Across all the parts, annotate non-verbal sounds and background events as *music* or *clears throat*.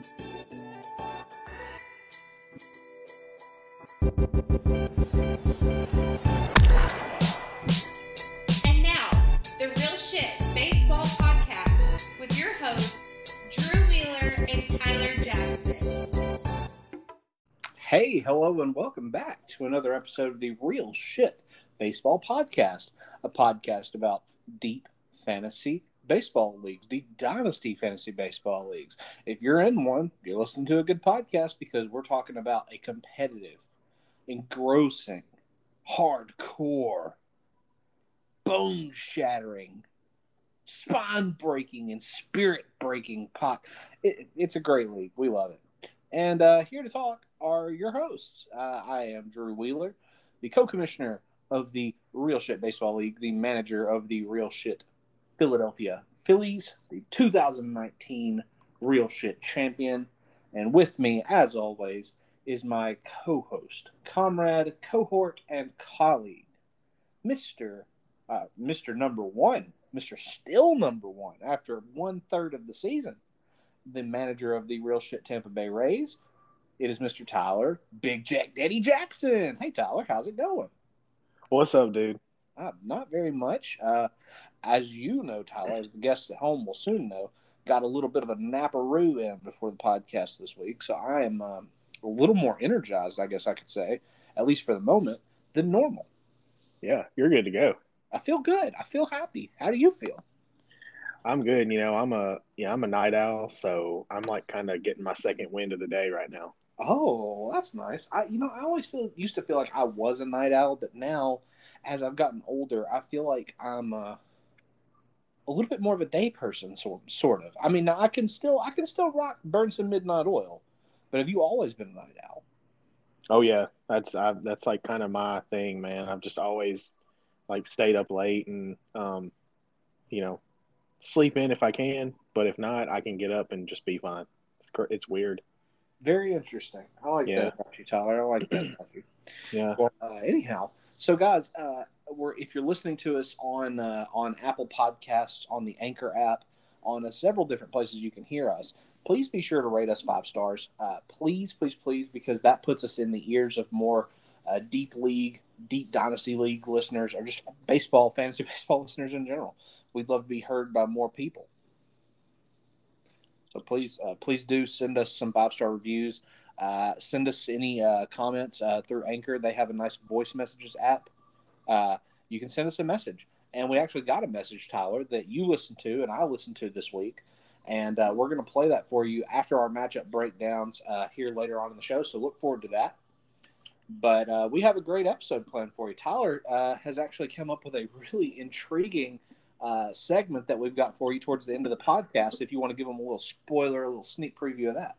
And now, the Real Shit Baseball Podcast with your hosts, Drew Wheeler and Tyler Jackson. Hey, hello, and welcome back to another episode of the Real Shit Baseball Podcast, a podcast about deep fantasy baseball leagues, the dynasty fantasy baseball leagues. If you're in one, you're listening to a good podcast because we're talking about a competitive, engrossing, hardcore, bone shattering, spine breaking, and spirit breaking pot. It, it's a great league. We love it. And uh, here to talk are your hosts. Uh, I am Drew Wheeler, the co commissioner of the Real Shit Baseball League, the manager of the Real Shit Philadelphia Phillies, the 2019 Real Shit champion. And with me, as always, is my co host, comrade, cohort, and colleague, Mr. Uh, Mr. Number One, Mr. Still Number One, after one third of the season, the manager of the Real Shit Tampa Bay Rays. It is Mr. Tyler, Big Jack Daddy Jackson. Hey, Tyler, how's it going? What's up, dude? Uh, not very much. Uh, as you know, Tyler, as the guests at home will soon know, got a little bit of a naparoo in before the podcast this week. So I am um, a little more energized, I guess I could say, at least for the moment, than normal. Yeah, you're good to go. I feel good. I feel happy. How do you feel? I'm good. You know, I'm a yeah, I'm a night owl, so I'm like kind of getting my second wind of the day right now. Oh, that's nice. I, you know, I always feel used to feel like I was a night owl, but now, as I've gotten older, I feel like I'm uh, a little bit more of a day person, sort sort of. I mean, I can still I can still rock burn some midnight oil, but have you always been a night owl? Oh yeah, that's I, that's like kind of my thing, man. I've just always like stayed up late and um, you know, sleep in if I can, but if not, I can get up and just be fine. It's it's weird. Very interesting. I like Yeah. that about you, Tyler. I like that about you. Yeah. Well, uh, anyhow, so guys, uh, we're if you're listening to us on uh, on Apple Podcasts, on the Anchor app, on uh, several different places you can hear us. Please be sure to rate us five stars. Uh, please, please, please, because that puts us in the ears of more uh, deep league, deep dynasty league listeners, or just baseball, fantasy *laughs* baseball listeners in general. We'd love to be heard by more people. So please, uh, please do send us some five star reviews. Uh, send us any uh, comments uh, through Anchor. They have a nice voice messages app. Uh, you can send us a message, and we actually got a message, Tyler, that you listened to and I listened to this week, and uh, we're going to play that for you after our matchup breakdowns uh, here later on in the show. So look forward to that. But we have a great episode planned for you. Tyler has actually come up with a really intriguing segment that we've got for you towards the end of the podcast. If you want to give them a little spoiler, a little sneak preview of that.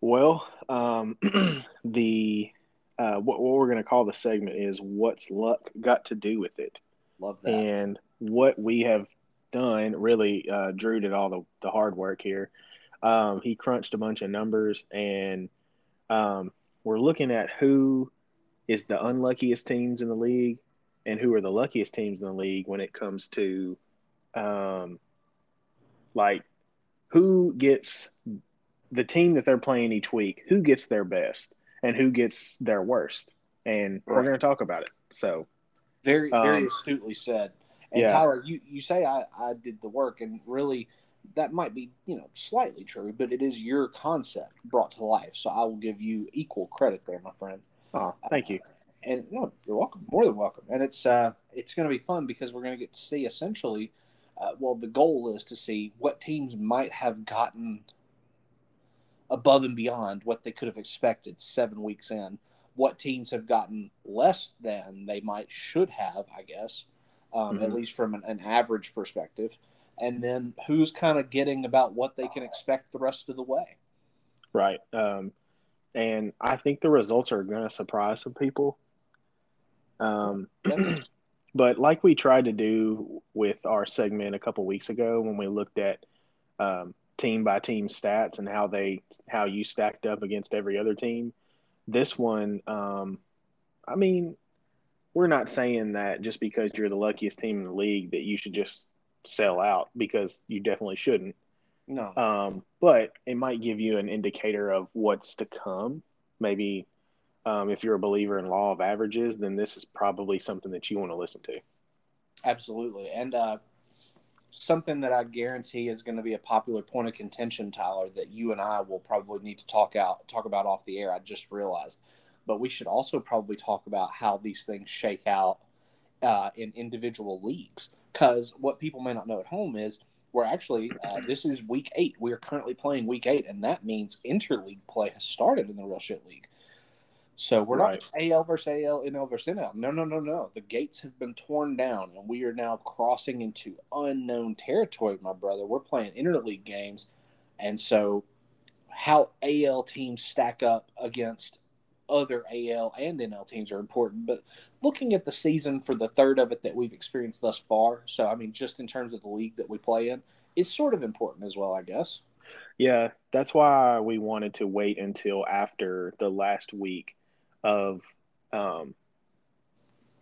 Well, um, *clears throat* the uh, what, what we're going to call the segment is what's luck got to do with it. Love that. And what we have done, really, uh, Drew did all the, the hard work here. Um, he crunched a bunch of numbers, and um, we're looking at who is the unluckiest teams in the league and who are the luckiest teams in the league when it comes to, um, like, who gets the team that they're playing each week, who gets their best and who gets their worst. And we're going to talk about it. So, Very, very Um, astutely said. And yeah. Tyler, you, you say I, I did the work, and really, that might be you know slightly true, but it is your concept brought to life. So I will give you equal credit there, my friend. oh, thank you. And no, you're welcome, more than welcome. And it's uh, it's going to be fun because we're going to get to see essentially. Uh, well, the goal is to see what teams might have gotten above and beyond what they could have expected seven weeks in. What teams have gotten less than they might should have, I guess, um, at Mhm. least from an, an average perspective, and then who's kind of getting about what they can expect the rest of the way. Right. Um, and I think the results are going to surprise some people. Um, *clears throat* but like we tried to do with our segment a couple weeks ago when we looked at um, team by team stats and how they how you stacked up against every other team, this one, um, I mean, we're not saying that just because you're the luckiest team in the league that you should just sell out because you definitely shouldn't. No. Um, but it might give you an indicator of what's to come. Maybe um, if you're a believer in law of averages, then this is probably something that you want to listen to. Absolutely. And uh, something that I guarantee is going to be a popular point of contention, Tyler, that you and I will probably need to talk out talk about off the air. I just realized, but we should also probably talk about how these things shake out uh, in individual leagues. Because what people may not know at home is we're actually uh, this is week eight. We are currently playing week eight, and that means interleague play has started in the Real Shit League. So we're Right. not AL versus AL, NL versus NL. No, no, no, no. The gates have been torn down, and we are now crossing into unknown territory, my brother. We're playing interleague games, and so how AL teams stack up against other AL and NL teams are important. But looking at the season for the third of it that we've experienced thus far, so I mean, just in terms of the league that we play in, is sort of important as well, I guess. Yeah, that's why we wanted to wait until after the last week of um,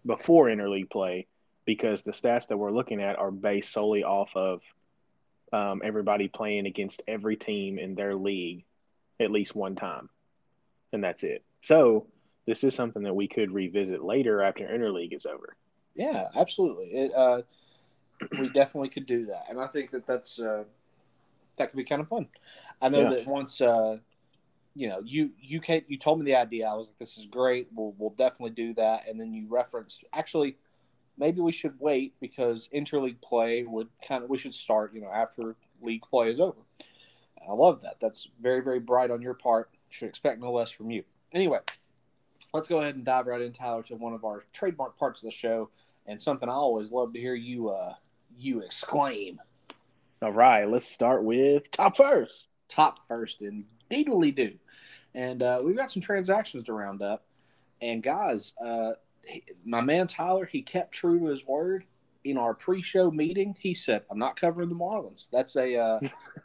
before interleague play because the stats that we're looking at are based solely off of um, everybody playing against every team in their league at least one time, and that's it. So this is something that we could revisit later after interleague is over. Yeah, absolutely. It uh, *clears throat* we definitely could do that, and I think that that's uh, that could be kind of fun. I know Yeah. that once uh, you know you you can you told me the idea. I was like, this is great. We'll we'll definitely do that. And then you referenced actually maybe we should wait because interleague play would kind of we should start you know after league play is over. And I love that. That's very very bright on your part. Should expect no less from you. Anyway, let's go ahead and dive right in, Tyler, to one of our trademark parts of the show, and something I always love to hear you uh you exclaim. All right, let's start with top first. top first and deedly do. And uh, we've got some transactions to round up. And guys, uh, he- my man Tyler, he kept true to his word. In our pre-show meeting, he said, "I'm not covering the Marlins. That's a uh,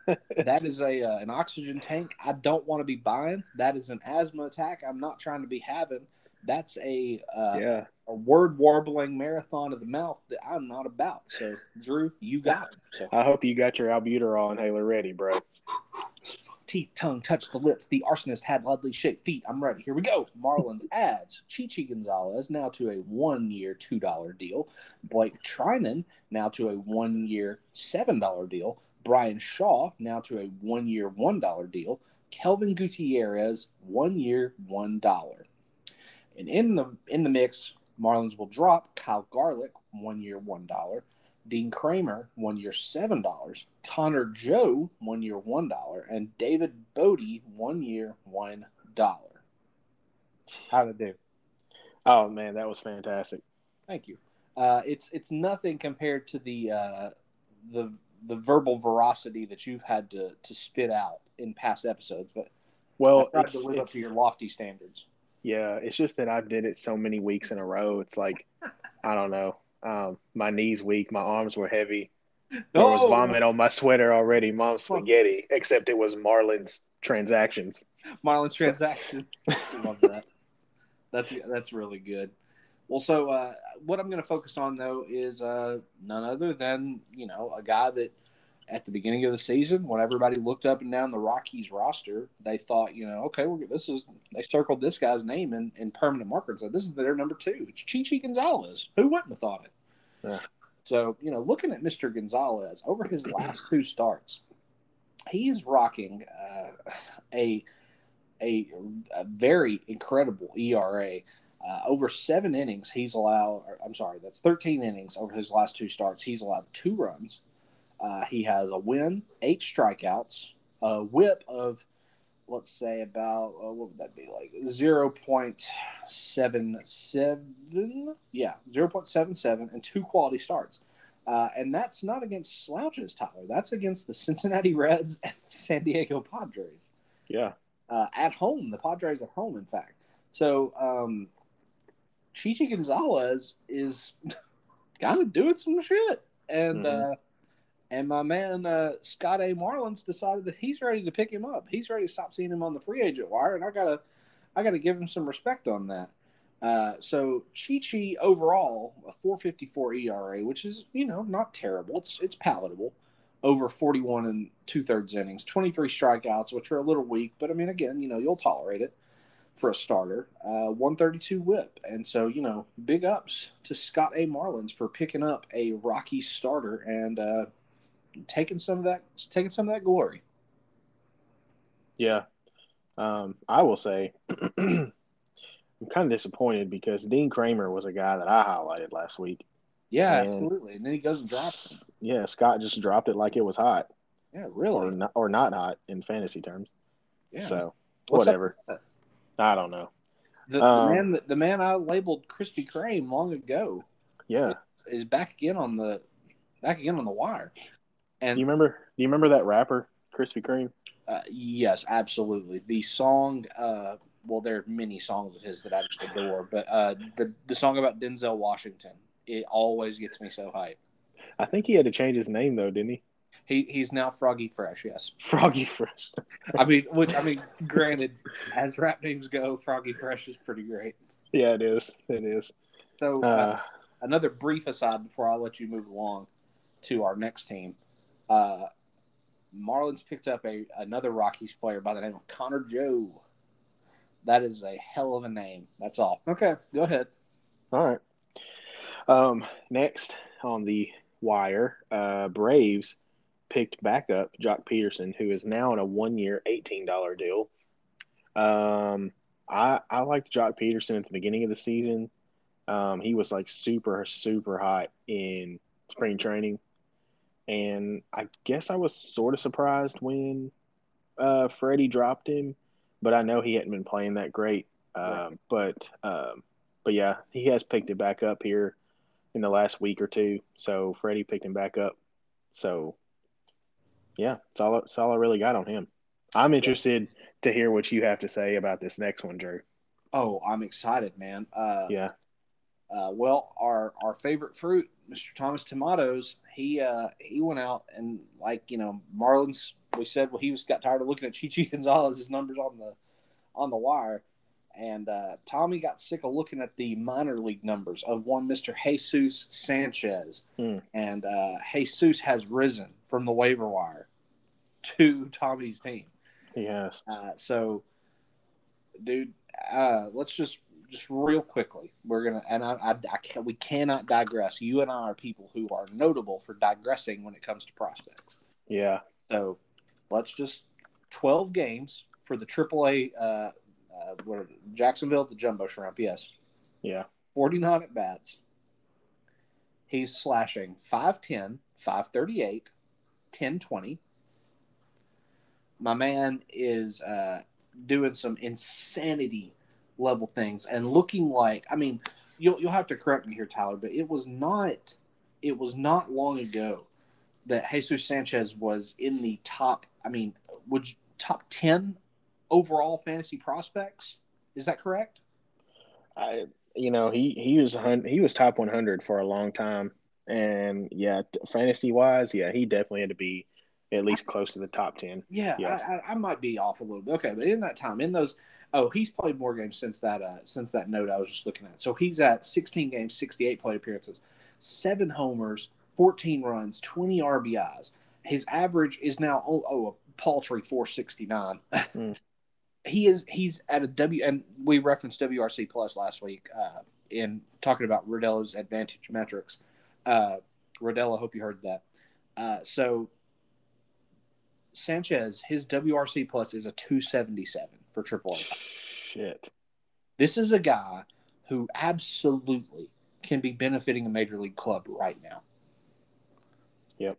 *laughs* that is a uh, an oxygen tank. I don't want to be buying. That is an asthma attack. I'm not trying to be having. That's a uh, yeah. a word warbling marathon of the mouth that I'm not about. So, Drew, you got it. So, I hope you got your albuterol inhaler ready, bro. Teeth, tongue touched the lips. The arsonist had oddly shaped feet. I'm ready. Here we go. Marlins *laughs* adds Chichi Gonzalez now to a one year, $2 deal. Blake Treinen now to a one year, $7 deal. Bryan Shaw now to a one year, $1 deal. Kelvin Gutierrez, one year, $1. And in the in the mix, Marlins will drop Kyle Garlick, one year, $1. Dean Kremer, one year, seven dollars. Connor Joe, one year, one dollar, and David Bote, one year, one dollar. How'd it do? Oh man, that was fantastic. Thank you. Uh, it's it's nothing compared to the uh, the the verbal veracity that you've had to to spit out in past episodes, but Well, I tried to live up to your lofty standards. yeah, it's just that I did it so many weeks in a row. It's like I don't know. Um, my knees weak, my arms were heavy. There was No! vomit on my sweater already. Mom's spaghetti, except it was Marlins transactions. Marlins transactions. *laughs* Love that. That's that's really good. Well, so uh, what I'm going to focus on though is uh, none other than you know a guy that at the beginning of the season, when everybody looked up and down the Rockies roster, they thought you know okay, we're, this is they circled this guy's name in, in permanent marker and said this is their number two. It's Chichi Gonzalez. Who wouldn't have thought it? Yeah. So you know, looking at Mr. Gonzalez over his *clears throat* last two starts, he is rocking uh, a a, a very incredible ERA. Uh, over seven innings, he's allowed. Or, I'm sorry, that's 13 innings over his last two starts. He's allowed two runs. Uh, he has a win, eight strikeouts, a WHIP of, let's say about uh, what would that be like 0.77? Yeah, 0.77, and two quality starts. Uh, and that's not against slouches, Tyler. That's against the Cincinnati Reds and the San Diego Padres Yeah, uh, at home. The Padres at home, in fact. So um, Chichi Gonzalez is kind of doing some shit, and Mhm. And my man uh, Scott A. Marlins decided that he's ready to pick him up. He's ready to stop seeing him on the free agent wire, and I gotta I gotta give him some respect on that. Uh, so Chichi overall a 4.54 ERA, which is you know not terrible. It's it's palatable. over 41 and two thirds innings, 23 strikeouts, which are a little weak, but I mean, again, you know, you'll tolerate it for a starter. Uh, 132 whip. And so, you know, big ups to Scott A. Marlins for picking up a Rocky starter and uh, taking some of that taking some of that glory. Yeah. Um, I will say *clears throat* I'm kind of disappointed because Dean Kremer was a guy that I highlighted last week. Yeah, And- absolutely. And then he goes and drops him. Yeah, Scott just dropped it like it was hot, Yeah, or really. not, or not hot in fantasy terms. Yeah. So What's whatever. I don't know. The, Um, the man the man I labeled Krispy Kreme long ago Yeah, is back again on the back again on the wire. And you remember? Do you remember that rapper Krispy Kreme? Uh, yes, absolutely. The song, uh, well, there are many songs of his that I just adore, but uh, the the song about Denzel Washington, it always gets me so hyped. I think he had to change his name though, didn't he? He he's now Froggy Fresh. Yes, *laughs* Froggy Fresh. I mean, which I mean, granted, as rap names go, Froggy Fresh is pretty great. yeah, it is. It is. So uh, Uh, another brief aside before I let you move along to our next team. Uh, Marlins picked up a another Rockies player by the name of Connor Joe. That is a hell of a name. That's all. Okay, go ahead. all right. Um, next on the wire, uh, Braves picked back up Joc Pederson, who is now in a one-year, eighteen dollar deal. Um, I I liked Joc Pederson at the beginning of the season. Um, he was like super super hot in spring training, and I guess I was sort of surprised when uh, Freddie dropped him, but I know he hadn't been playing that great. Um, But um, but yeah, he has picked it back up here in the last week or two. So Freddie picked him back up. So yeah, that's all. That's all I really got on him. I'm interested to hear what you have to say about this next one, Drew. Oh, I'm excited, man. Uh, Yeah, Uh, well, our our favorite fruit, Mr. Thomas Tomatoes, he uh, he went out and like you know Marlins. We said well he was got tired of looking at Chichi *laughs* Gonzalez's numbers on the on the wire, and uh, Tommy got sick of looking at the minor league numbers of one Mr. Jesus Sanchez, Hmm. and uh, Jesus has risen from the waiver wire to Tommy's team. has. Uh, so, dude, uh, let's just just real quickly. We're gonna and I, I, I can, we cannot digress. You and I are people who are notable for digressing when it comes to prospects. Yeah, So, let's just twelve games for the AAA. Uh, uh, what are the, Jacksonville, the Jumbo Shrimp. Yes, yeah. forty nine at bats. He's slashing 5'10, 538, 1020. My man is uh, doing some insanity level things and looking like I mean, you'll you'll have to correct me here, Tyler, but it was not it was not long ago that Jesus Sanchez was in the top I mean, would you, top ten overall fantasy prospects. Is that correct? I you know he he was he was top 100 for a long time, and yeah, fantasy wise, yeah, he definitely had to be at least close to the top 10. Yeah, Yeah. I, I, I might be off a little bit. Okay, but in that time, in those, oh, he's played more games since that uh, since that note I was just looking at. So he's at 16 games, 68 plate appearances, seven homers, 14 runs, 20 RBIs. His average is now oh, oh a paltry 469. Mm. *laughs* he is he's at a W, and we referenced WRC plus last week uh, in talking about Rodello's advantage metrics. Uh, Rodell, I hope you heard that. Uh, so Sanchez, his WRC plus is a 277 for Triple AAA. Shit. This is a guy who absolutely can be benefiting a major league club right now. Yep.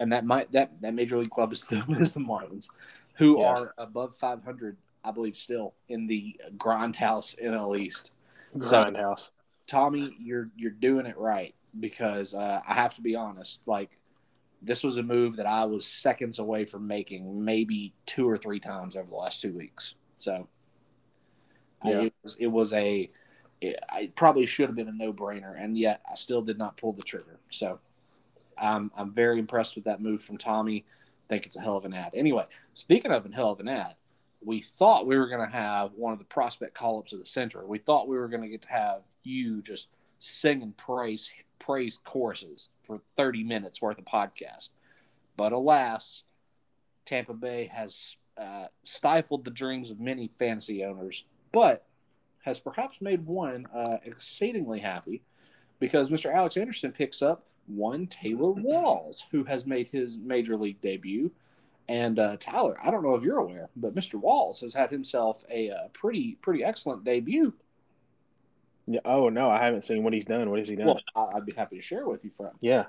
And that might that that major league club is the, *laughs* is the Marlins, who Yeah. are above 500, I believe, still in the grindhouse NL East. Grindhouse. Tommy, you're you're doing it right because uh, I have to be honest. Like this was a move that I was seconds away from making, maybe two or three times over the last two weeks. So I- Yeah. it, was, it was a. It, I probably should have been a no brainer, and yet I still did not pull the trigger. So I'm I'm very impressed with that move from Tommy. think it's a hell of an ad. Anyway, speaking of a hell of an ad, we thought we were going to have one of the prospect call ups of the center. We thought we were going to get to have you just singing praise praise choruses for 30 minutes worth of podcast. But alas, Tampa Bay has uh, stifled the dreams of many fantasy owners, but has perhaps made one uh, exceedingly happy because Mr. Alex Anderson picks up one Taylor Walls, who has made his major league debut. And uh, Tyler, I don't know if you're aware, but Mr. Walls has had himself a uh, pretty pretty excellent debut. Yeah. Oh no, I haven't seen what he's done. What has he done? Well, I'd be happy to share with you, friend. yeah.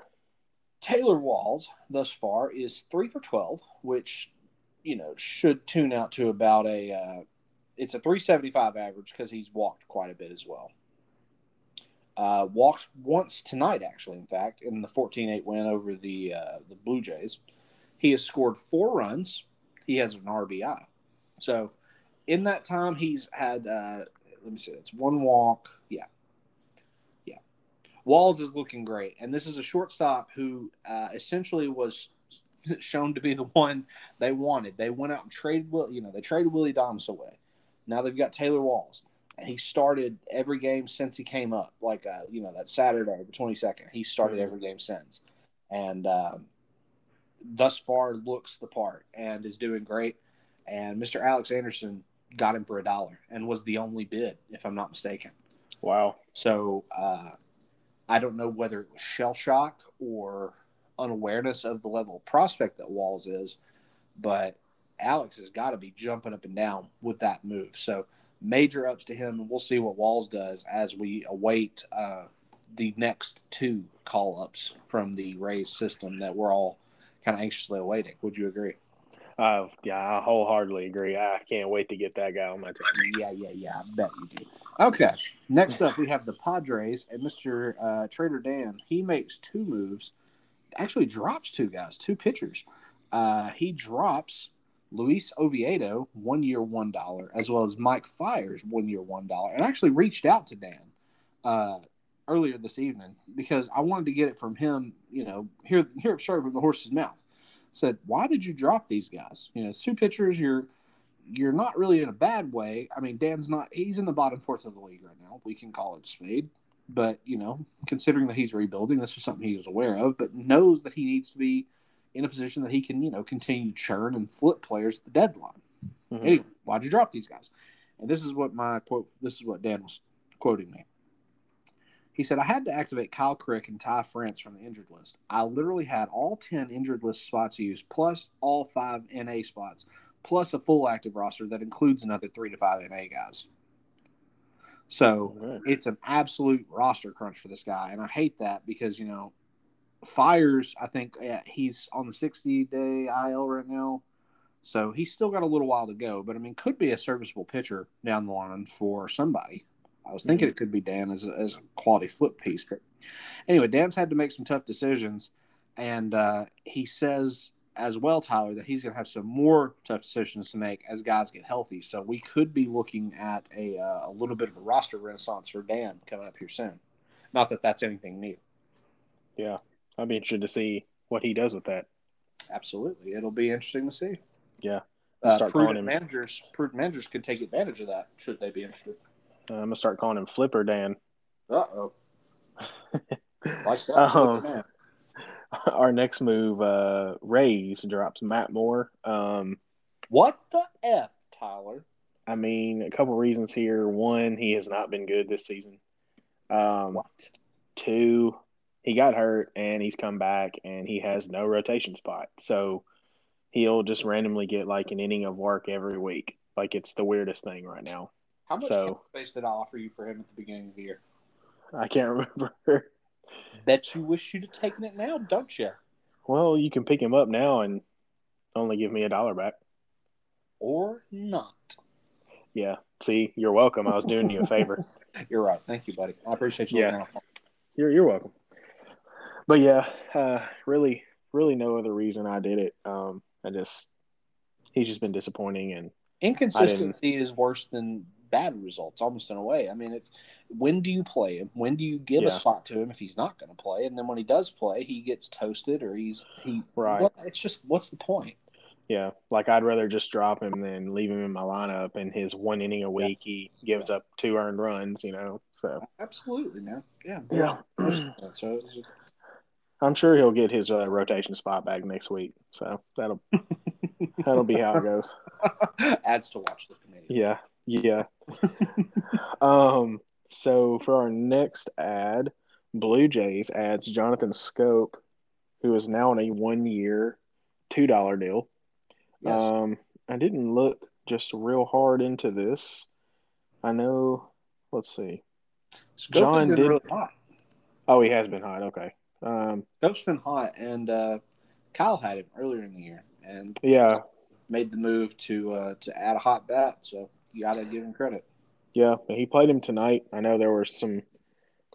Taylor Walls thus far is three for twelve, which you know should tune out to about a uh, it's a three seventy five average because he's walked quite a bit as well. Uh, walked once tonight, actually. In fact, in the 14-8 win over the uh, the Blue Jays, he has scored four runs. He has an RBI. So, in that time, he's had uh, let me see, that's one walk. Yeah, yeah. Walls is looking great, and this is a shortstop who uh, essentially was *laughs* shown to be the one they wanted. They went out and traded, Will- you know, they traded Willy Adames away. Now they've got Taylor Walls. And he started every game since he came up, like uh, you know that Saturday, the twenty second. He started every game since, and um, thus far looks the part and is doing great. And Mr. Alex Anderson got him for a dollar and was the only bid, if I'm not mistaken. Wow. So uh, I don't know whether it was shell shock or unawareness of the level of prospect that Walls is, but Alex has got to be jumping up and down with that move. So major ups to him, and we'll see what Walls does as we await uh, the next two call ups from the Rays system that we're all kind of anxiously awaiting. Would you agree? Yeah, I wholeheartedly agree. I can't wait to get that guy on my team. Yeah, yeah, yeah. I bet you do. Okay. Next up, we have the Padres and Mr. Uh, Trader Dan. He makes two moves. Actually, drops two guys, two pitchers. Uh, he drops Luis Oviedo, one year, one dollar, as well as Mike Fiers, one year, one dollar, and actually reached out to Dan uh, earlier this evening because I wanted to get it from him. You know, hear hear it straight from the horse's mouth. Said, why did you drop these guys? You know, two pitchers. You're you're not really in a bad way. I mean, Dan's not. He's in the bottom fourth of the league right now. We can call it spade. But you know, considering that he's rebuilding, this is something he was aware of, but knows that he needs to be in a position that he can, you know, continue to churn and flip players at the deadline. Mhm. Anyway, why'd you drop these guys? And this is what my quote. This is what Dan was quoting me. He said, I had to activate Kyle Crick and Ty France from the injured list. I literally had all 10 injured list spots used, plus all five NA spots, plus a full active roster that includes another three to five NA guys. So right. it's an absolute roster crunch for this guy. And I hate that because, you know, Fiers, I think yeah, he's on the 60 day IL right now. So he's still got a little while to go, but I mean, could be a serviceable pitcher down the line for somebody. I was thinking it could be Dan as a, as a quality flip piece, but anyway, Dan's had to make some tough decisions, and uh, he says as well, Tyler, that he's going to have some more tough decisions to make as guys get healthy. So we could be looking at a uh, a little bit of a roster renaissance for Dan coming up here soon. Not that that's anything new. Yeah, I'd be interested to see what he does with that. Absolutely, it'll be interesting to see. Yeah. Uh, prudent managers, prudent managers could take advantage of that should they be interested. I'm gonna start calling him Flipper Dan. Uh oh, *laughs* like that. Um. *laughs* Our next move, uh, Rays drops Matt Moore. Um, What the f, Tyler? I mean, a couple reasons here. One, he has not been good this season. Um, What? Two, he got hurt and he's come back and he has no rotation spot. So he'll just randomly get like an inning of work every week. Like it's the weirdest thing right now. How much So- space did I offer you for him at the beginning of the year? I can't *laughs* remember. Bet you wish you'd have taken it now, don't you? well, you can pick him up now and only give me a dollar back. Or not? Yeah. See, you're welcome. I was doing you a favor. *laughs* You're right. Thank you, buddy. I appreciate you. Yeah. You're you're welcome. But yeah, uh, really, really no other reason I did it. Um, I just he's just been disappointing, and Inconsistency is worse than bad results, almost in a way. I mean, if when do you play him? When do you give a spot to him if he's not going to play? And then when he does play, he gets toasted or he's he. Right. What, it's just what's the point? yeah, like I'd rather just drop him than leave him in my lineup. And his one inning a week, he gives up two earned runs. You know, so Absolutely, man. Yeah. yeah. So it's- I'm sure he'll get his uh, rotation spot back next week. So that'll *laughs* that'll be how it goes. *laughs* Adds to watch list. Maybe. Yeah, yeah. *laughs* um. So for our next ad, Blue Jays adds Jonathan Schoop, who is now on a one-year, two dollar deal. Yes. Um, I didn't look just real hard into this. I know. Let's see. Schoop John did- really hot. Oh, he has been hot. Okay. Um, Schoop's been hot, and uh, Kyle had him earlier in the year, and yeah, made the move to uh, to add a hot bat. So you got to give him credit. yeah. He played him tonight. I know there were some,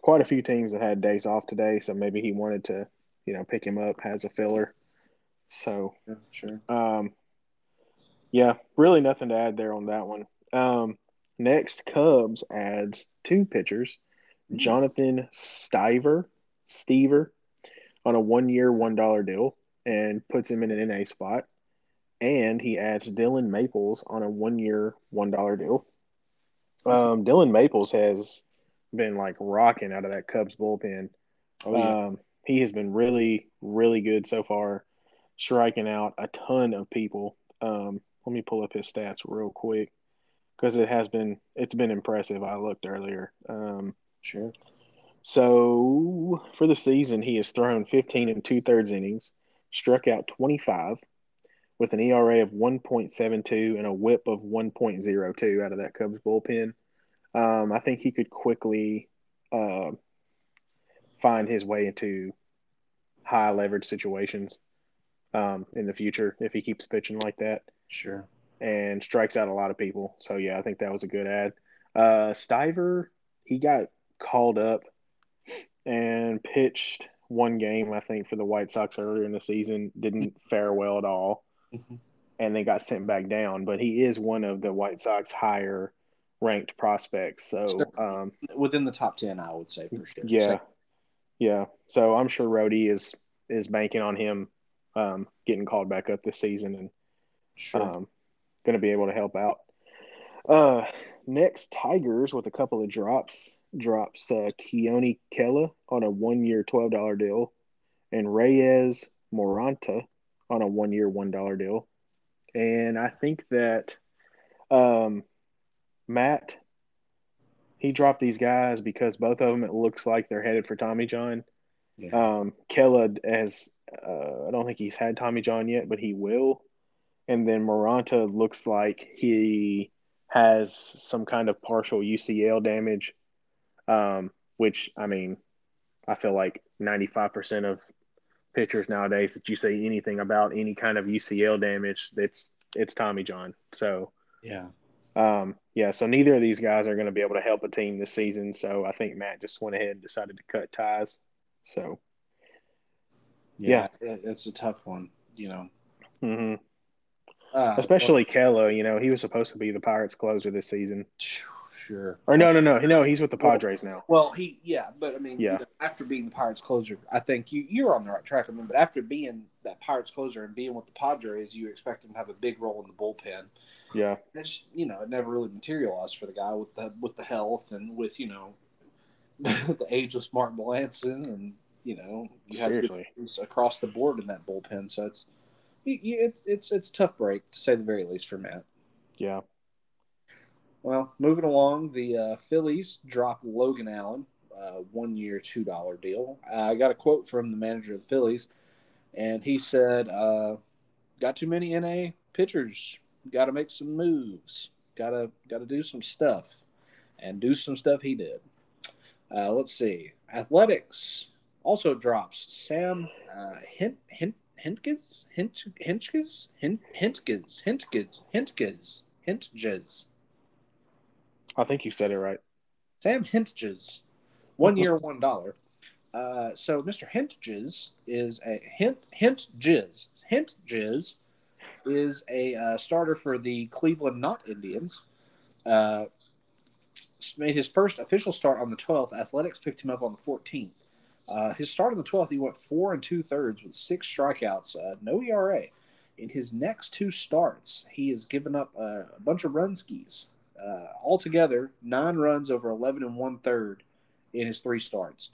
quite a few teams that had days off today, so maybe he wanted to, you know, pick him up as a filler. So, Yeah, sure. um, yeah, really nothing to add there on that one. Um, next, Cubs adds two pitchers, Jonathan Stiver, Stiever, on a one-year, one-dollar deal, and puts him in an NA spot. And he adds Dylan Maples on a one-year, one-dollar deal. Um, Dylan Maples has been like rocking out of that Cubs bullpen. Oh yeah. Um, he has been really, really good so far, striking out a ton of people. Um, let me pull up his stats real quick because it has been it's been impressive. I looked earlier. Um, sure. so for the season, he has thrown 15 and two thirds innings, struck out 25, with an ERA of 1.72 and a WHIP of 1.02 out of that Cubs bullpen. Um, I think he could quickly uh, find his way into high leverage situations um, in the future if he keeps pitching like that Sure. and strikes out a lot of people. So yeah, I think that was a good ad. Uh, Stiver, he got called up and pitched one game, I think, for the White Sox earlier in the season. Didn't fare well at all, Mhm. and then got sent back down. But he is one of the White Sox higher ranked prospects. So Sure. um, Within the top ten, I would say for sure. yeah, yeah. So I'm sure Rhodey is is banking on him um, getting called back up this season and Sure. um, going to be able to help out. Uh, next, Tigers with a couple of drops drops uh, Keone Kela on a one year twelve dollar deal, and Reyes Moronta on a one year one dollar deal, and I think that um, Matt he dropped these guys because both of them it looks like they're headed for Tommy John. yeah. Um, Kela has, uh, I don't think he's had Tommy John yet, but he will. And then Moronta looks like he has some kind of partial UCL damage, um, which, I mean, I feel like 95% of pitchers nowadays that you say anything about any kind of UCL damage, it's, it's Tommy John. So, yeah. um, yeah, so neither of these guys are going to be able to help a team this season. So I think Matt just went ahead and decided to cut ties. So, Yeah. It, it's a tough one. You know. hmm Uh, especially Kela, you know, he was supposed to be the Pirates closer this season. well, sure. Or no, no, no, no, he's with the Padres now. Well, he yeah, but I mean, Yeah. you know, after being the Pirates closer, I think you you're on the right track. I mean, but after being that Pirates closer and being with the Padres, you expect him to have a big role in the bullpen. Yeah, It's you know, it never really materialized for the guy with the with the health and with you know *laughs* the ageless Martin Melancon and you know you have seriously. good across the board in that bullpen. So it's it's it's it's a tough break to say the very least for Matt. Yeah. Well, moving along, the uh, Phillies dropped Logan Allen, uh, one year, two dollar deal. I got a quote from the manager of the Phillies, and he said, uh, "Got too many NA pitchers. Got to make some moves. Got to got to do some stuff, and do some stuff." He did. Uh, let's see. Athletics also drops Sam uh, Hint Hint Hentges Hint Hentges Hint Hentges Hentges Hentges Hentges. I think you said it right. Sam Hentges, one year, one dollar. Uh, so Mr. Hentges is a hint hint jizz hint Hentges is a uh, starter for the Cleveland Not Indians. Uh, made his first official start on the 12th. Athletics picked him up on the 14th. Uh, his start on the 12th, he went four and two thirds with six strikeouts, uh, no ERA. In his next two starts, he has given up uh, a bunch of run skis. Uh, altogether, nine runs over 11 and one third in his three starts.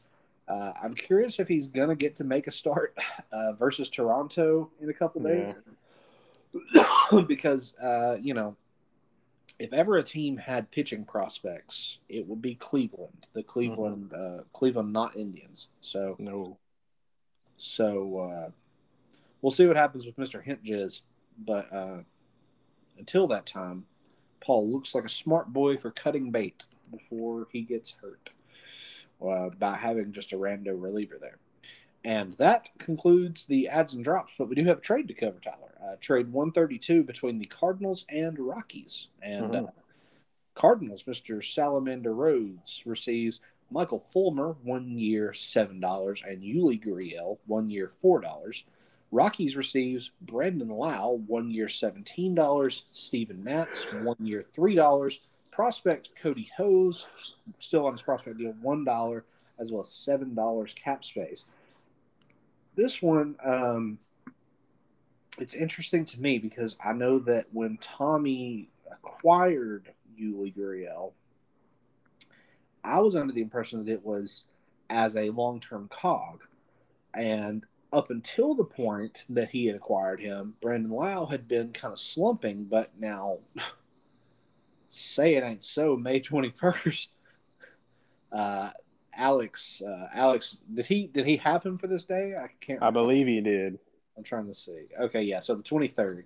Uh, I'm curious if he's going to get to make a start *laughs* uh, versus Toronto in a couple days. *coughs* because, uh, you know, if ever a team had pitching prospects, it would be Cleveland, the Cleveland, uh, Cleveland, not Indians. So, No. so uh, we'll see what happens with Mr. Hentges. But uh, until that time, Paul looks like a smart boy for cutting bait before he gets hurt uh, by having just a rando reliever there. And that concludes the ads and drops, but we do have a trade to cover, Tyler. Uh, trade 132 between the Cardinals and Rockies. And uh, Mhm. Cardinals, Mr. Salamander Rhodes receives Michael Fulmer, one year $7, and Yuli Gurriel, one year $4. Rockies receives Brandon Lowe, one year $17, Steven Matz, one year $3, prospect Kody Hoese, still on his prospect deal, $1, as well as $7 cap space. This one, um, it's interesting to me because I know that when Tommy acquired Yuli Gurriel, I was under the impression that it was as a long term cog. And up until the point that he had acquired him, Brandon Lowe had been kind of slumping, but now *sighs* say it ain't so, May 21st. *laughs* Uh, Alex, uh, Alex, did he did he have him for this day? I can't. I believe he did. I'm trying to see. Okay, yeah. So the 23rd.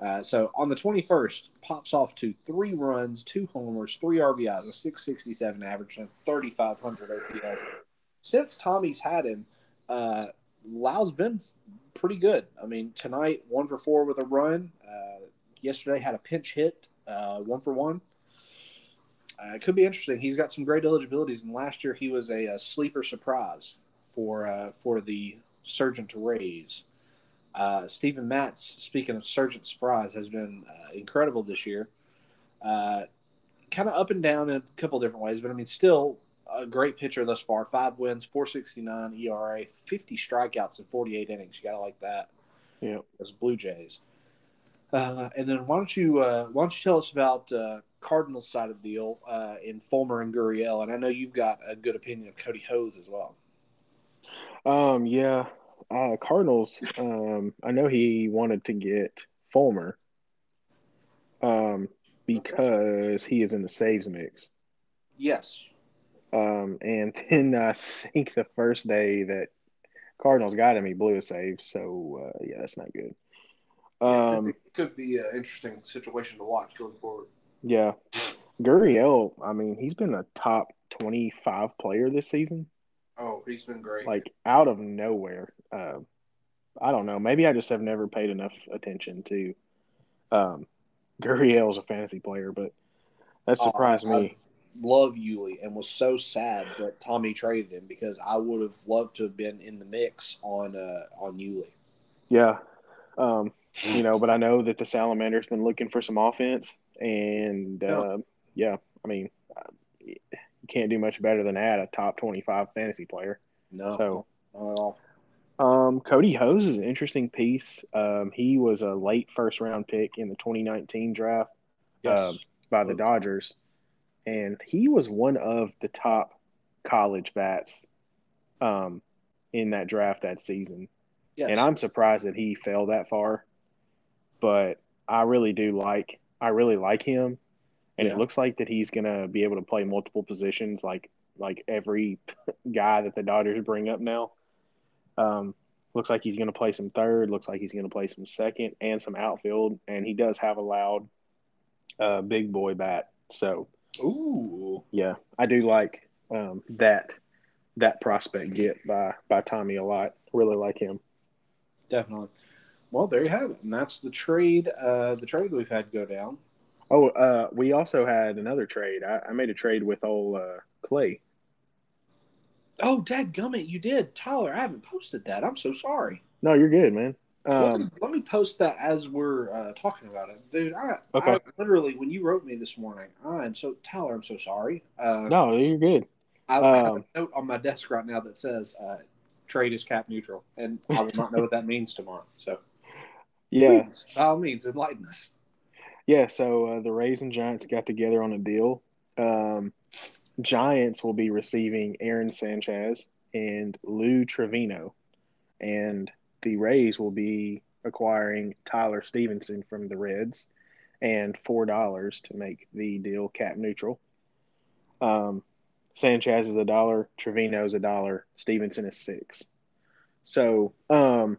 Uh, so on the 21st, pops off to three runs, two homers, three RBIs, a 667 average, and 3,500 OPS. Since Tommy's had him, uh, Lowe's been pretty good. I mean, tonight, one for four with a run. Uh, yesterday, had a pinch hit, uh, one for one. Uh, it could be interesting. He's got some great eligibilities, and last year he was a, a sleeper surprise for uh, for the Surgeon Rays. Uh, Steven Matz, speaking of Surgeon Surprise, has been uh, incredible this year. Kind of up and down in a couple different ways, but I mean, still a great pitcher thus far. Five wins, 469 ERA, 50 strikeouts in 48 innings. You got to like that. Yep. As Blue Jays. Uh, and then why don't you uh, why don't you tell us about uh, Cardinals side of the deal uh, in Fulmer and Gurriel? And I know you've got a good opinion of Kody Hoese as well. Um, yeah. Uh, Cardinals. Um, I know he wanted to get Fulmer. Um, because he is in the saves mix. Yes. Um, and *laughs* then I think the first day that Cardinals got him, he blew a save. So uh, yeah, that's not good. Um, it could be an interesting situation to watch going forward. yeah, Gurriel. I mean, he's been a top twenty-five player this season. Oh, he's been great. like out of nowhere. Um, I don't know. Maybe I just have never paid enough attention to um, Gurriel as a fantasy player, but that Oh, surprised I- me. Love Yuli and was so sad that Tommy traded him because I would have loved to have been in the mix on uh, on Yuli. Yeah, um, you know, but I know that the Salamander's been looking for some offense, and Yeah. uh, yeah, I mean, uh, you can't do much better than add a top twenty-five fantasy player. No, So. not at all. Um, Kody Hoese is an interesting piece. Um, he was a late first round pick in the 2019 draft. Yes. um, by the Dodgers, and he was one of the top college bats um, in that draft that season. yes. And I'm surprised that he fell that far, but I really do like I really like him, and Yeah. it looks like that he's gonna be able to play multiple positions, like like every *laughs* guy that the Dodgers bring up now. Um, looks like he's gonna play some third. Looks like he's gonna play some second and some outfield, and he does have a loud, uh, big boy bat. So Ooh. yeah, I do like um, that that prospect get by by Tommy a lot. Really like him. Definitely. Well, there you have it, and that's the trade. Uh, the trade we've had go down. Oh, uh, we also had another trade. I, I made a trade with old uh, Clay. Oh, Dad Gummit, you did, Tyler. I haven't posted that. I'm so sorry. No, you're good, man. Let, me, Um, let me post that as we're uh, talking about it, dude. I, Okay. I literally when you wrote me this morning, I am so Tyler. I'm so sorry. Uh, no, you're good. I, I have um, a note on my desk right now that says uh, trade is cap neutral, and I will not know what that means tomorrow. So, Yeah, please, by all means, enlighten us. yeah. So uh, the Rays and Giants got together on a deal. Um, Giants will be receiving Aaron Sanchez, and Lou Trevino, and the Rays will be acquiring Tyler Stephenson from the Reds, and four dollars to make the deal cap neutral. Um, Sanchez is a dollar, Trevino is a dollar, Stephenson is six. So, um,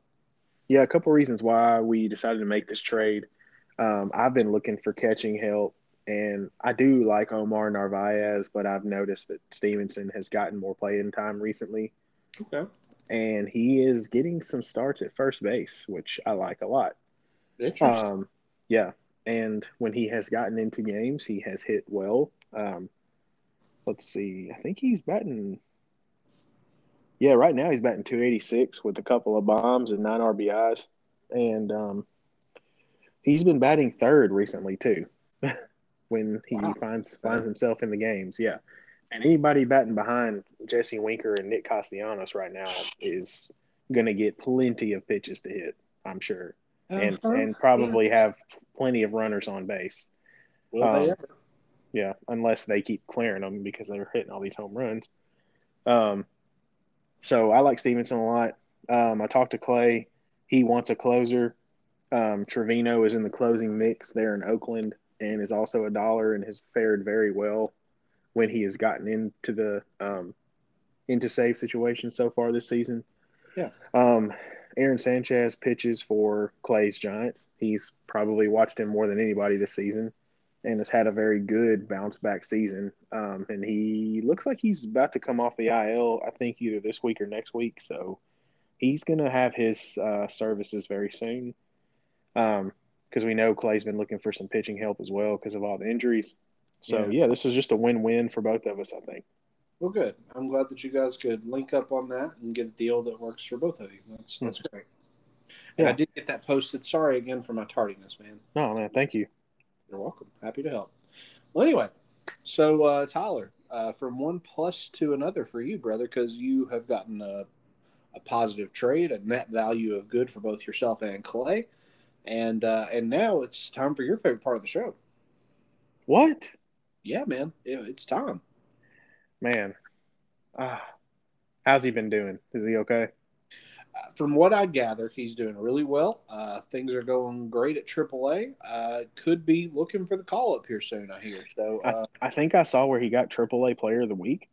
yeah, a couple reasons why we decided to make this trade. Um, I've been looking for catching help, and I do like Omar Narvaez, but I've noticed that Stevenson has gotten more playing time recently, Okay. and he is getting some starts at first base, which I like a lot. Interesting. Um, yeah, and when he has gotten into games, he has hit well. Um, let's see, I think he's batting. Yeah, right now he's batting 286 with a couple of bombs and nine RBIs, and um, he's been batting third recently too. *laughs* when he Wow. finds finds himself in the games, yeah. And anybody batting behind Jesse Winker and Nick Castellanos right now is going to get plenty of pitches to hit, I'm sure and Uh-huh. and probably have plenty of runners on base. Um? Yeah, unless they keep clearing them because they're hitting all these home runs. Um, so I like Stephenson a lot. Um, I talked to Clay. He wants a closer. Um, Trivino is in the closing mix there in Oakland and is also a dollar and has fared very well when he has gotten into the um, into save situations so far this season. Yeah. Um, Aaron Sanchez pitches for Clay's Giants. He's probably watched him more than anybody this season and has had a very good bounce back season. Um, and he looks like he's about to come off the IL, I think, either this week or next week. So he's going to have his uh, services very soon. Um, because we know Clay's been looking for some pitching help as well because of all the injuries. So Yeah. yeah, this is just a win-win for both of us, I think. Well, good. I'm glad that you guys could link up on that and get a deal that works for both of you. That's that's great. And I did get that posted. Sorry again for my tardiness, man. Oh man, thank you. You're welcome. Happy to help. Well, anyway, so uh, Tyler, uh, from one plus to another for you, brother, because you have gotten a, a positive trade, a net value of good for both yourself and Clay, and uh, and now it's time for your favorite part of the show. What? Yeah, man, it, it's time. Man. Ah. How's he been doing? Is he okay? Uh, from what I gather, he's doing really well. Uh, things are going great at AAA. Uh, could be looking for the call up here soon. I hear. So, uh, I think I saw where he got AAA Player of the Week.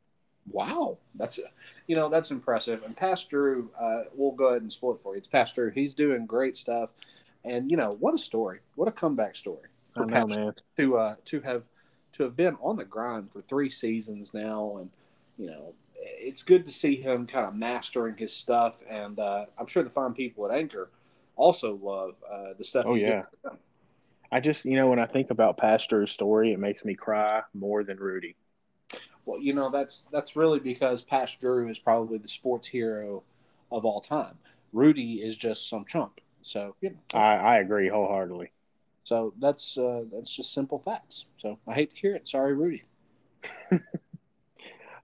wow, that's you know that's impressive. And past Drew, uh, we'll go ahead and spoil it for you. It's past Drew. He's doing great stuff. And you know what a story, what a comeback story I for know, man. to uh, to have to have been on the grind for three seasons now, and you know it's good to see him kind of mastering his stuff. And uh, I'm sure the fine people at Anchor also love uh, the stuff. Oh, he's yeah. doing. I just, you know, when I think about Pastor's story, it makes me cry more than Rudy. Well, you know that's that's really because Pastor Drew is probably the sports hero of all time. Rudy is just some chump. So you know, I, I agree wholeheartedly. So that's uh, that's just simple facts. So I hate to hear it. Sorry, Rudy. *laughs*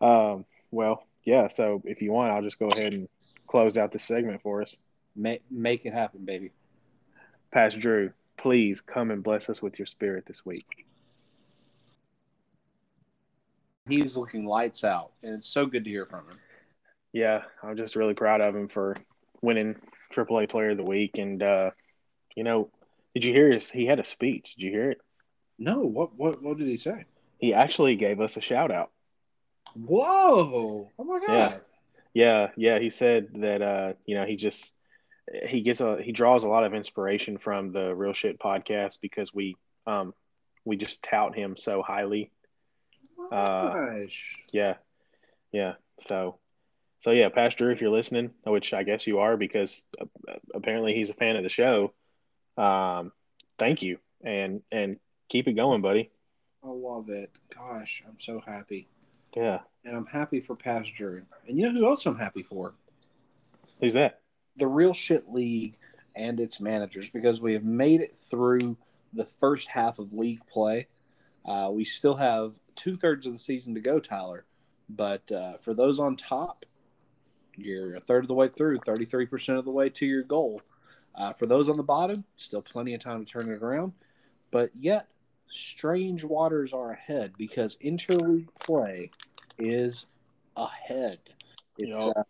Um, well, yeah. So if you want, I'll just go ahead and close out this segment for us. Make make it happen, baby. Pastor Drew, please come and bless us with your spirit this week. He was looking lights out, and it's so good to hear from him. Yeah, I'm just really proud of him for winning AAA Player of the Week. And uh, you know, did you hear his? He had a speech. Did you hear it? No, what what what did he say? He actually gave us a shout out. Whoa! Oh my god! Yeah. Yeah, yeah. He said that uh, you know, he just he gets a he draws a lot of inspiration from the Real Shit podcast because we um we just tout him so highly. Uh, Gosh. Yeah. Yeah. So so yeah, Pastor, if you're listening, which I guess you are because uh, apparently he's a fan of the show. Um thank you and and keep it going, buddy. I love it. Gosh, I'm so happy, Yeah. and I'm happy for Past Drew. And you know who else I'm happy for? Who's that? the Real Shit League and its managers because we have made it through the first half of league play. Uh, we still have two thirds of the season to go, Tyler. But uh, for those on top, you're a third of the way through, 33% of the way to your goal. Uh, for those on the bottom, still plenty of time to turn it around. But yet, strange waters are ahead because interleague play is ahead. It's Yup. uh,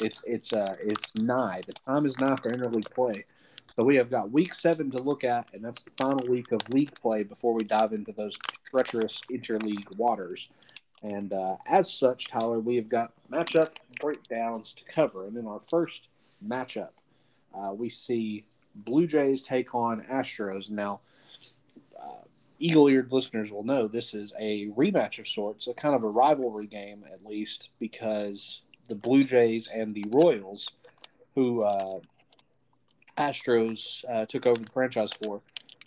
it's it's uh, it's nigh. The time is nigh for interleague play. So we have got week seven to look at, and that's the final week of league play before we dive into those treacherous interleague waters. And uh, as such, Tyler, we have got matchup breakdowns to cover. And in our first matchup, uh, we see Blue Jays take on Astros. Now, uh, eagle eared listeners will know this is a rematch of sorts, a kind of a rivalry game, at least, because the Blue Jays and the Royals, who uh, Astros uh, took over the franchise for,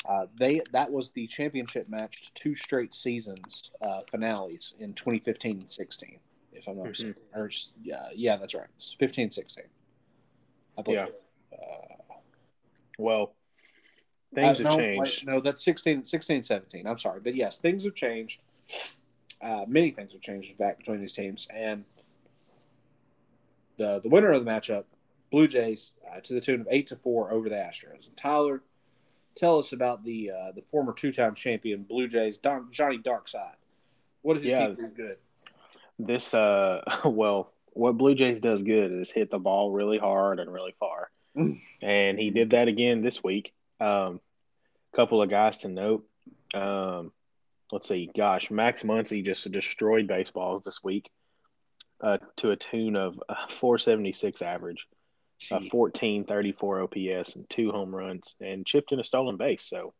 uh, they that was the championship match to two straight seasons uh, finales in 2015 and 16, if I'm not Mhm. mistaken. Or yeah, yeah, that's right. It's 15 16. I believe. Yeah. Well, things have no, changed. wait, no, that's 16, 16, 17. I'm sorry. But yes, things have changed. Uh, many things have changed, in fact, between these teams. And the the winner of the matchup, Blue Jays, uh, to the tune of 8 to 4 over the Astros. And Tyler, tell us about the uh, the former two time champion Blue Jays, Don, Johnny Darkside. What did his Yeah. team do good? This, uh, *laughs* well, what Blue Jays does good is hit the ball really hard and really far. And he did that again this week. Um, couple of guys to note. Um, let's see, gosh, Max Muncy just destroyed baseballs this week, uh, to a tune of uh, 476 average, a Gee. 1434 OPS, and two home runs, and chipped in a stolen base. So.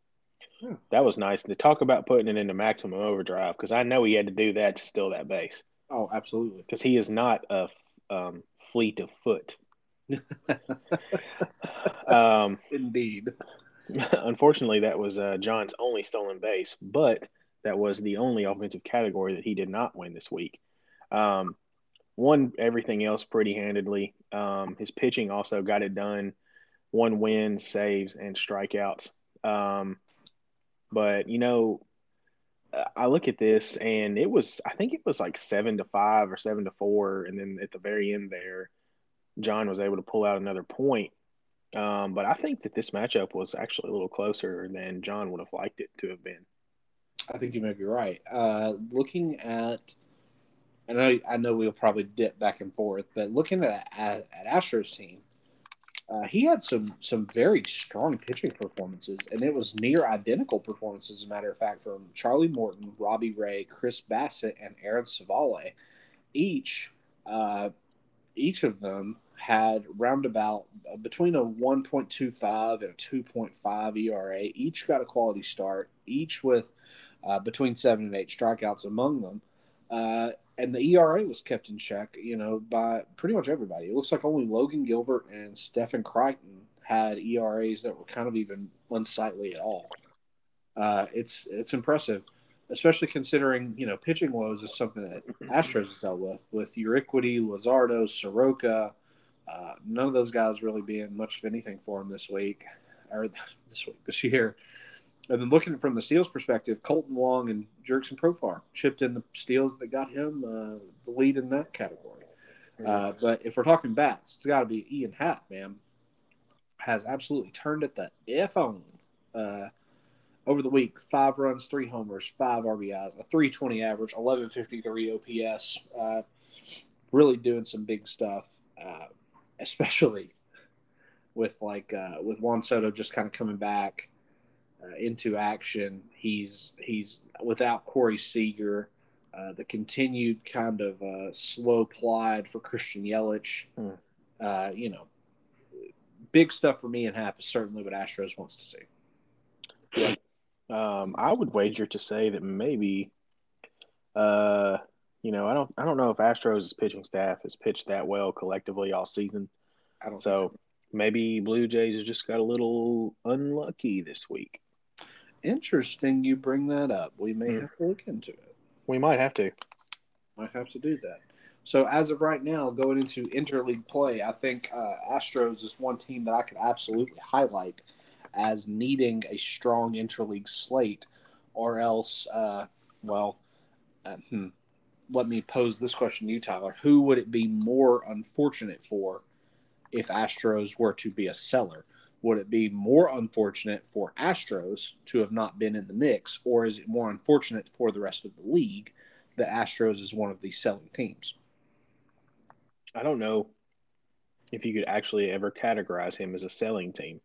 Hmm. That was nice. To talk about putting it into maximum overdrive because I know he had to do that to steal that base Oh, absolutely. because he is not a um, fleet of foot. *laughs* um, Indeed. *laughs* unfortunately, that was uh, John's only stolen base, but that was the only offensive category that he did not win this week. Um, won everything else pretty handedly. Um, his pitching also got it done. One wins, saves, and strikeouts. Um, but you know, I look at this and it was, I think it was like seven to five or seven to four, and then at the very end there, John was able to pull out another point. Um, but I think that this matchup was actually a little closer than John would have liked it to have been. I think you may be right. Uh, looking at, and I know, I know we'll probably dip back and forth, but looking at at, at Astros team, uh, he had some some very strong pitching performances, and it was near identical performances, as a matter of fact, from Charlie Morton, Robbie Ray, Chris Bassitt, and Aaron Civale. Each, uh, each of them had roundabout uh, between a 1.25 and a 2.5 ERA. Each got a quality start, each with uh, between seven and eight strikeouts among them. Uh, and the ERA was kept in check, you know, by pretty much everybody. It looks like only Logan Gilbert and Stephen Crichton had ERAs that were kind of even unsightly at all. Uh, it's it's impressive, especially considering you know pitching woes is something that Astros has dealt with with Urquidy, Luzardo, Soroka. Uh, none of those guys really being much of anything for him this week or *laughs* this week this year. And then looking from the Steel's perspective, Kolten Wong and Jurickson Profar chipped in the steals that got him uh, the lead in that category. Uh, but if we're talking bats, it's got to be Ian Happ, man. Has absolutely turned it the F on. Uh, over the week, five runs, three homers, five RBIs, a 320 average, 1153 OPS. Uh, really doing some big stuff, uh, especially *laughs* with like uh, with Juan Soto just kind of coming back uh, into action. He's he's without Corey Seager. Uh, the continued kind of uh, slow plod for Christian Yelich. Hmm. Uh, you know, big stuff for me and Happ is certainly what Astros wants to see. Um, I would wager to say that maybe, uh, you know, I don't, I don't know if Astros' pitching staff has pitched that well collectively all season. I don't So maybe Blue Jays has just got a little unlucky this week. Interesting you bring that up. We may Hmm. have to look into it. We might have to. Might have to do that. So as of right now, going into interleague play, I think uh, Astros is one team that I could absolutely highlight as needing a strong interleague slate, or else, uh, well, uh, hmm, let me pose this question to you, Tyler: Who would it be more unfortunate for if Astros were to be a seller? Would it be more unfortunate for Astros to have not been in the mix, or is it more unfortunate for the rest of the league that Astros is one of the selling teams? I don't know if you could actually ever categorize him as a selling team.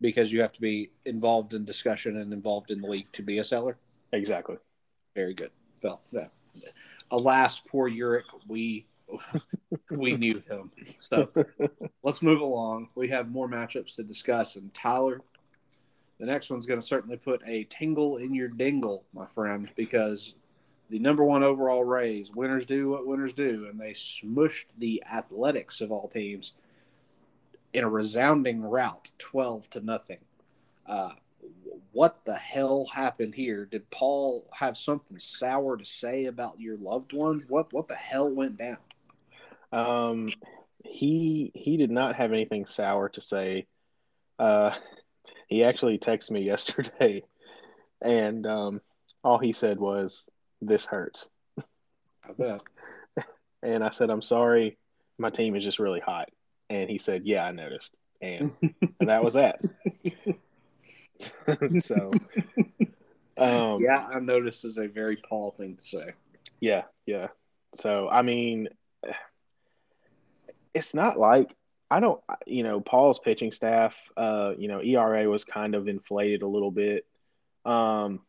because you have to be involved in discussion and involved in the league to be a seller. Exactly. Very good. Well, yeah. Alas, poor Yorick, we we *laughs* knew him. So let's move along. We have more matchups to discuss, and Tyler, the next one's going to certainly put a tingle in your dingle, my friend, because the number one overall Rays, winners do what winners do, and they smushed the Athletics of all teams in a resounding rout, twelve to nothing. Uh, what the hell happened here? Did Paul have something sour to say about your loved ones? What what the hell went down? Um, he he did not have anything sour to say. Uh, *laughs* he actually texted me *laughs* yesterday, and um, all he said was, "This hurts." I bet. *laughs* And I said, "I'm sorry, my team is just really hot." And he said, "Yeah, I noticed." And that was that. *laughs* so, um, yeah, I noticed is a very Paul thing to say. Yeah, yeah. So I mean, it's not like I don't, you know, Paul's pitching staff. Uh, you know, ERA was kind of inflated a little bit. Um,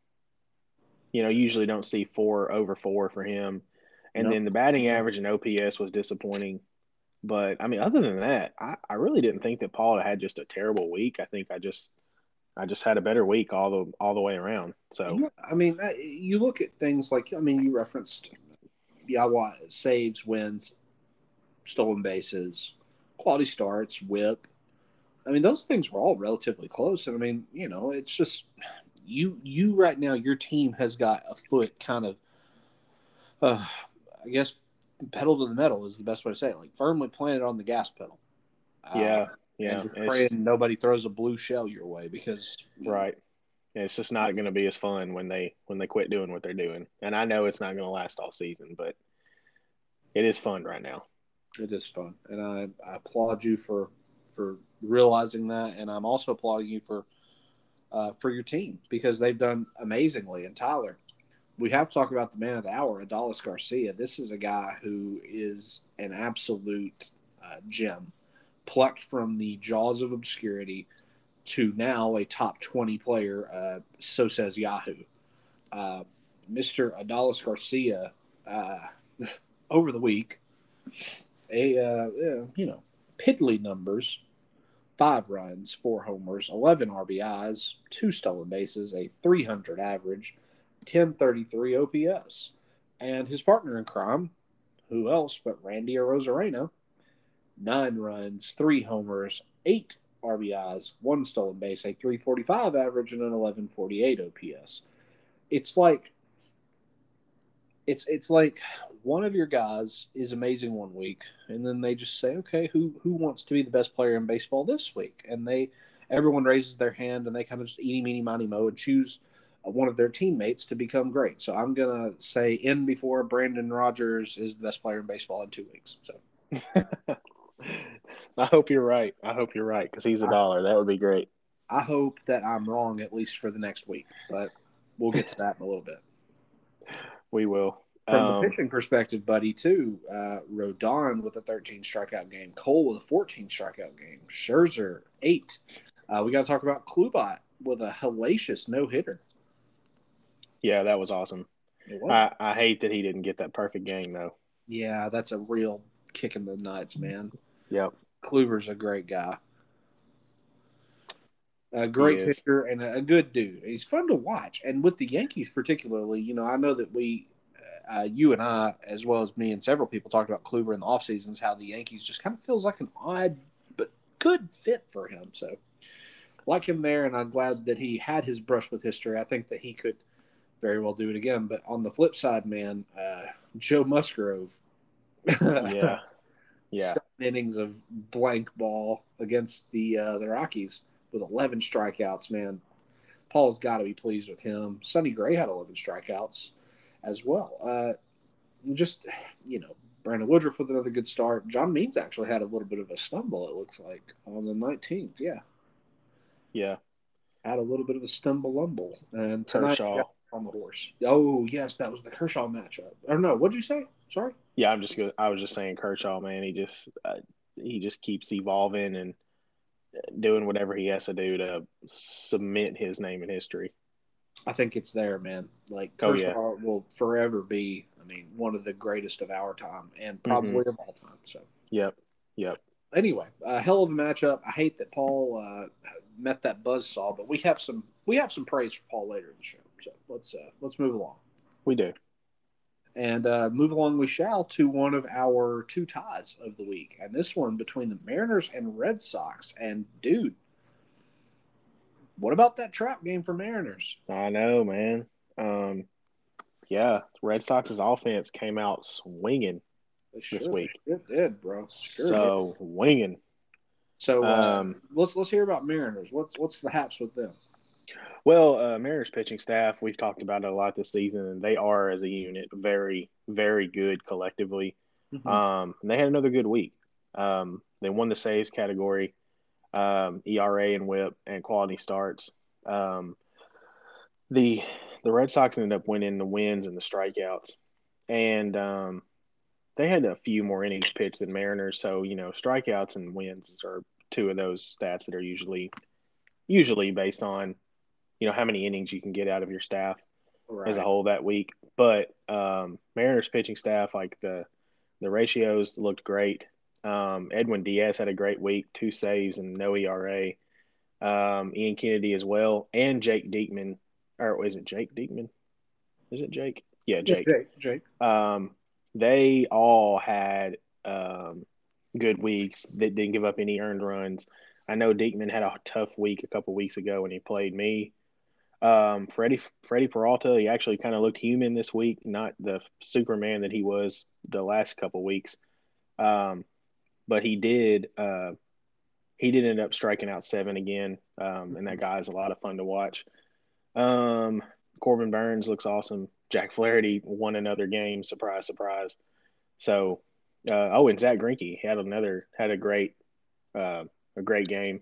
you know, usually don't see four over four for him, and Nope. then the batting average and OPS was disappointing. But I mean, other than that, I, I really didn't think that Paul had just a terrible week. I think I just, I just had a better week all the all the way around. So I mean, uh, you look at things like I mean, you referenced Yawa saves, wins, stolen bases, quality starts, WHIP. I mean, those things were all relatively close, and I mean, you know, it's just you. You right now, your team has got a foot kind of, uh, I guess, pedal to the metal is the best way to say it. Like firmly planted on the gas pedal. Uh, yeah, and just praying nobody throws a blue shell your way because Right. It's just not going to be as fun when they when they quit doing what they're doing. And I know it's not going to last all season, but it is fun right now. It is fun, and I, I applaud you for for realizing that, and I'm also applauding you for uh, for your team because they've done amazingly. And Tyler, we have to talk about the man of the hour, Adolis Garcia. This is a guy who is an absolute uh, gem, plucked from the jaws of obscurity to now a top 20 player. Uh, so says Yahoo. Uh, Mr. Adolis Garcia, uh, *laughs* over the week, a uh, you know piddly numbers five runs four homers 11 rbis two stolen bases a 300 average 1033 ops and his partner in crime who else but Randy Arozarena nine runs three homers eight rbis one stolen base a 345 average and an 1148 ops it's like it's it's like one of your guys is amazing one week, and then they just say, okay, who who wants to be the best player in baseball this week? And they everyone raises their hand, and they kind of just eeny meeny miny mo and choose uh, one of their teammates to become great. So I'm gonna say in before Brandon Rogers is the best player in baseball in two weeks. So *laughs* *laughs* I hope you're right. I hope you're right because he's a dollar. That would be great. I hope that I'm wrong at least for the next week, but we'll get to that in a little bit. We will. From Um, the pitching perspective, buddy, too, uh, Rodon with a 13 strikeout game, Cole with a 14 strikeout game, Scherzer eight. Uh, we got to talk about Kluber with a hellacious no hitter. yeah, that was awesome. It was, I, I hate that he didn't get that perfect game though. yeah, that's a real kick in the nuts, man. Yep. Kluber's a great guy, a great pitcher and a, good dude. He's fun to watch, and with the Yankees particularly, you know, I know that we. Uh, you and I, as well as me and several people, talked about Kluber in the off seasons. How the Yankees just kind of feels like an odd but good fit for him. So, like him there, and I'm glad that he had his brush with history. I think that he could very well do it again. But on the flip side, man, uh, Joe Musgrove, *laughs* Yeah. Yeah. Innings of blank ball against the uh, the Rockies with 11 strikeouts. Man, Paul's got to be pleased with him. Sonny Gray had 11 strikeouts as well. Uh, just you know, Brandon Woodruff with another good start. John Means actually had a little bit of a stumble. It looks like on the 19th. Yeah, Yeah. had a little bit of a stumble lumble. And tonight Kershaw. on the horse. Oh yes, that was the Kershaw matchup. Or no, what'd you say? Sorry. Yeah, I'm just. I was just saying Kershaw, man. He just uh, he just keeps evolving and doing whatever he has to do to cement his name in history. I think it's there, man. Like Oh, yeah. will forever be, I mean, one of the greatest of our time and probably Mm-hmm. of all time. So Yep, yep. anyway, a hell of a matchup. I hate that Paul uh, met that buzzsaw, but we have some we have some praise for Paul later in the show. So let's uh, let's move along. We do. And uh, move along we shall to one of our two ties of the week. And this one between the Mariners and Red Sox. And dude, what about that trap game for Mariners? I know, man. Um, yeah, Red Sox's offense came out swinging, sure, week. they sure did, bro. Sure did. so winging. So uh, Um, let's let's hear about Mariners. What's what's the haps with them? Well, uh, Mariners pitching staff, we've talked about it a lot this season, and they are as a unit very, very good collectively. Um, and they had another good week. Um, they won the saves category, um, ERA and WHIP, and quality starts. Um, the the Red Sox ended up winning the wins and the strikeouts, and um, they had a few more innings pitched than Mariners. So you know, strikeouts and wins are two of those stats that are usually usually based on you know how many innings you can get out of your staff right. as a whole that week. But um, Mariners pitching staff, like the the ratios looked great. Um, Edwin Diaz had a great week, two saves and no ERA. Um, Ian Kennedy as well, and Jake Diekman, or is it Jake Diekman? Is it Jake? Yeah, Jake. Jake. Jake. Um, they all had um, good weeks. that didn't give up any earned runs. I know Diekman had a tough week a couple weeks ago when he played me. Um, Freddie Freddie Peralta, he actually kind of looked human this week, not the Superman that he was the last couple weeks. Um, but he did uh, he did end up striking out seven again, um, and that guy is a lot of fun to watch. Um, Corbin Burnes looks awesome. Jack Flaherty won another game. Surprise, surprise. So, uh, oh, and Zack Greinke had another had a great uh, a great game.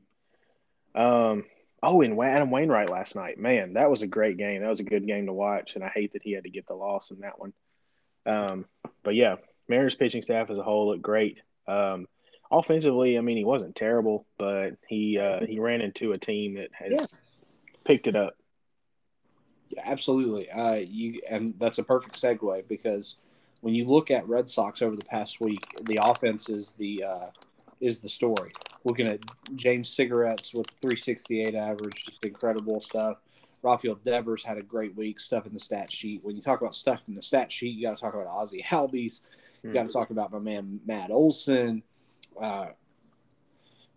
Um, oh, and Adam Wainwright last night, man, that was a great game. That was a good game to watch, and I hate that he had to get the loss in that one. Um, but yeah, Mariners pitching staff as a whole looked great. Um, offensively, I mean, he wasn't terrible, but he uh, he ran into a team that has Yeah. picked it up. Yeah, absolutely. Uh, you and that's a perfect segue because when you look at Red Sox over the past week, the offense is the uh, is the story. Looking at James Cigarettes with 368 average, just incredible stuff. Rafael Devers had a great week, stuff in the stat sheet. When you talk about stuff in the stat sheet, you got to talk about Ozzie Albies. You got to talk about my man Matt Olson. Uh,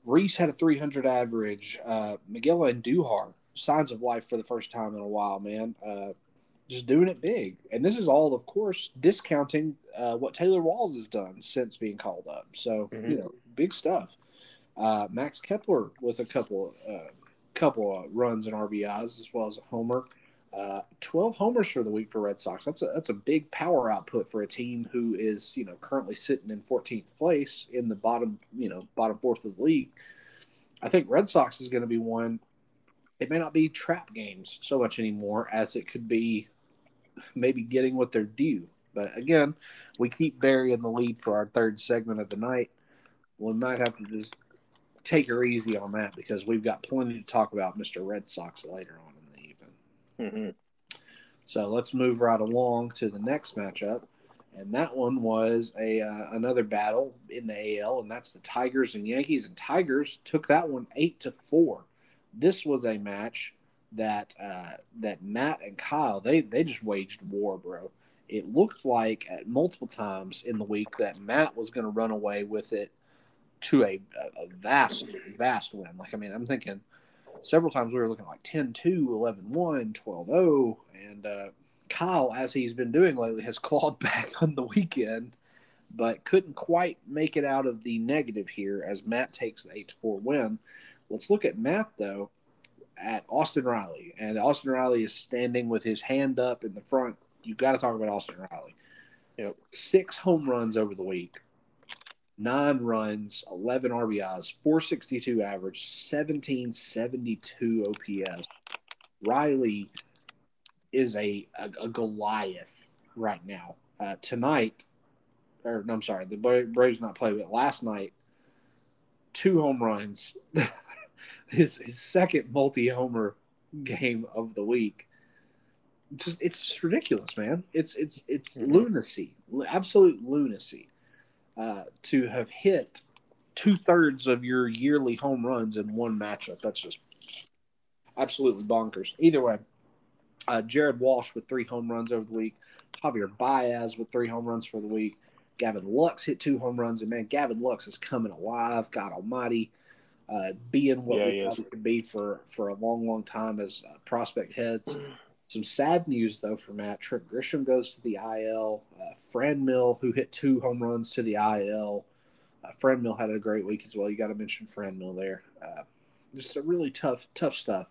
Reese had a 300 average. Uh, Miguel Andujar, signs of life for the first time in a while, man. Uh, just doing it big. And this is all, of course, discounting uh, what Taylor Walls has done since being called up. So, Mhm. you know, big stuff. Uh, Max Kepler with a couple uh, couple of runs and RBIs as well as a homer. Uh, Twelve homers for the week for Red Sox. That's a that's a big power output for a team who is you know currently sitting in 14th place in the bottom you know bottom fourth of the league. I think Red Sox is going to be one. It may not be trap games so much anymore as it could be maybe getting what they're due. But again, we keep burying the lead for our third segment of the night. We might have to just take her easy on that because we've got plenty to talk about Mr. Red Sox later on in the evening. hmm So let's move right along to the next matchup, and that one was a uh, another battle in the AL, and that's the Tigers and Yankees. And Tigers took that one eight to four. This was a match that uh, that Matt and Kyle they they just waged war, bro. It looked like at multiple times in the week that Matt was going to run away with it to a, a vast vast win. Like I mean, I'm thinking several times we were looking like 10 2, 11 1, 12 0. And uh, Kyle, as he's been doing lately, has *laughs* clawed back on the weekend, but couldn't quite make it out of the negative here as Matt takes the 8 4 win. Let's look at Matt, though, at Austin Riley. And Austin Riley is standing with his hand up in the front. You've got to talk about Austin Riley. Yep. Six home runs over the week nine runs, 11 RBIs, 462 average, 1772 OPS. Riley is a, a, a Goliath right now. Uh, tonight, or no, I'm sorry, the Braves not play, but last night, two home runs. *laughs* his his second multi homer game of the week. Just it's just ridiculous, man. It's it's it's mm-hmm. lunacy, absolute lunacy, uh, to have hit two thirds of your yearly home runs in one matchup. That's just absolutely bonkers. Either way, uh, Jared Walsh with three home runs over the week. Javier Baez with three home runs for the week. Gavin Lux hit two home runs, and man, Gavin Lux is coming alive. God Almighty, uh, being what yeah, we thought he could be for for a long, long time as uh, prospect heads. *clears throat* Some sad news though for Matt. Trent Grisham goes to the IL. Uh, Franmil, who hit two home runs to the IL. Uh, Franmil had a great week as well. You got to mention Franmil there. Uh, just a really tough, tough stuff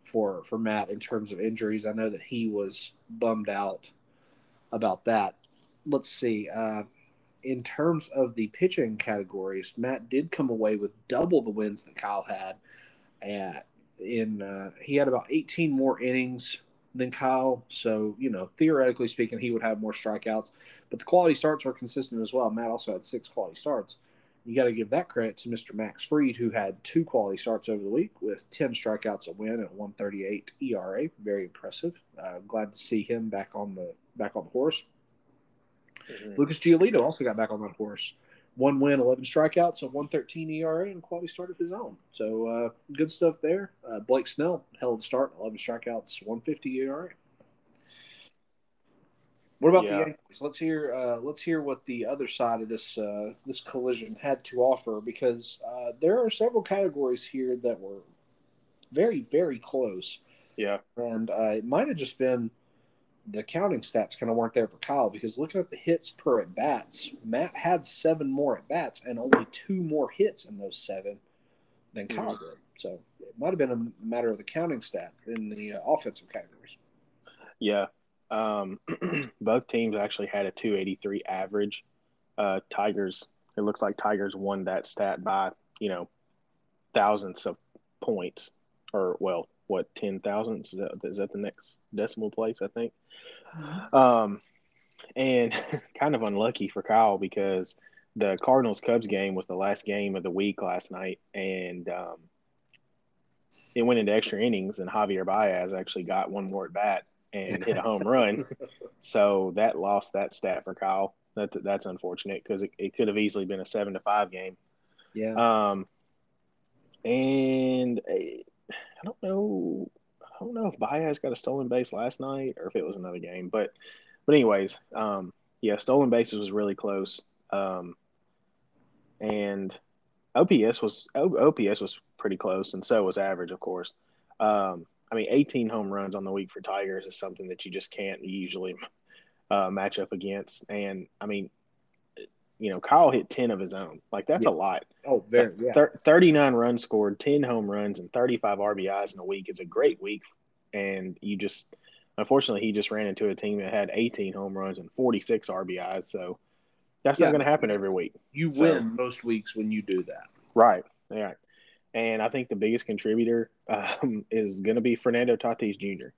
for for Matt in terms of injuries. I know that he was bummed out about that. Let's see. Uh, in terms of the pitching categories, Matt did come away with double the wins that Kyle had. At in uh, he had about 18 more innings than Kyle, so you know theoretically speaking, he would have more strikeouts. But the quality starts were consistent as well. Matt also had six quality starts. You got to give that credit to Mr. Max Fried, who had two quality starts over the week with 10 strikeouts a win at 138 ERA. Very impressive. Uh, glad to see him back on the back on the horse. Mm-hmm. Lucas Giolito also got back on that horse. One win, 11 strikeouts, a 113 ERA, and quality start of his own. So uh, good stuff there. Uh, Blake Snell, hell of a start, 11 strikeouts, 150 ERA. What about yeah. the Yankees? Let's hear. Uh, let's hear what the other side of this uh, this collision had to offer, because uh, there are several categories here that were very, very close. Yeah, and uh, it might have just been the counting stats kind of weren't there for Kyle because looking at the hits per at bats, Matt had seven more at bats and only two more hits in those seven than Kyle mm-hmm. did. So it might have been a matter of the counting stats in the uh, offensive categories. Yeah, um, *clears throat* both teams actually had a 283 average. Uh, Tigers, it looks like Tigers won that stat by, you know, thousands of points, or, well, what, 10 thousandths? Is that, is that the next decimal place, I think? Um, and *laughs* kind of unlucky for Kyle because the Cardinals Cubs game was the last game of the week last night. And, um, it went into extra innings, and Javier Baez actually got one more at bat and hit a home run. *laughs* So that lost that stat for Kyle. That that's unfortunate because it, it could have easily been a seven to five game. Yeah. Um, and eh, I don't know. I don't know if Baez got a stolen base last night or if it was another game, but but anyways, um, yeah, stolen bases was really close. Um, and OPS was OPS was pretty close, and so was average, of course. Um, I mean, 18 home runs on the week for Tigers is something that you just can't usually uh, match up against. And I mean, you know, Kyle hit 10 of his own. Like that's yeah. a lot. Oh, very, yeah. 39 runs scored, 10 home runs, and 35 RBIs in a week is a great week. And you just, unfortunately, he just ran into a team that had 18 home runs and 46 RBIs. So that's yeah. not going to happen every week. You so, win most weeks when you do that. Right. Yeah. And I think the biggest contributor *laughs* um, is going to be Fernando Tatis Jr.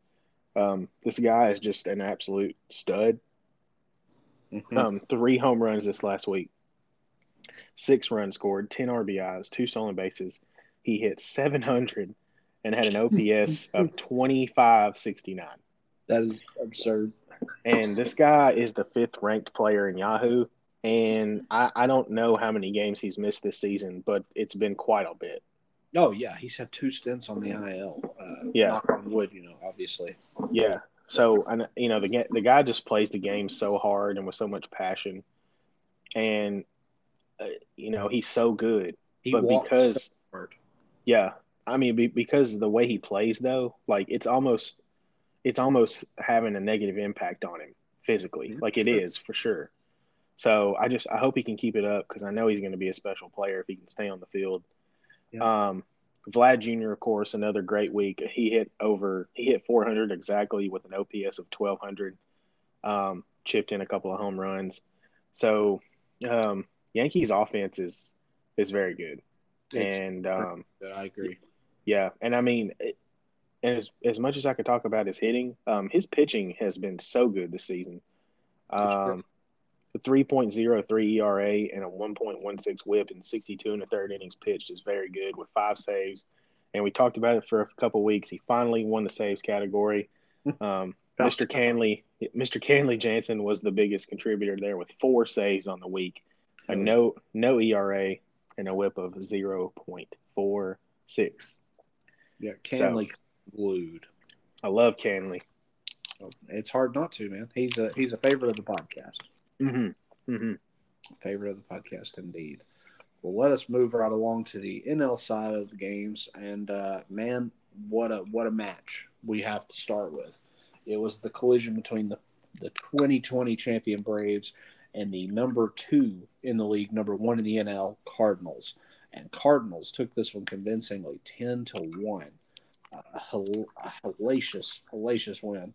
Um, this guy is just an absolute stud. Mm-hmm. Um, three home runs this last week, six runs scored, 10 RBIs, two stolen bases. He hit 700 and had an *laughs* OPS of 2569. That is absurd. And this guy is the fifth ranked player in Yahoo. And I, I don't know how many games he's missed this season, but it's been quite a bit. Oh yeah, he's had two stints on the IL. Uh, yeah, knock on wood, you know, obviously. Yeah. So and you know the the guy just plays the game so hard and with so much passion, and uh, you know he's so good. He but because so yeah, I mean be, because the way he plays though, like it's almost it's almost having a negative impact on him physically. Mm-hmm. Like it is for sure. So I just I hope he can keep it up because I know he's going to be a special player if he can stay on the field. Yeah. Um, Vlad Jr. of course another great week. He hit over he hit 400 exactly with an OPS of 1200. Um, chipped in a couple of home runs. So um, Yankees offense is is very good. It's and um, I agree. Yeah, and I mean, it, as as much as I could talk about his hitting, um, his pitching has been so good this season. Um, A 3.03 ERA and a 1.16 whip in 62 and a third innings pitched is very good with five saves. And we talked about it for a couple weeks. He finally won the saves category. *laughs* Um, *laughs* Mr. Kenley, Mr. Kenley Jansen was the biggest contributor there with four saves on the week, a no no ERA and a WHIP of zero point four six. Yeah, Kenley so, glued. I love Kenley. It's hard not to, man. He's a he's a favorite of the podcast. Mm-hmm. Mm-hmm. Favorite of the podcast, indeed. Well, let us move right along to the NL side of the games, and uh, man, what a what a match we have to start with. It was the collision between the the 2020 champion Braves and the number two in the league, number one in the NL Cardinals. And Cardinals took this one convincingly, ten to one. Uh, a hellacious, hellacious win.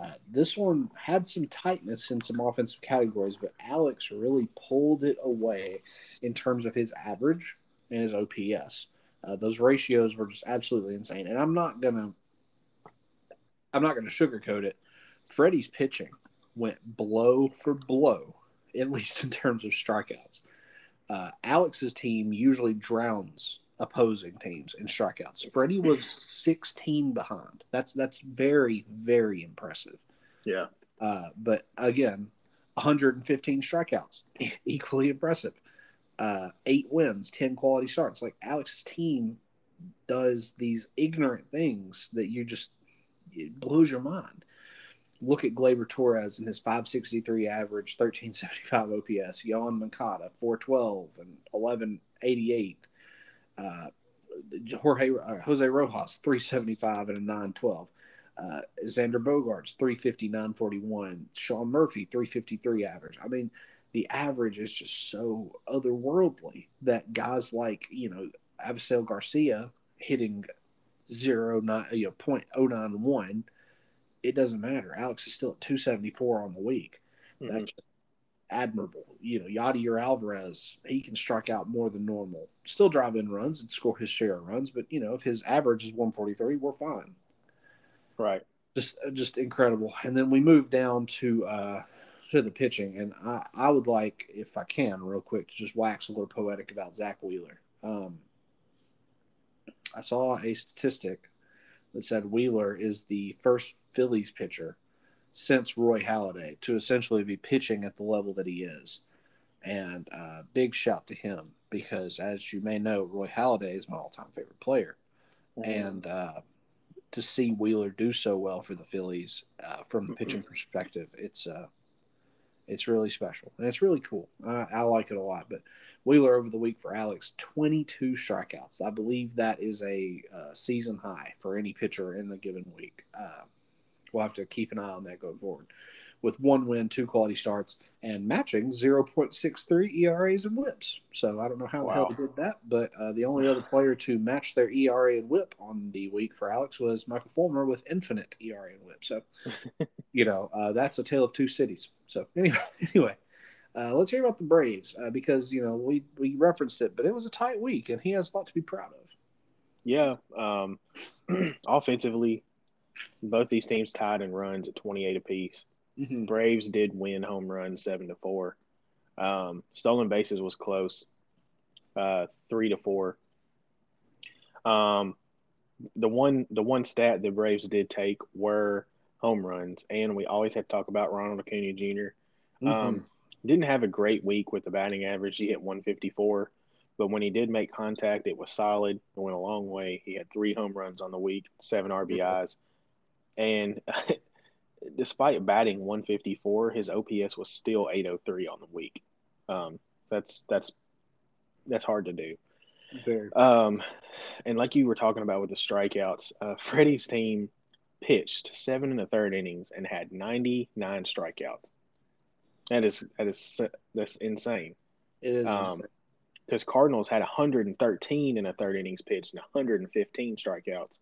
Uh, this one had some tightness in some offensive categories, but Alex really pulled it away in terms of his average and his OPS. Uh, those ratios were just absolutely insane. And I'm not gonna, I'm not gonna sugarcoat it. Freddie's pitching went blow for blow, at least in terms of strikeouts. Uh, Alex's team usually drowns opposing teams in strikeouts. Freddie was 16 behind. That's that's very very impressive. Yeah. Uh, but again, 115 strikeouts, *laughs* equally impressive. Uh, eight wins, 10 quality starts. Like Alex's team does these ignorant things that you just it blows your mind. Look at Gleyber Torres and his 563 average, 1375 OPS. Yoan Moncada, 412 and 1188. Uh, Jorge uh, Jose Rojas 375 and a 912. Uh, Xander Bogaerts 350 941. Sean Murphy 353 average. I mean, the average is just so otherworldly that guys like you know Avisail Garcia hitting zero nine you know point oh nine one. It doesn't matter. Alex is still at 274 on the week. Mm-hmm. That's admirable. You know, Yadier Alvarez, he can strike out more than normal. Still drive in runs and score his share of runs, but you know, if his average is 143, we're fine. Right. Just just incredible. And then we move down to uh to the pitching, and I, I would like, if I can, real quick, to just wax a little poetic about Zack Wheeler. Um, I saw a statistic that said Wheeler is the first Phillies pitcher since Roy Halladay to essentially be pitching at the level that he is. And uh, big shout to him because, as you may know, Roy Halladay is my all time favorite player. Mm-hmm. And uh, to see Wheeler do so well for the Phillies uh, from the pitching mm-hmm. perspective, it's uh, it's really special and it's really cool. I, I, like it a lot. But Wheeler over the week for Alex, 22 strikeouts. I believe that is a uh, season high for any pitcher in a given week. Uh, we'll have to keep an eye on that going forward. With one win, two quality starts, and matching 0.63 ERAs and whips. So I don't know how wow. the hell they did that, but uh, the only other *sighs* player to match their ERA and whip on the week for Alex was Michael Fulmer with infinite ERA and whip. So, *laughs* you know, uh, that's a tale of two cities. So *laughs* anyway, anyway. Uh, let's hear about the Braves uh, because you know we we referenced it, but it was a tight week, and he has a lot to be proud of. Yeah, um, *clears throat* offensively, both these teams tied in runs at 28 apiece. Mm-hmm. Braves did win home runs seven to four. Um, stolen bases was close, uh, three to four. Um, the one the one stat the Braves did take were home runs, and we always have to talk about Ronald Acuna Jr. Mm-hmm. Um, didn't have a great week with the batting average. He hit 154, but when he did make contact, it was solid. It went a long way. He had three home runs on the week, seven RBIs. And *laughs* despite batting 154, his OPS was still 803 on the week. Um, that's that's that's hard to do. Very. Um, and like you were talking about with the strikeouts, uh, *laughs* Freddie's team pitched seven in a third innings and had 99 strikeouts. That is that is that's insane. It is. Um, because Cardinals had 113 in a third innings pitched and 115 strikeouts.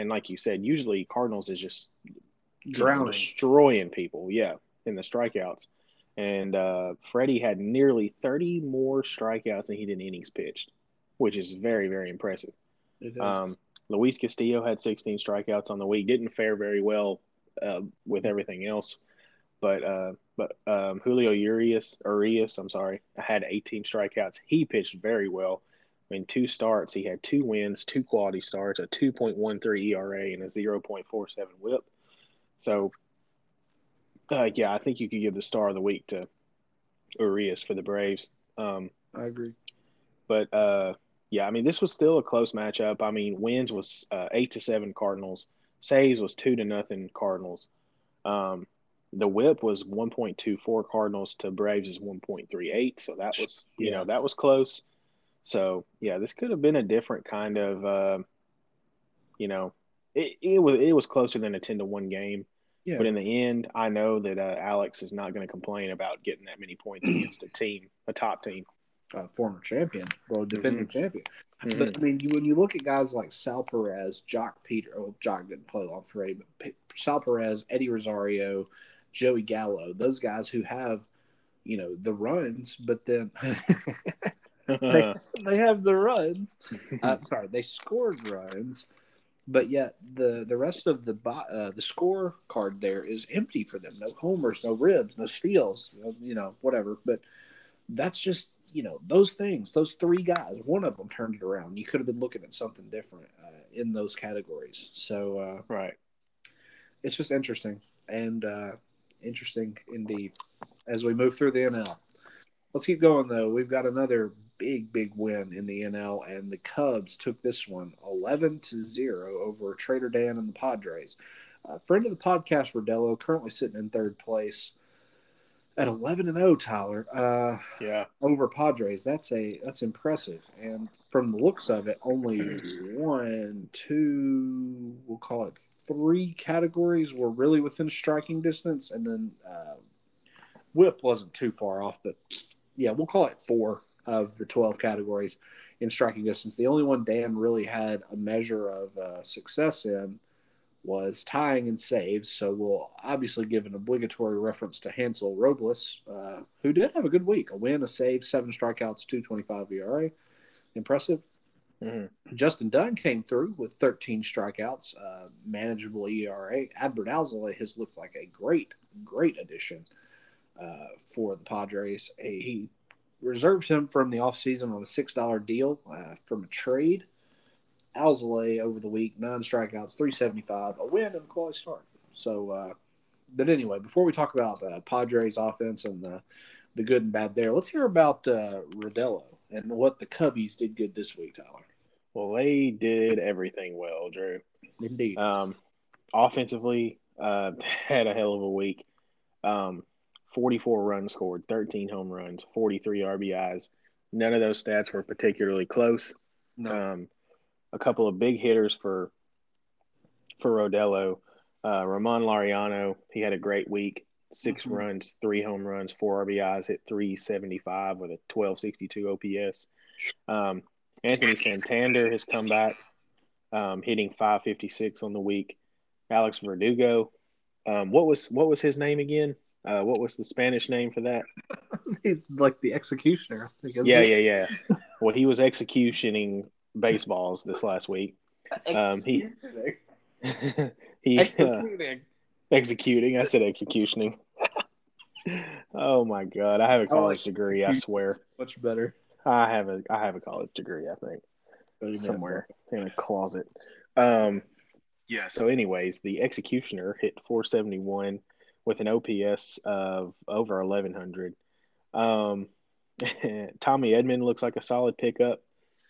And like you said, usually Cardinals is just drowning, destroying people. Yeah, in the strikeouts. And uh, Freddie had nearly 30 more strikeouts than he did innings pitched, which is very, very impressive. Um, Luis Castillo had 16 strikeouts on the week. Didn't fare very well uh, with everything else. but uh, but um, Julio Urias, Urias, I'm sorry, had 18 strikeouts. He pitched very well. In two starts, he had two wins, two quality starts, a 2.13 ERA, and a 0.47 WHIP. So, uh, yeah, I think you could give the star of the week to Urias for the Braves. Um, I agree. but uh, yeah, I mean, this was still a close matchup. I mean, wins was uh, eight to seven Cardinals. Saves was two to nothing Cardinals. Um, the whip was 1.24 Cardinals to Braves is 1.38. So that was, you Yeah. know, that was close. So yeah, this could have been a different kind of, uh, you know, it, it was it was closer than a 10 to one game. Yeah. But in the end, I know that uh, Alex is not going to complain about getting that many points *clears throat* against a team, a top team. uh, former champion, well, defending champion. Mhm. But I mean, you, when you look at guys like Sal Perez, Joc Peter, oh, Joc didn't play long for Eddie, but Sal Perez, Eddie Rosario, Joey Gallo, those guys who have, you know, the runs, but then *laughs* they, *laughs* they have the runs. *laughs* Uh, sorry, they scored runs, but yet the the rest of the uh, the score card there is empty for them. No homers, no ribs, no steals, you know, whatever. But that's just you know those things. Those three guys, one of them turned it around. You could have been looking at something different uh, in those categories. So uh, right. it's just interesting and uh, interesting indeed as we move through the NL. Let's keep going though. We've got another big, big win in the NL, and the Cubs took this one 11 to zero over Trader Dan and the Padres. Uh, friend of the podcast, Rodello, currently sitting in third place at 11 and 0. Tyler, uh, Yeah. over Padres. That's a that's impressive. And from the looks of it, only one, two, we'll call it three categories were really within striking distance, and then uh, Whip wasn't too far off, but yeah, we'll call it four of the twelve categories in striking distance. The only one Dan really had a measure of uh, success in was tying and saves. So we'll obviously give an obligatory reference to Hansel Robles, uh, who did have a good week. A win, a save, seven strikeouts, 225 ERA. Impressive. hmm Justin Dunn came through with 13 strikeouts, uh, manageable ERA. Adbert Alzolay has looked like a great, great addition uh, for the Padres. He reserved him from the offseason on a $6 deal uh, from a trade. Alzolay over the week, nine strikeouts, 375, a win and a quality start. So, uh, but anyway, before we talk about uh, Padres offense and the, the good and bad there, let's hear about uh, Rodello and what the Cubbies did good this week, Tyler. Well, they did everything well, Drew. Indeed. Um, offensively, uh, *laughs* had a hell of a week. Um, 44 runs scored, 13 home runs, 43 RBIs. None of those stats were particularly close. no. Um, a couple of big hitters for for Rodello. Uh, Ramon Laureano, he had a great week. 6 Mhm. runs, three home runs, four RBIs, hit 375 with a 1262 OPS. Um, Anthony Santander has come back, um, hitting 556 on the week. Alex Verdugo, um, what was what was his name again? Uh, what was the Spanish name for that? *laughs* He's like the executioner. Because Yeah, yeah, yeah. *laughs* Well, he was executioning baseballs this last week. Um, he- Executioning. *laughs* he uh, Executing. executing. I said executioning. oh my god! I have a I like college degree. I swear. Much better. I have a I have a college degree. I think Amen. somewhere in a closet. Um, yeah. So, anyways, the executioner hit 471 with an OPS of over 1100. Um, *laughs* Tommy Edman looks like a solid pickup.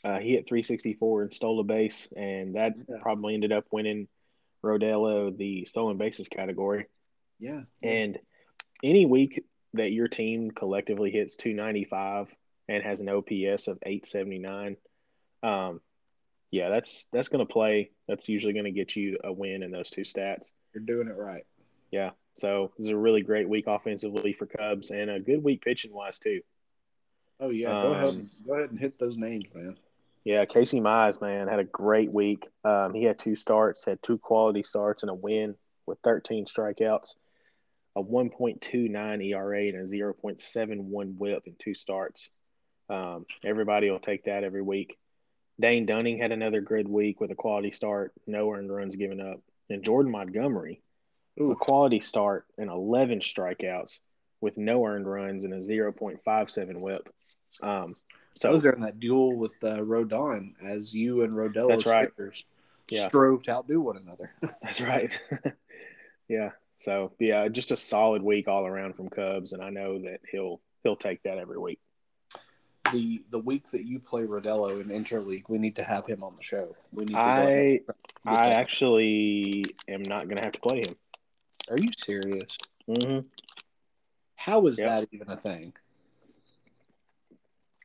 Uh, he hit 364 and stole a base, and that Yeah. probably ended up winning Rodello the stolen bases category. Yeah. And any week that your team collectively hits 295 and has an OPS of 879, um, yeah, that's that's going to play. That's usually going to get you a win in those two stats. You're doing it right. Yeah. So this is a really great week offensively for Cubs and a good week pitching wise too. Oh yeah. Go ahead. Um, And, go ahead and hit those names, man. Yeah, Casey Mize, man, had a great week. Um, he had two starts, had two quality starts, and a win with 13 strikeouts, a 1.29 ERA, and a 0.71 WHIP in two starts. Um, everybody will take that every week. Dane Dunning had another good week with a quality start, no earned runs given up, and Jordan Montgomery a quality start and 11 strikeouts with no earned runs and a 0.57 whip. Um, So I was there in that duel with uh, Rodon as you and Rodello's That's right. Yeah. strove to outdo one another. *laughs* That's right. *laughs* yeah. So yeah, just a solid week all around from Cubs, and I know that he'll he'll take that every week. the the week that you play Rodello in interleague, we need to have him on the show. We need I- ahead and get I actually am not going to have to play him. Are you serious? Mm-hmm. How is Yep. that even a thing?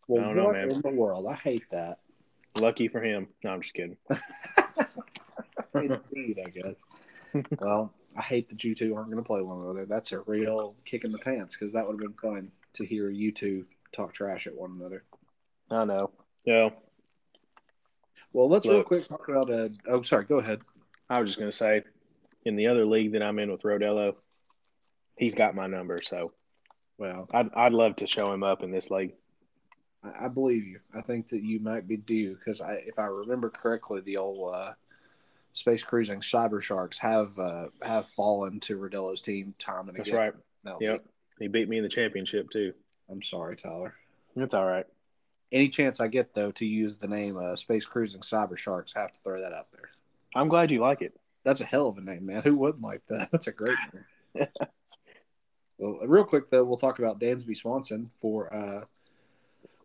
Well, I don't know, what man. in the world? I hate that. Lucky for him. No, I'm just kidding. *laughs* *laughs* Indeed, I guess. well, I hate that you two aren't going to play one another. That's a real kick in the pants because that would have been fun to hear you two talk trash at one another. I know. Yeah. Well, let's real quick talk about. Uh, oh, sorry. Go ahead. I was just going to say, in the other league that I'm in with Rodello, he's got my number, so Well, I'd I'd love to show him up in this league. I, believe you. I think that you might be due because I, if I remember correctly, the old uh, space cruising cyber sharks have uh, have fallen to Rodello's team time and That's again. right. No, Yep. He beat me in the championship too. I'm sorry, Tyler. That's all right. Any chance I get though to use the name uh, Space Cruising Cyber Sharks, I have to throw that out there. I'm glad you like it. That's a hell of a name, man. Who wouldn't like that? *laughs* That's a great name. *laughs* well, real quick though, we'll talk about Dansby Swanson for uh,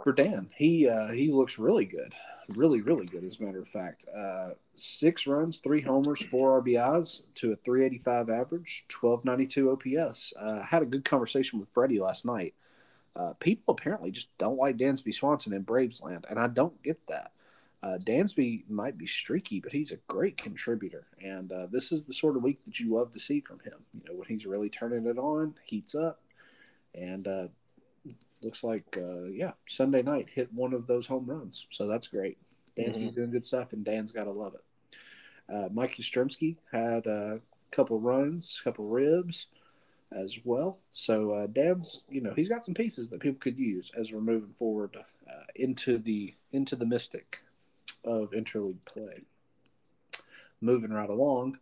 for Dan. He uh, he looks really good, really really good. As a matter of fact, uh, six runs, three homers, four RBIs to a 385 average, 1292 OPS. Uh, had a good conversation with Freddie last night. Uh, people apparently just don't like Dansby Swanson in Braves land, and I don't get that. Uh, Dansby might be streaky, but he's a great contributor, and uh, this is the sort of week that you love to see from him. You know, when he's really turning it on, heats up, and uh, looks like uh, yeah, Sunday night hit one of those home runs, so that's great. Dansby's doing good stuff, and Dan's got to love it. Uh, Mike Yastrzemski had a couple runs, a couple ribs as well. So uh, Dan's, you know, he's got some pieces that people could use as we're moving forward uh, into the into the mystic of interleague play. Moving right along,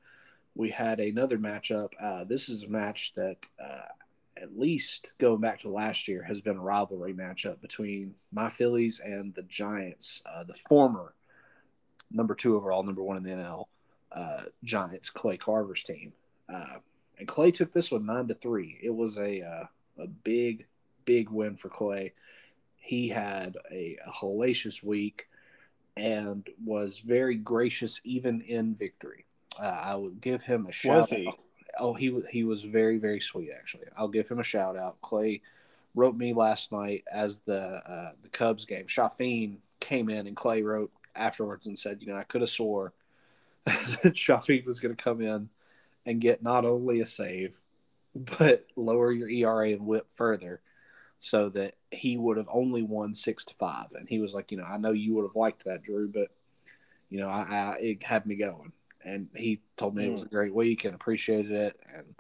we had another matchup. Uh, this is a match that, uh, at least going back to last year, has been a rivalry matchup between my Phillies and the Giants, uh, the former number two overall, number one in the NL uh, Giants, Clay Carver's team. Uh, and Clay took this one nine to three. It was a uh, a big, big win for Clay. He had a, a hellacious week and was very gracious even in victory. Uh, I would give him a shout. Was he? out. Oh, he he was very very sweet actually. I'll give him a shout out. Clay wrote me last night as the uh, the Cubs game. Chafin came in and Clay wrote afterwards and said, you know, I could have swore *laughs* that Chafin was going to come in and get not only a save, but lower your ERA and whip further so that he would have only won six to five. And he was like, you know, I know you would have liked that, Drew, but you know, I, I it had me going. And he told me it was a great week and appreciated it. And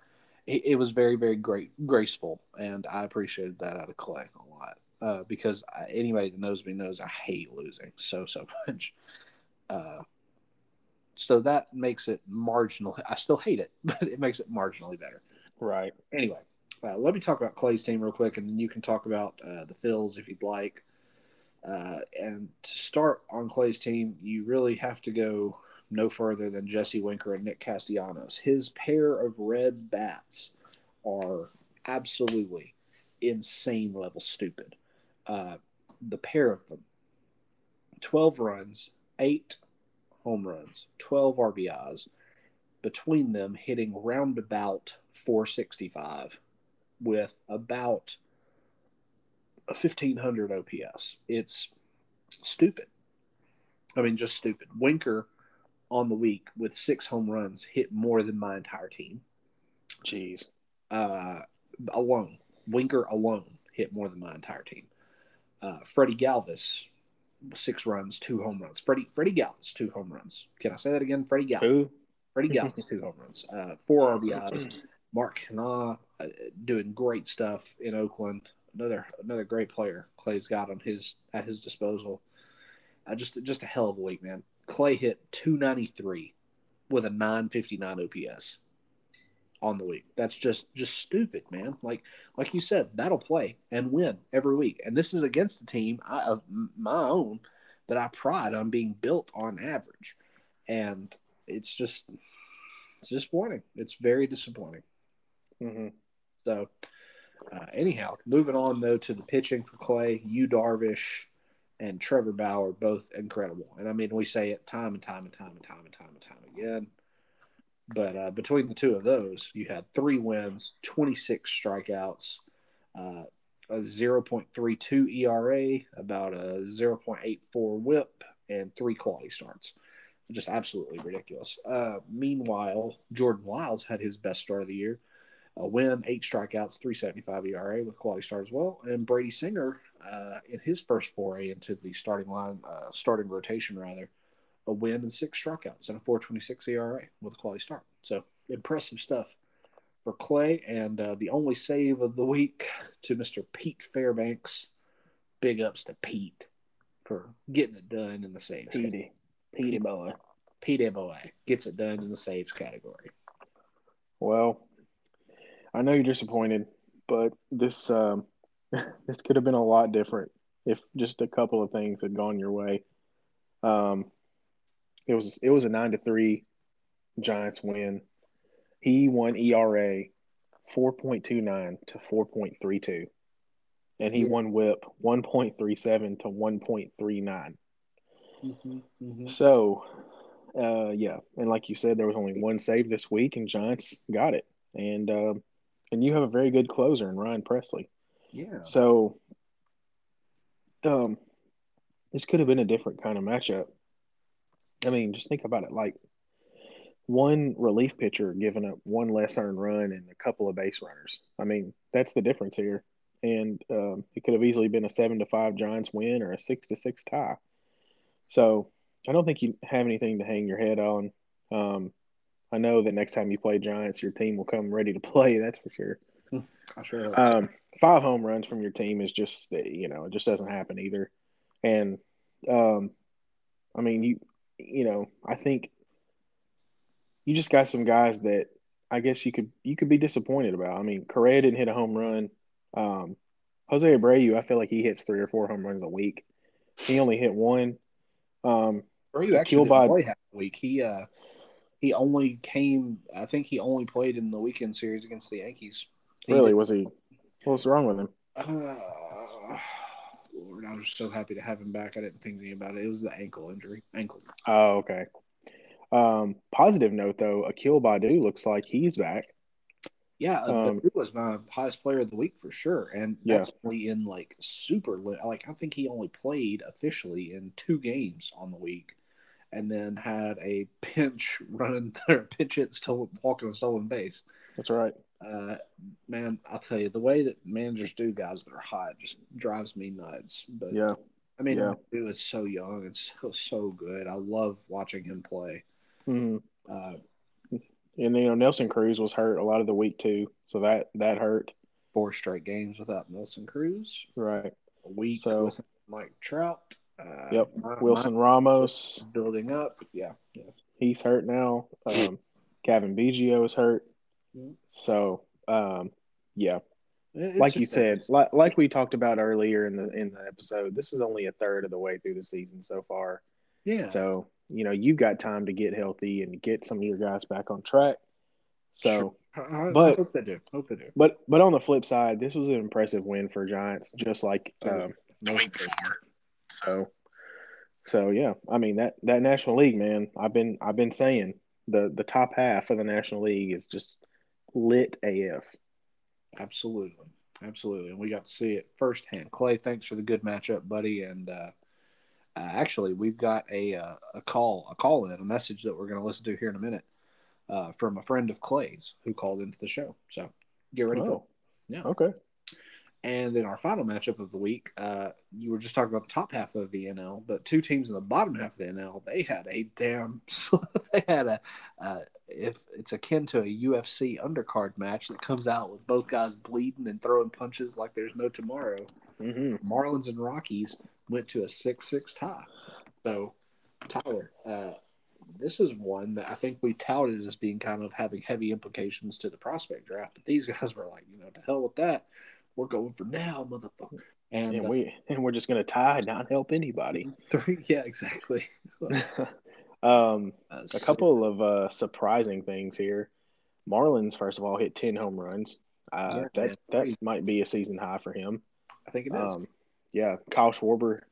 it, it was very, very great, graceful. And I appreciated that out of Clay a lot uh, because I, anybody that knows me knows I hate losing so, so *laughs* much. Uh, so that makes it marginally. I still hate it, *laughs* but it makes it marginally better. Right. Anyway, uh, let me talk about Clay's team real quick, and then you can talk about uh, the Phils if you'd like. Uh, and to start on Clay's team, you really have to go no further than Jesse Winker and Nick Castellanos. His pair of Reds bats are absolutely insane level stupid. Uh, the pair of them 12 runs, 8 home runs, 12 RBIs, between them hitting roundabout 465 with about a 1500 OPS. It's stupid. I mean, just stupid. Winker on the week with six home runs hit more than my entire team Jeez. uh, alone. Winker alone hit more than my entire team. Uh, Freddie Galvis, six runs, two home runs. Freddie Freddie Galvis, two home runs. Can I say that again? Freddie Galvis. Who? Freddie Galvis, two home runs, uh, four RBIs. *clears throat* Mark Canha uh, doing great stuff in Oakland. Another another great player Clay's got on his at his disposal. Uh, just just a hell of a week, man. Clay hit 293 with a 959 OPS. on the week. That's just just stupid, man. Like like you said, that'll play and win every week. And this is against a team I, of my own that I pride on being built on average. And it's just it's disappointing. It's very disappointing. Mm-hmm. So, uh, anyhow, moving on though to the pitching for Clay, Yu Darvish and Trevor Bauer, both incredible. And I mean, we say it time and time and time and time and time and time again. But uh, between the two of those, you had three wins, 26 strikeouts, uh, a 0.32 ERA, about a 0.84 whip, and three quality starts. Just absolutely ridiculous. Uh, meanwhile, Jordan Lyles had his best start of the year. A win, eight strikeouts, 375 ERA with quality start as well. And Brady Singer, uh, in his first foray into the starting line, uh, starting rotation rather, a win and six strikeouts and a 426 ERA with a quality start. So impressive stuff for Clay. And uh, the only save of the week to Mr. Pete Fairbanks. Big ups to Pete for getting it done in the saves. Petey, Petey boy. Pete boy gets it done in the saves category. Well, I know you're disappointed, but this um, *laughs* this could have been a lot different if just a couple of things had gone your way. Um, it was it was a nine to three Giants win. He won ERA four point two nine to four point three two, and he Yeah. won WHIP one point three seven to one point three nine. Mm-hmm, mm-hmm. So, uh, yeah, and like you said, there was only one save this week, and Giants got it. And um, and you have a very good closer in Ryan Pressly. Yeah. So, um, this could have been a different kind of matchup. I mean, just think about it like one relief pitcher giving up one less earned run and a couple of base runners. I mean, that's the difference here. And um, it could have easily been a seven to five Giants win or a six to six tie. So I don't think you have anything to hang your head on. Um, I know that next time you play Giants, your team will come ready to play. That's for sure. I sure. Um, five home runs from your team is just you know it just doesn't happen either. And um, I mean you you know I think you just got some guys that I guess you could you could be disappointed about. I mean Correa didn't hit a home run. Um, Jose Abreu, I feel like he hits three or four home runs a week. He only hit one. Um, you actually didn't play half the week. He uh he only came I think he only played in the weekend series against the Yankees. He really, was he? What's wrong with him? Uh, Lord, I was so happy to have him back. I didn't think anything about it. It was the ankle injury. Ankle. Oh, okay. Um, positive note though, Akil Baddoo looks like he's back. Yeah, uh, Um, Baddoo was my highest player of the week for sure, and Yeah. that's only in like super li- like I think he only played officially in two games on the week, and then had a *laughs* pinch running their pitch hit still walking a stolen base. That's right. Uh, man, I'll tell you the way that managers do guys that are hot just drives me nuts. But Yeah. I mean, yeah. Baddoo is so young and so so good. I love watching him play. Mhm. Uh, And you know Nelson Cruz was hurt a lot of the week too, so that that hurt. four straight games without Nelson Cruz. Right. A week So- with Mike Trout. Uh, Yep. Wilson Ramos, building up. Yeah, yeah. he's hurt now. Um, Cavan Biggio is hurt. Mhm. So, um, yeah, It- like you said, like like we talked about earlier in the in the episode, this is only a third of the way through the season so far. yeah. So, you know, you've got time to get healthy and get some of your guys back on track. So, I, I- I but- hope they do. Hope they do. but but on the flip side, this was an impressive win for Giants, just like um, the week before. So, so yeah, I mean that that National League, man. I've been I've been saying the the top half of the National League is just lit AF. Absolutely. Absolutely. And we got to see it firsthand. Clay, thanks for the good matchup, buddy. And uh, uh, actually, we've got a, uh, a call, a call in, a message that we're going to listen to here in a minute uh, from a friend of Clay's who called into the show. So get ready for it. Oh, Yeah. okay. And in our final matchup of the week, uh, you were just talking about the top half of the NL, but two teams in the bottom half of the NL, they had a damn, *laughs* they had a, uh, if it's akin to a UFC undercard match that comes out with both guys bleeding and throwing punches like there's no tomorrow. hmm Marlins and Rockies went to a six-six tie. So, Tyler, uh, this is one that I think we touted as being kind of having heavy implications to the prospect draft. But these guys were like, you know, to hell with that. We're going for now, motherfucker. And, And uh, we *laughs* and we're just gonna tie, not help anybody. *laughs* three, yeah, exactly. *laughs* um, Uh, a couple of uh, surprising things here. Marlins, first of all, hit ten home runs. Uh, Yeah, that man. that might be a season high for him. I think it is. Um, yeah, Kyle Schwarber,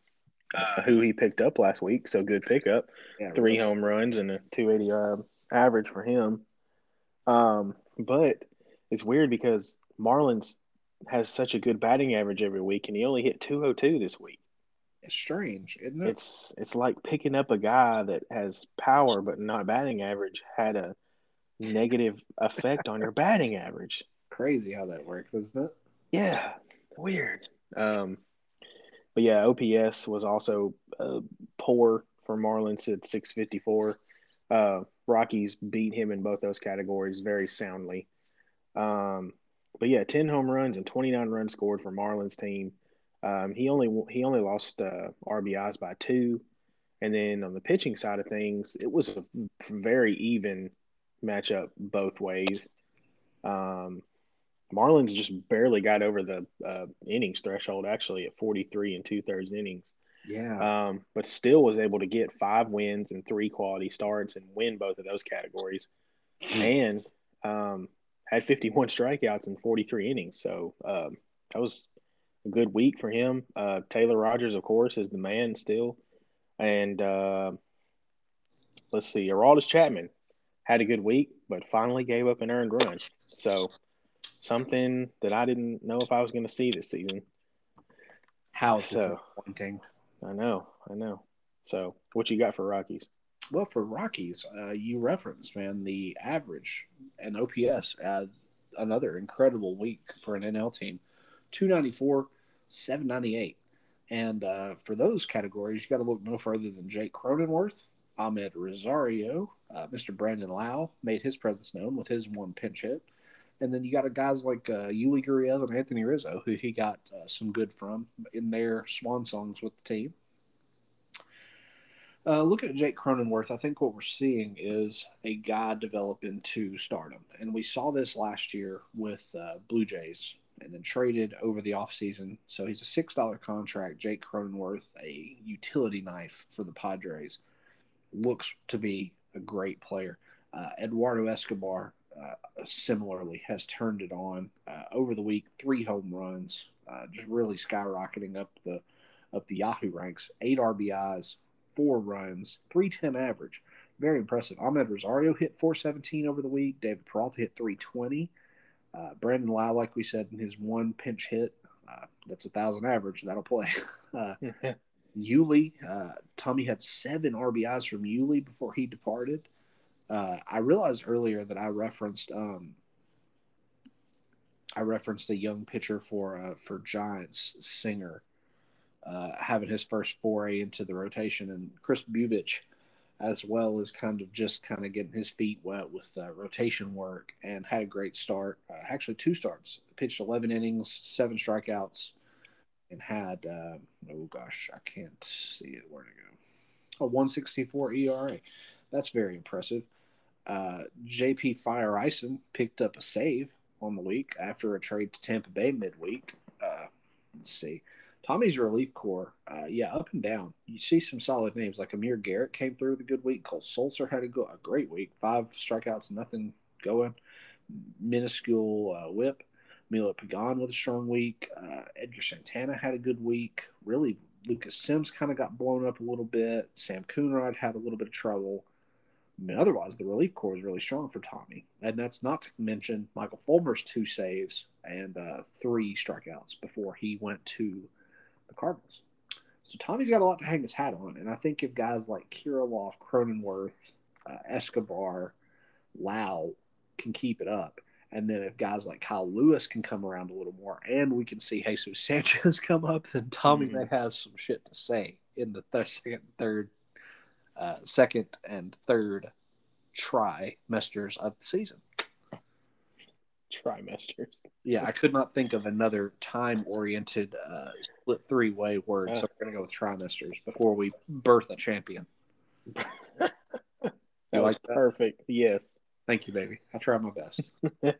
uh, who he picked up last week, so good pickup. yeah, Three really. home runs and a 280 uh, average for him. Um, but it's weird because Marlins has such a good batting average every week, and he only hit 202 this week. It's strange, isn't it? It's it's like picking up a guy that has power but not batting average had a negative effect on your batting average. crazy how that works, isn't it? Yeah, weird. Um, but yeah, OPS was also uh, poor for Marlins at 654. Uh, Rockies beat him in both those categories very soundly. Um, but yeah, 10 home runs and 29 runs scored for Marlins team. Um, he only he only lost uh, RBIs by two, and then on the pitching side of things, it was a very even matchup both ways. Um, Marlins just barely got over the uh, innings threshold, actually at 43 and two thirds innings, Yeah. um, but still was able to get five wins and three quality starts and win both of those categories, *laughs* and um, had 51 *laughs* strikeouts in 43 innings. So um, that was a good week for him. Uh, Taylor Rogers, of course, is the man still, and uh, let's see, Aroldis Chapman had a good week, but finally gave up an earned run. So something that I didn't know if I was going to see this season. How So- disappointing. I know, I know. So what you got for Rockies? Well, for Rockies, uh, you referenced, man, the average and OPS had another incredible week for an NL team 294, 798. And uh, for those categories, you got to look no further than Jake Cronenworth, Amed Rosario, uh, Mr. Brandon Lowe made his presence known with his one pinch hit. And then you got guys like uh, Yuli Gurriel and Anthony Rizzo, who he got uh, some good from in their swan songs with the team. Uh, looking at Jake Cronenworth, I think what we're seeing is a guy develop into stardom. And we saw this last year with uh, Blue Jays and then traded over the offseason. So he's a $6 contract. Jake Cronenworth, a utility knife for the Padres, looks to be a great player. Uh, Eduardo Escobar, uh, similarly, has turned it on uh, over the week. Three home runs, uh, just really skyrocketing up the up the Yahoo ranks. Eight RBIs, four runs, 310 average. Very impressive. Amed Rosario hit 417 over the week. David Peralta hit 320. Uh, Brandon Lowe, like we said, in his one pinch hit, uh, that's a thousand average. That'll play. *laughs* Uh, *laughs* Yuli, uh, Tommy had seven RBIs from Yuli before he departed. Uh, I realized earlier that I referenced um, I referenced a young pitcher for uh, for Giants, Singer, uh, having his first foray into the rotation, and Kris Bubic, as well as kind of just kind of getting his feet wet with uh, rotation work, and had a great start. Uh, actually, two starts. Pitched 11 innings, seven strikeouts, and had uh, oh gosh, I can't see it. Where to go? A 164 ERA. That's very impressive. Uh, JP Feyereisen picked up a save on the week after a trade to Tampa Bay midweek. Uh, let's see. Tommy's relief core, uh, yeah, up and down. You see some solid names like Amir Garrett came through a good week. Cole Sulser had a, go- a great week. Five strikeouts, nothing going. Minuscule uh, whip. Milo Pagan with a strong week. Uh, Edgar Santana had a good week. Really, Lucas Sims kind of got blown up a little bit. Sam Coonrod had a little bit of trouble. I mean, otherwise, the relief core is really strong for Tommy. And that's not to mention Michael Fulmer's two saves and uh, three strikeouts before he went to the Cardinals. So Tommy's got a lot to hang his hat on. And I think if guys like Kirilloff, Cronenworth, uh, Escobar, Lowe can keep it up, and then if guys like Kyle Lewis can come around a little more, and we can see Jesus *laughs* Sanchez come up, then Tommy Mhm. may have some shit to say in the th- second, third, uh, second and third trimesters of the season. Trimesters. Yeah, I could not think of another time-oriented uh, split three-way word, so we're gonna go with trimesters before we birth a champion. *laughs* That was like that? perfect. Yes. Thank you, baby. I try my best. *laughs*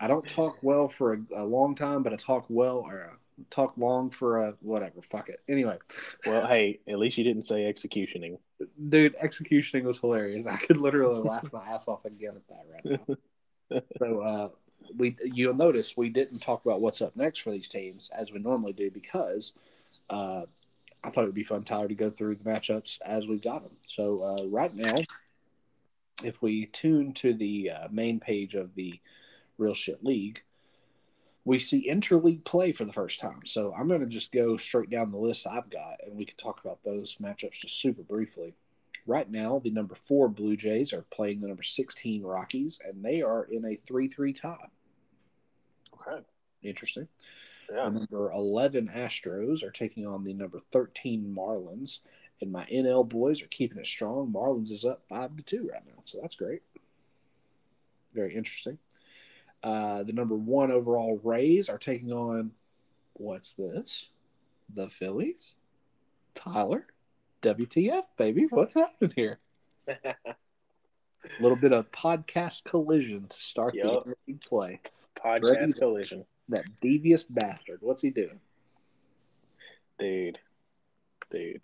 I don't talk well for a, a long time, but I talk well or uh, talk long for a whatever. Fuck it. Anyway, well, hey, at least you didn't say executioning. dude, executioning was hilarious. I could literally laugh my ass off again at that right now. *laughs* so uh, we you'll notice we didn't talk about what's up next for these teams as we normally do because uh, I thought it would be fun, Tyler, to go through the matchups as we've got them. So uh, right now, if we tune to the uh, main page of the Real Shit League, we see interleague play for the first time. So I'm going to just go straight down the list I've got, and we can talk about those matchups just super briefly. Right now, the number four Blue Jays are playing the number 16 Rockies, and they are in a 3 3 tie. Okay. Interesting. Yeah. The number 11 Astros are taking on the number 13 Marlins. And my NL boys are keeping it strong. Marlins is up 5 to 2 right now. So that's great. Very interesting. Uh, the number one overall Rays are taking on what's this? The Phillies? Tyler? WTF, baby. What's happening here? A *laughs* little bit of podcast collision to start Yup. the play. Podcast collision. That devious bastard. What's he doing? Dude. Dude.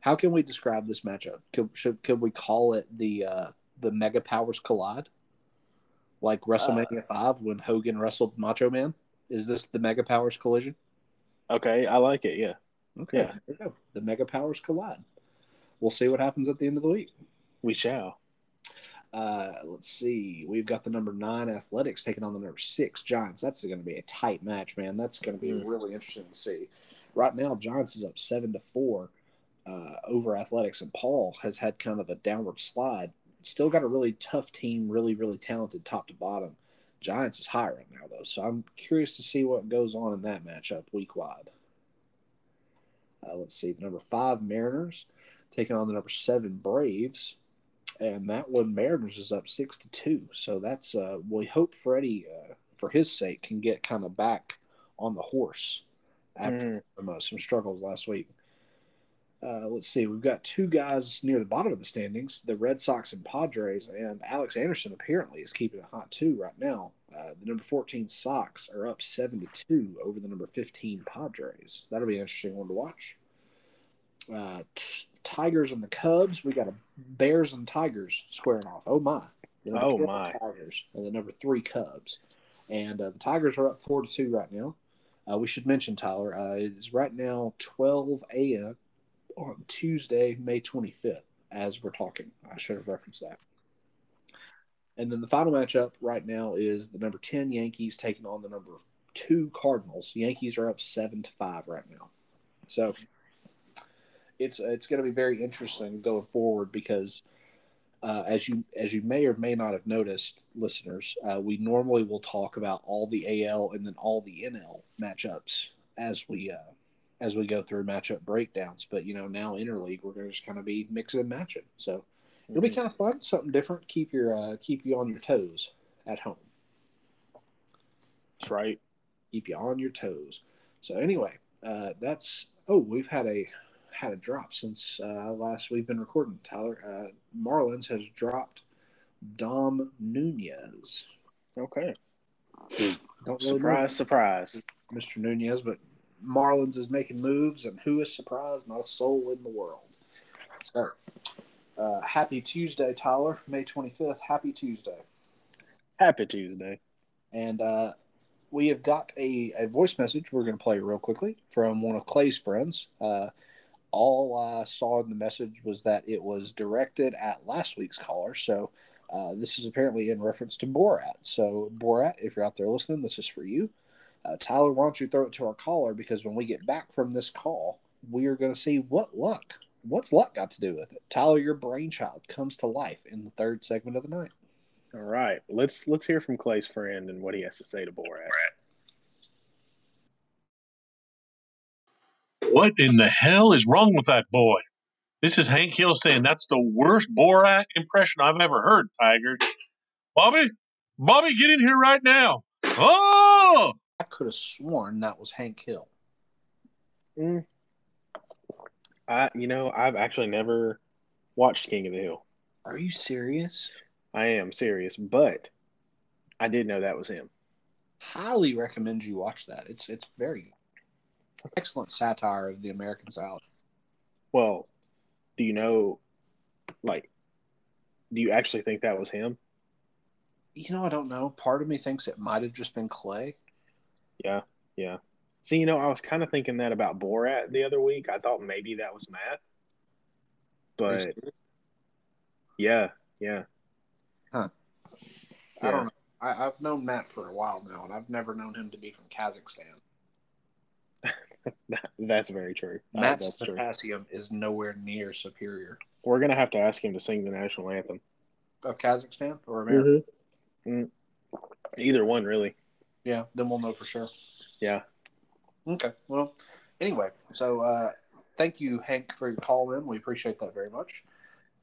How can we describe this matchup? Could should could we call it the uh, the Mega Powers collide, like WrestleMania five when Hogan wrestled Macho Man? Is this the Mega Powers collision? Okay, I like it, yeah. Okay, Yeah. there we go. The Mega Powers collide. We'll see what happens at the end of the week. We shall. Uh, let's see. We've got the number nine Athletics taking on the number six Giants. That's going to be a tight match, man. That's going to be Mm. really interesting to see. Right now, Giants is up seven to four uh, over Athletics, and Paul has had kind of a downward slide. Still got a really tough team, really, really talented top to bottom. Giants is high right now, though, so I'm curious to see what goes on in that matchup week wide. Uh, let's see, the number five Mariners taking on the number seven Braves and that one Mariners is up six to two. So that's uh, we hope Freddie, uh, for his sake, can get kind of back on the horse after Mm. some, uh, some struggles last week. Uh, let's see, we've got two guys near the bottom of the standings: the Red Sox and Padres, and Alex Anderson apparently is keeping it hot too right now. Uh, the number fourteen Sox are up seven to two over the number fifteen Padres. That'll be an interesting one to watch. Uh, t- Tigers and the Cubs. We got a Bears and Tigers squaring off. Oh my! Oh, 12 my. Tigers and the number three Cubs, and uh, the Tigers are up four to two right now. Uh, we should mention Tyler. Uh, it is right now twelve a.m. on Tuesday, May twenty fifth. As we're talking, I should have referenced that. And then the final matchup right now is the number ten Yankees taking on the number two Cardinals. The Yankees are up seven to five right now. So it's it's going to be very interesting going forward because uh, as you as you may or may not have noticed, listeners, uh, we normally will talk about all the AL and then all the NL matchups as we uh, as we go through matchup breakdowns. But you know now interleague we're going to just kind of be mixing and matching. So it'll be kind of fun, something different. Keep your uh, keep you on your toes at home. That's right. keep you on your toes. So anyway, uh, that's oh we've had a had a drop since uh, last we've been recording. Tyler uh, Marlins has dropped Dom Nunez. Okay. Don't really Surprise, surprise. Mr. Nunez, but Marlins is making moves, and who is surprised? Not a soul in the world. So, uh, happy Tuesday, Tyler. May twenty fifth. Happy Tuesday. Happy Tuesday. And uh, we have got a, a voice message we're going to play real quickly from one of Clay's friends. Uh, all I saw in the message was that it was directed at last week's caller. So uh, this is apparently in reference to Borat. So, Borat, if you're out there listening, this is for you. Uh, Tyler, why don't you throw it to our caller? Because when we get back from this call, we are going to see what luck. What's luck got to do with it? Tyler, your brainchild comes to life in the third segment of the night. All right. Let's let's hear from Clay's friend and what he has to say to Borat. What in the hell is wrong with that boy? This is Hank Hill saying that's the worst Borat impression I've ever heard, Tiger. Bobby, Bobby, get in here right now. Oh, I could have sworn that was Hank Hill. Mm. I you know, I've actually never watched King of the Hill. Are you serious? I am serious, but I did know that was him. Highly recommend you watch that. It's it's very excellent satire of the American South. Well, do you know, like, do you actually think that was him? You know, I don't know. Part of me thinks it might have just been Clay. Yeah, yeah. See, you know, I was kind of thinking that about Borat the other week. I thought maybe that was Matt, but yeah, yeah. Huh. I don't know. I, I've known Matt for a while now, and I've never known him to be from Kazakhstan. *laughs* That, that's very true. Uh, Matt's that's true. potassium is nowhere near superior. We're gonna have to ask him to sing the national anthem. Of Kazakhstan or America? Mm. Either one, really. Yeah, then we'll know for sure. Yeah. Okay. Well, anyway, so uh, thank you, Hank, for your call in. We appreciate that very much.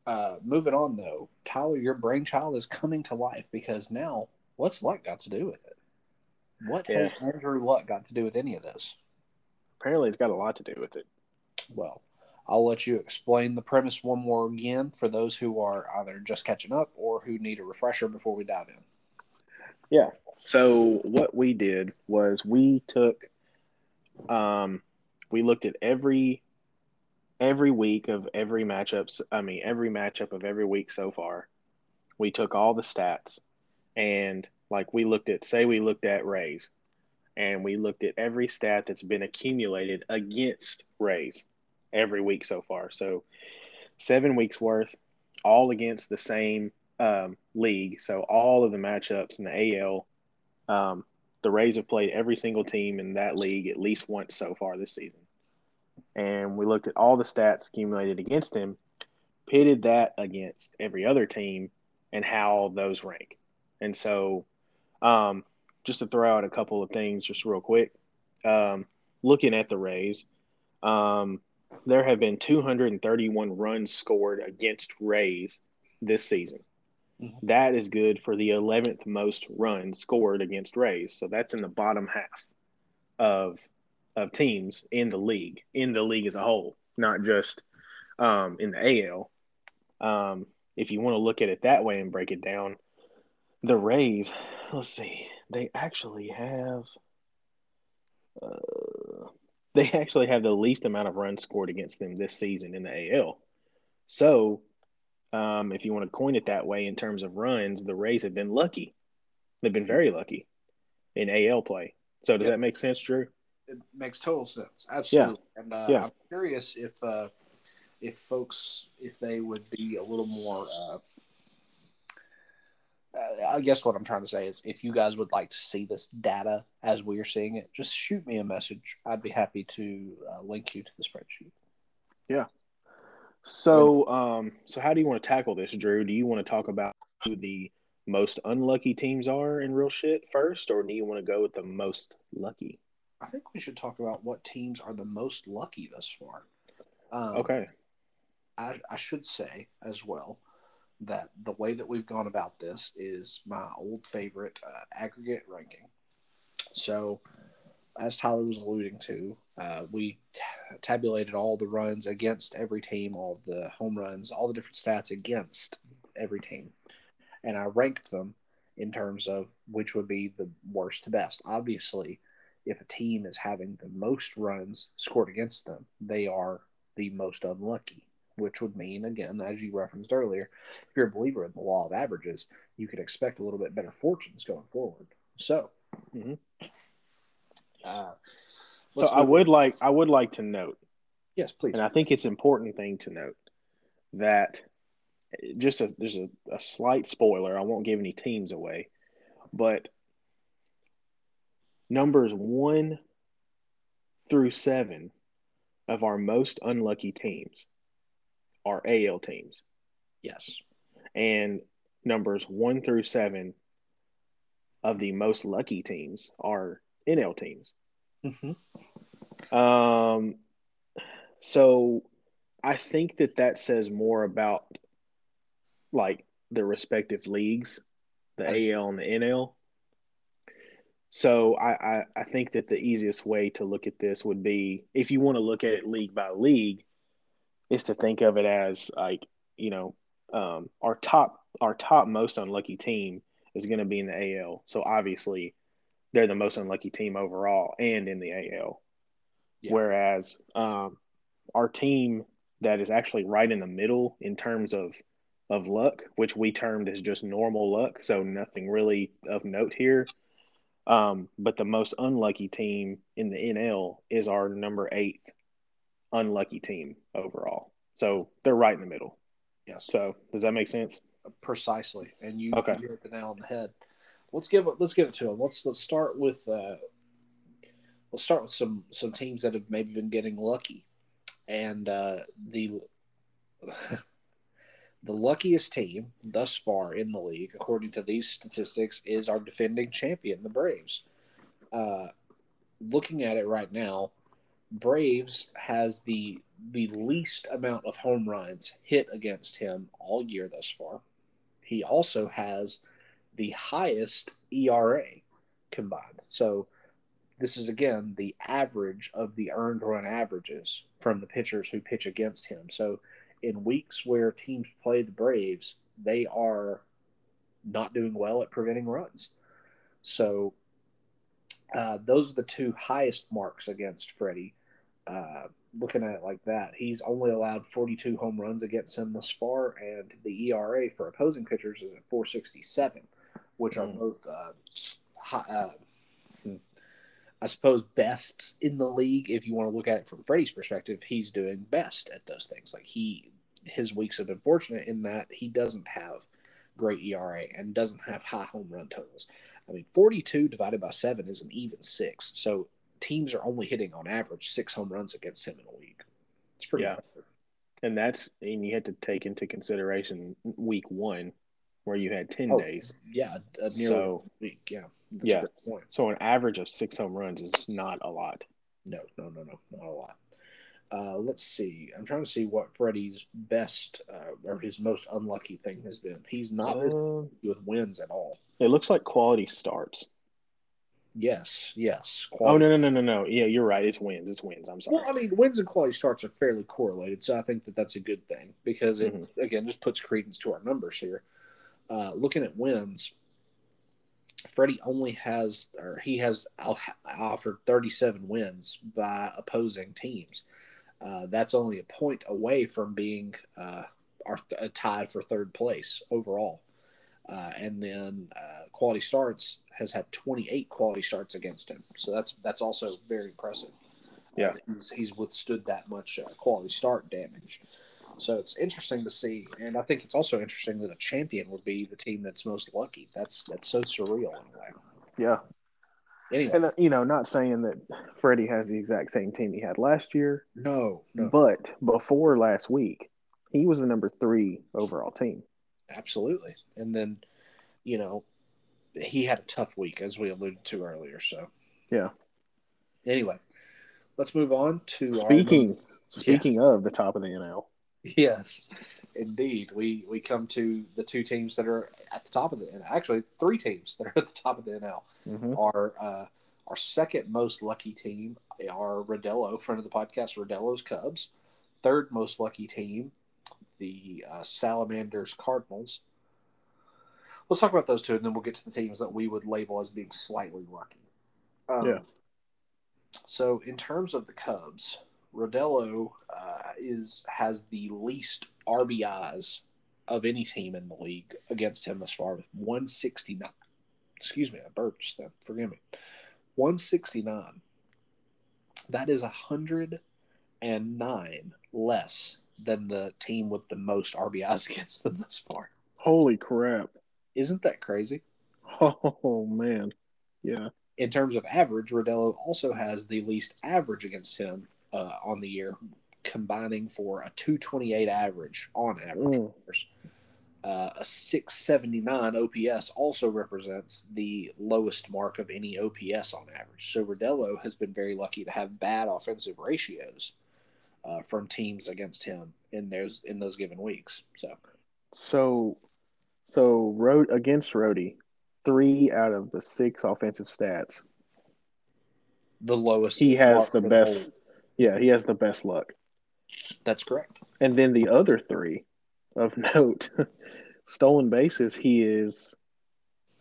Uh, moving on, though, Tyler, your brainchild is coming to life because now what's luck got to do with it? What Yeah. has Andrew Luck got to do with any of this? Apparently, it's got a lot to do with it. Well, I'll let you explain the premise one more again for those who are either just catching up or who need a refresher before we dive in. So what we did was we took, um, we looked at every every week of every matchups. I mean, every matchup of every week so far. We took all the stats, and like we looked at, say, we looked at Rays, and we looked at every stat that's been accumulated against Rays every week so far. So seven weeks worth, all against the same um, league. So all of the matchups in the AL um, the Rays have played every single team in that league at least once so far this season. And we looked at all the stats accumulated against him, pitted that against every other team, and how those rank. And so, um, just to throw out a couple of things, just real quick, um, looking at the Rays, um, there have been 231 runs scored against Rays this season. That is good for the 11th most runs scored against Rays. So that's in the bottom half of of teams in the league, in the league as a whole, not just um, in the AL. Um, if you want to look at it that way and break it down, the Rays, let's see, they actually have uh, they actually have the least amount of runs scored against them this season in the AL. So um, if you want to coin it that way in terms of runs, the Rays have been lucky. They've been very lucky in AL play. So does that make sense, Drew? It makes total sense. Absolutely. And uh, Yeah. I'm curious if uh, if folks if they would be a little more. Uh, I guess what I'm trying to say is, if you guys would like to see this data as we are seeing it, just shoot me a message. I'd be happy to uh, link you to the spreadsheet. So, um, so how do you want to tackle this, Drew? Do you want to talk about who the most unlucky teams are in real shit first, or do you want to go with the most lucky? I think we should talk about what teams are the most lucky thus far. Um, Okay. I, I should say as well that the way that we've gone about this is my old favorite uh, aggregate ranking. So, as Tyler was alluding to, uh, we t- tabulated all the runs against every team, all the home runs, all the different stats against every team. And I ranked them in terms of which would be the worst to best. Obviously, if a team is having the most runs scored against them, they are the most unlucky, which would mean, again, as you referenced earlier, if you're a believer in the law of averages, you could expect a little bit better fortunes going forward. So, Mhm. uh, So I would like I would like to note, yes, please. and I think it's important thing to note that just a there's a, a slight spoiler. I won't give any teams away, but numbers one through seven of our most unlucky teams are AL teams, yes. and numbers one through seven of the most lucky teams are NL teams. Mm-hmm. Um, so I think that that says more about like the respective leagues, the I- AL and the NL. So I, I, I think that the easiest way to look at this would be if you want to look at it league by league, is to think of it as like, you know, um, our top our top most unlucky team is going to be in the AL. So obviously, they're the most unlucky team overall and in the AL. Yeah. Whereas um, our team that is actually right in the middle in terms of of luck, which we termed as just normal luck, so nothing really of note here. Um, but the most unlucky team in the NL is our number eight unlucky team overall. So they're right in the middle. Yes. So does that make sense? precisely, and you Okay. you hit the nail on the head. Let's give it. Let's give it to them. Let's let's start with uh, let's start with some some teams that have maybe been getting lucky, and uh, the *laughs* the luckiest team thus far in the league, according to these statistics, is our defending champion, the Braves. Uh, looking at it right now, Braves has the the least amount of home runs hit against him all year thus far. He also has the highest ERA combined. So this is again the average of the earned run averages from the pitchers who pitch against him. So in weeks where teams play the Braves, they are not doing well at preventing runs. So uh, those are the two highest marks against Freddie. Uh, looking at it like that, he's only allowed 42 home runs against him thus far, and the ERA for opposing pitchers is at 467, which are Mm. both, uh, high, uh, hmm, I suppose, best in the league. If you want to look at it from Freddie's perspective, he's doing best at those things. Like he, his weeks have been fortunate in that he doesn't have great ERA and doesn't have high home run totals. I mean, 42 divided by seven is an even six. So teams are only hitting on average six home runs against him in a week. It's pretty Yeah. impressive. And that's and you had to take into consideration week one, where you had ten Oh, days. Yeah, So- week. Yeah, that's Yeah. a good point. So an average of six home runs is not a lot. No, no, no, no, not a lot. Uh, let's see. I'm trying to see what Freddie's best uh, or his most unlucky thing has been. He's not Uh, with wins at all. it looks like quality starts. Yes, yes. Oh no no no no no! Yeah, you're right. It's wins. It's wins. I'm sorry. Well, I mean, wins and quality starts are fairly correlated, so I think that that's a good thing because it Mhm. again just puts credence to our numbers here. Uh, looking at wins, Freddie only has or he has offered 37 wins by opposing teams. Uh, that's only a point away from being uh, our th- tied for third place overall. Uh, and then uh, quality starts has had 28 quality starts against him, so that's that's also very impressive. Yeah. Uh, he's, he's withstood that much uh, quality start damage. So it's interesting to see, and I think it's also interesting that a champion would be the team that's most lucky. That's that's so surreal in a way. Yeah, Anyway, and uh, you know, not saying that Freddie has the exact same team he had last year, no, no, but before last week, he was the number three overall team. absolutely. And then, you know, he had a tough week as we alluded to earlier. So Yeah. Anyway, let's move on to our- Speaking speaking of the top of the NL, Yes, indeed. We we come to the two teams that are at the top of the NL. Actually, three teams *laughs* that are at the top of the NL. Mhm. Our uh, our second most lucky team are Rodello, friend of the podcast, Rodello's Cubs. Third most lucky team, the uh, Salamanders Cardinals. Let's talk about those two, and then we'll get to the teams that we would label as being slightly lucky. Um, Yeah. So, in terms of the Cubs, Rodello uh, is has the least RBIs of any team in the league against him thus far with 169. Excuse me, I burped just then. Forgive me. 169. That is 109 less than the team with the most RBIs *laughs* against them thus far. holy crap! Isn't that crazy? Oh man, yeah, In terms of average, Rodello also has the least average against him uh, on the year, combining for a 228 average on average. Mm. Uh, a 679 OPS also represents the lowest mark of any OPS on average. So Rodello has been very lucky to have bad offensive ratios uh, from teams against him in those in those given weeks. So So, so road against Rhodey, three out of the six offensive stats, the lowest he has the best. whole- yeah, he has the best luck. that's correct. And then the other three, of *laughs* note, stolen bases, he is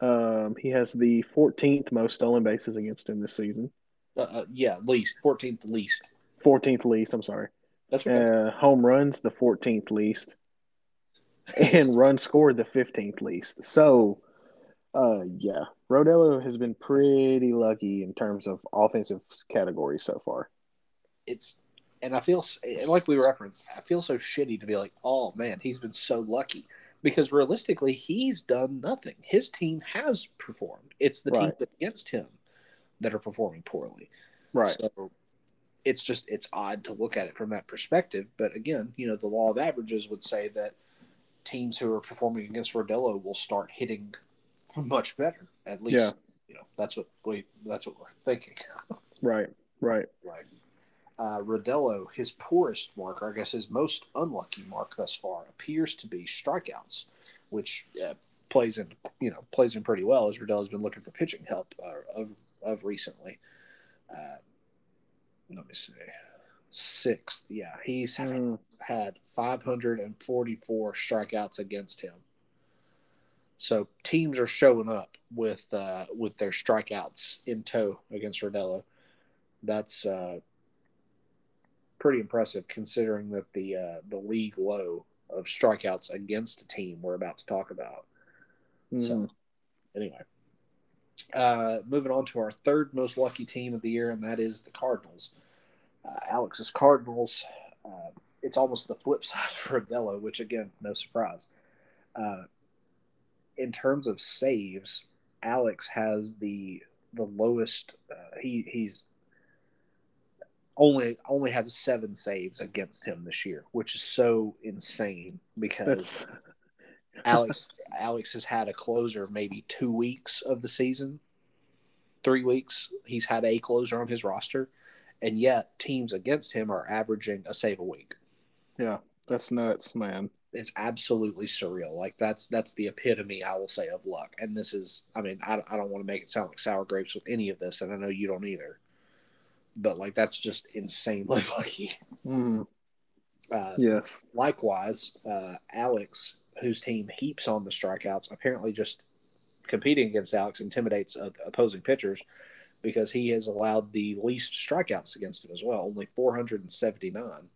um, he has the 14th most stolen bases against him this season. Uh, uh, yeah, least fourteenth least. 14th least, I'm sorry. That's right. Uh, home runs, the 14th least. And runs scored, the 15th least. So, uh, yeah, Rodello has been pretty lucky in terms of offensive categories so far. It's and I feel eh, like we referenced. I feel so shitty to be like, oh man, he's been so lucky because realistically, he's done nothing. His team has performed. It's the Right. teams against him that are performing poorly. Right. So it's just it's odd to look at it from that perspective. But again, you know, the law of averages would say that teams who are performing against Rodello will start hitting much better. At least, Yeah. you know, that's what we that's what we're thinking. *laughs* Right. Right. Right. Uh, Rodello, his poorest mark, or I guess his most unlucky mark thus far, appears to be strikeouts, which uh, plays in you know plays in pretty well as Rodello's been looking for pitching help uh, of of recently. Uh, let me see, sixth. Yeah, he's had, Mm, had 544 strikeouts against him. So teams are showing up with uh, with their strikeouts in tow against Rodello. That's uh, pretty impressive considering that the uh, the league low of strikeouts against a team we're about to talk about. So mm. anyway, uh, moving on to our third most lucky team of the year, and that is the Cardinals. Uh, Alex's Cardinals. Uh, it's almost the flip *laughs* side for Rodello, which again, no surprise. Uh, in terms of saves, Alex has the the lowest. Uh, he he's only only has seven saves against him this year, which is so insane because Alex *laughs* Alex has had a closer maybe two weeks of the season, three weeks. He's had a closer on his roster, and yet teams against him are averaging a save a week. yeah, that's nuts, man. It's absolutely surreal. Like that's that's the epitome, I will say, of luck. And this is, I mean, I, I don't want to make it sound like sour grapes with any of this, and I know you don't either. But like that's just insanely *laughs* lucky. Mm, Uh, yes. Likewise, uh, Alex, whose team heaps on the strikeouts, apparently just competing against Alex intimidates uh, opposing pitchers because he has allowed the least strikeouts against him as well, only 479.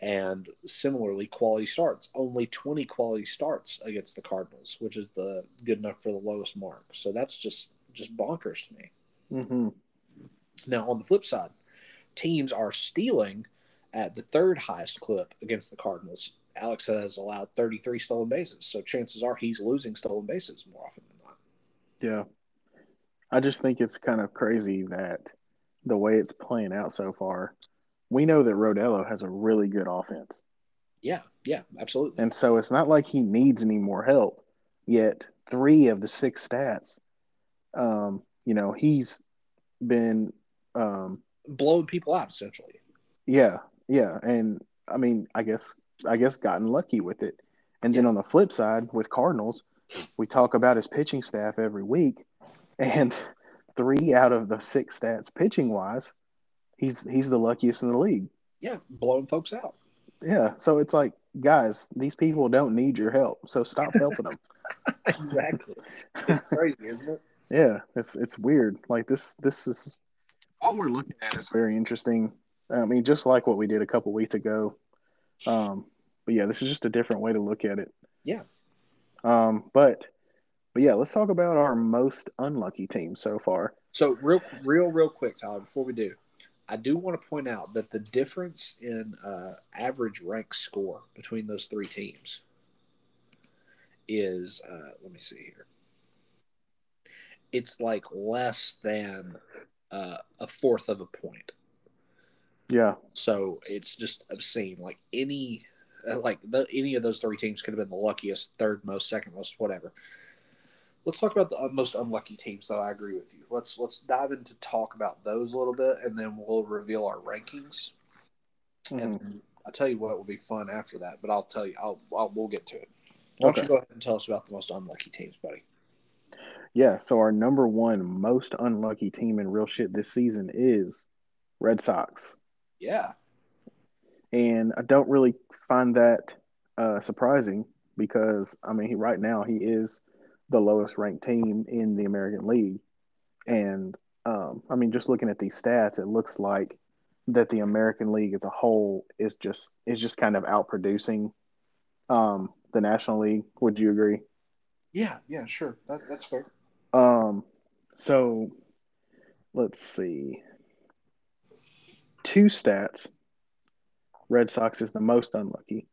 And similarly, quality starts, only 20 quality starts against the Cardinals, which is the good enough for the lowest mark. So that's just just bonkers to me. hmm Now, on the flip side, teams are stealing at the third highest clip against the Cardinals. Alex has allowed 33 stolen bases, so chances are he's losing stolen bases more often than not. Yeah. I just think it's kind of crazy that the way it's playing out so far, we know that Rodello has a really good offense. Yeah, yeah, absolutely. And so it's not like he needs any more help. Yet three of the six stats, um, you know, he's been, um, Blowing people out, essentially. yeah, yeah, and I mean, I guess, I guess, gotten lucky with it. And then on the flip side, with Cardinals, we talk about his pitching staff every week, and *laughs* three out of the six stats pitching wise, he's he's the luckiest in the league. Yeah, blowing folks out. Yeah, so it's like, guys, these people don't need your help, so stop *laughs* helping them. exactly. It's crazy, isn't it? *laughs* Yeah, it's it's weird. Like this this is what we're looking at is very interesting. I mean, just like what we did a couple weeks ago. Um, but yeah, this is just a different way to look at it. Yeah. Um, but but yeah, let's talk about our most unlucky team so far. So real, real, real quick, Tyler. Before we do, I do want to point out that the difference in uh, average rank score between those three teams is, uh, let me see here. It's like less than uh, a fourth of a point. Yeah. So it's just obscene. Like any, uh, like the, any of those three teams could have been the luckiest, third most, second most, whatever. Let's talk about the uh, most unlucky teams. Though I agree with you. Let's let's dive into talk about those a little bit, and then we'll reveal our rankings. Mhm. And I'll tell you what will be fun after that. But I'll tell you, I'll, I'll we'll get to it. Why don't you go ahead and tell us about the most unlucky teams, buddy? Yeah. So our number one most unlucky team in real shit this season is Red Sox. Yeah, and I don't really find that uh, surprising because I mean, he right now he is the lowest ranked team in the American League, and um, I mean, just looking at these stats, it looks like that the American League as a whole is just is just kind of outproducing um, the National League. Would you agree? Yeah, yeah, sure. That, that's fair. Um, so let's see. Two stats. Red Sox is the most unlucky.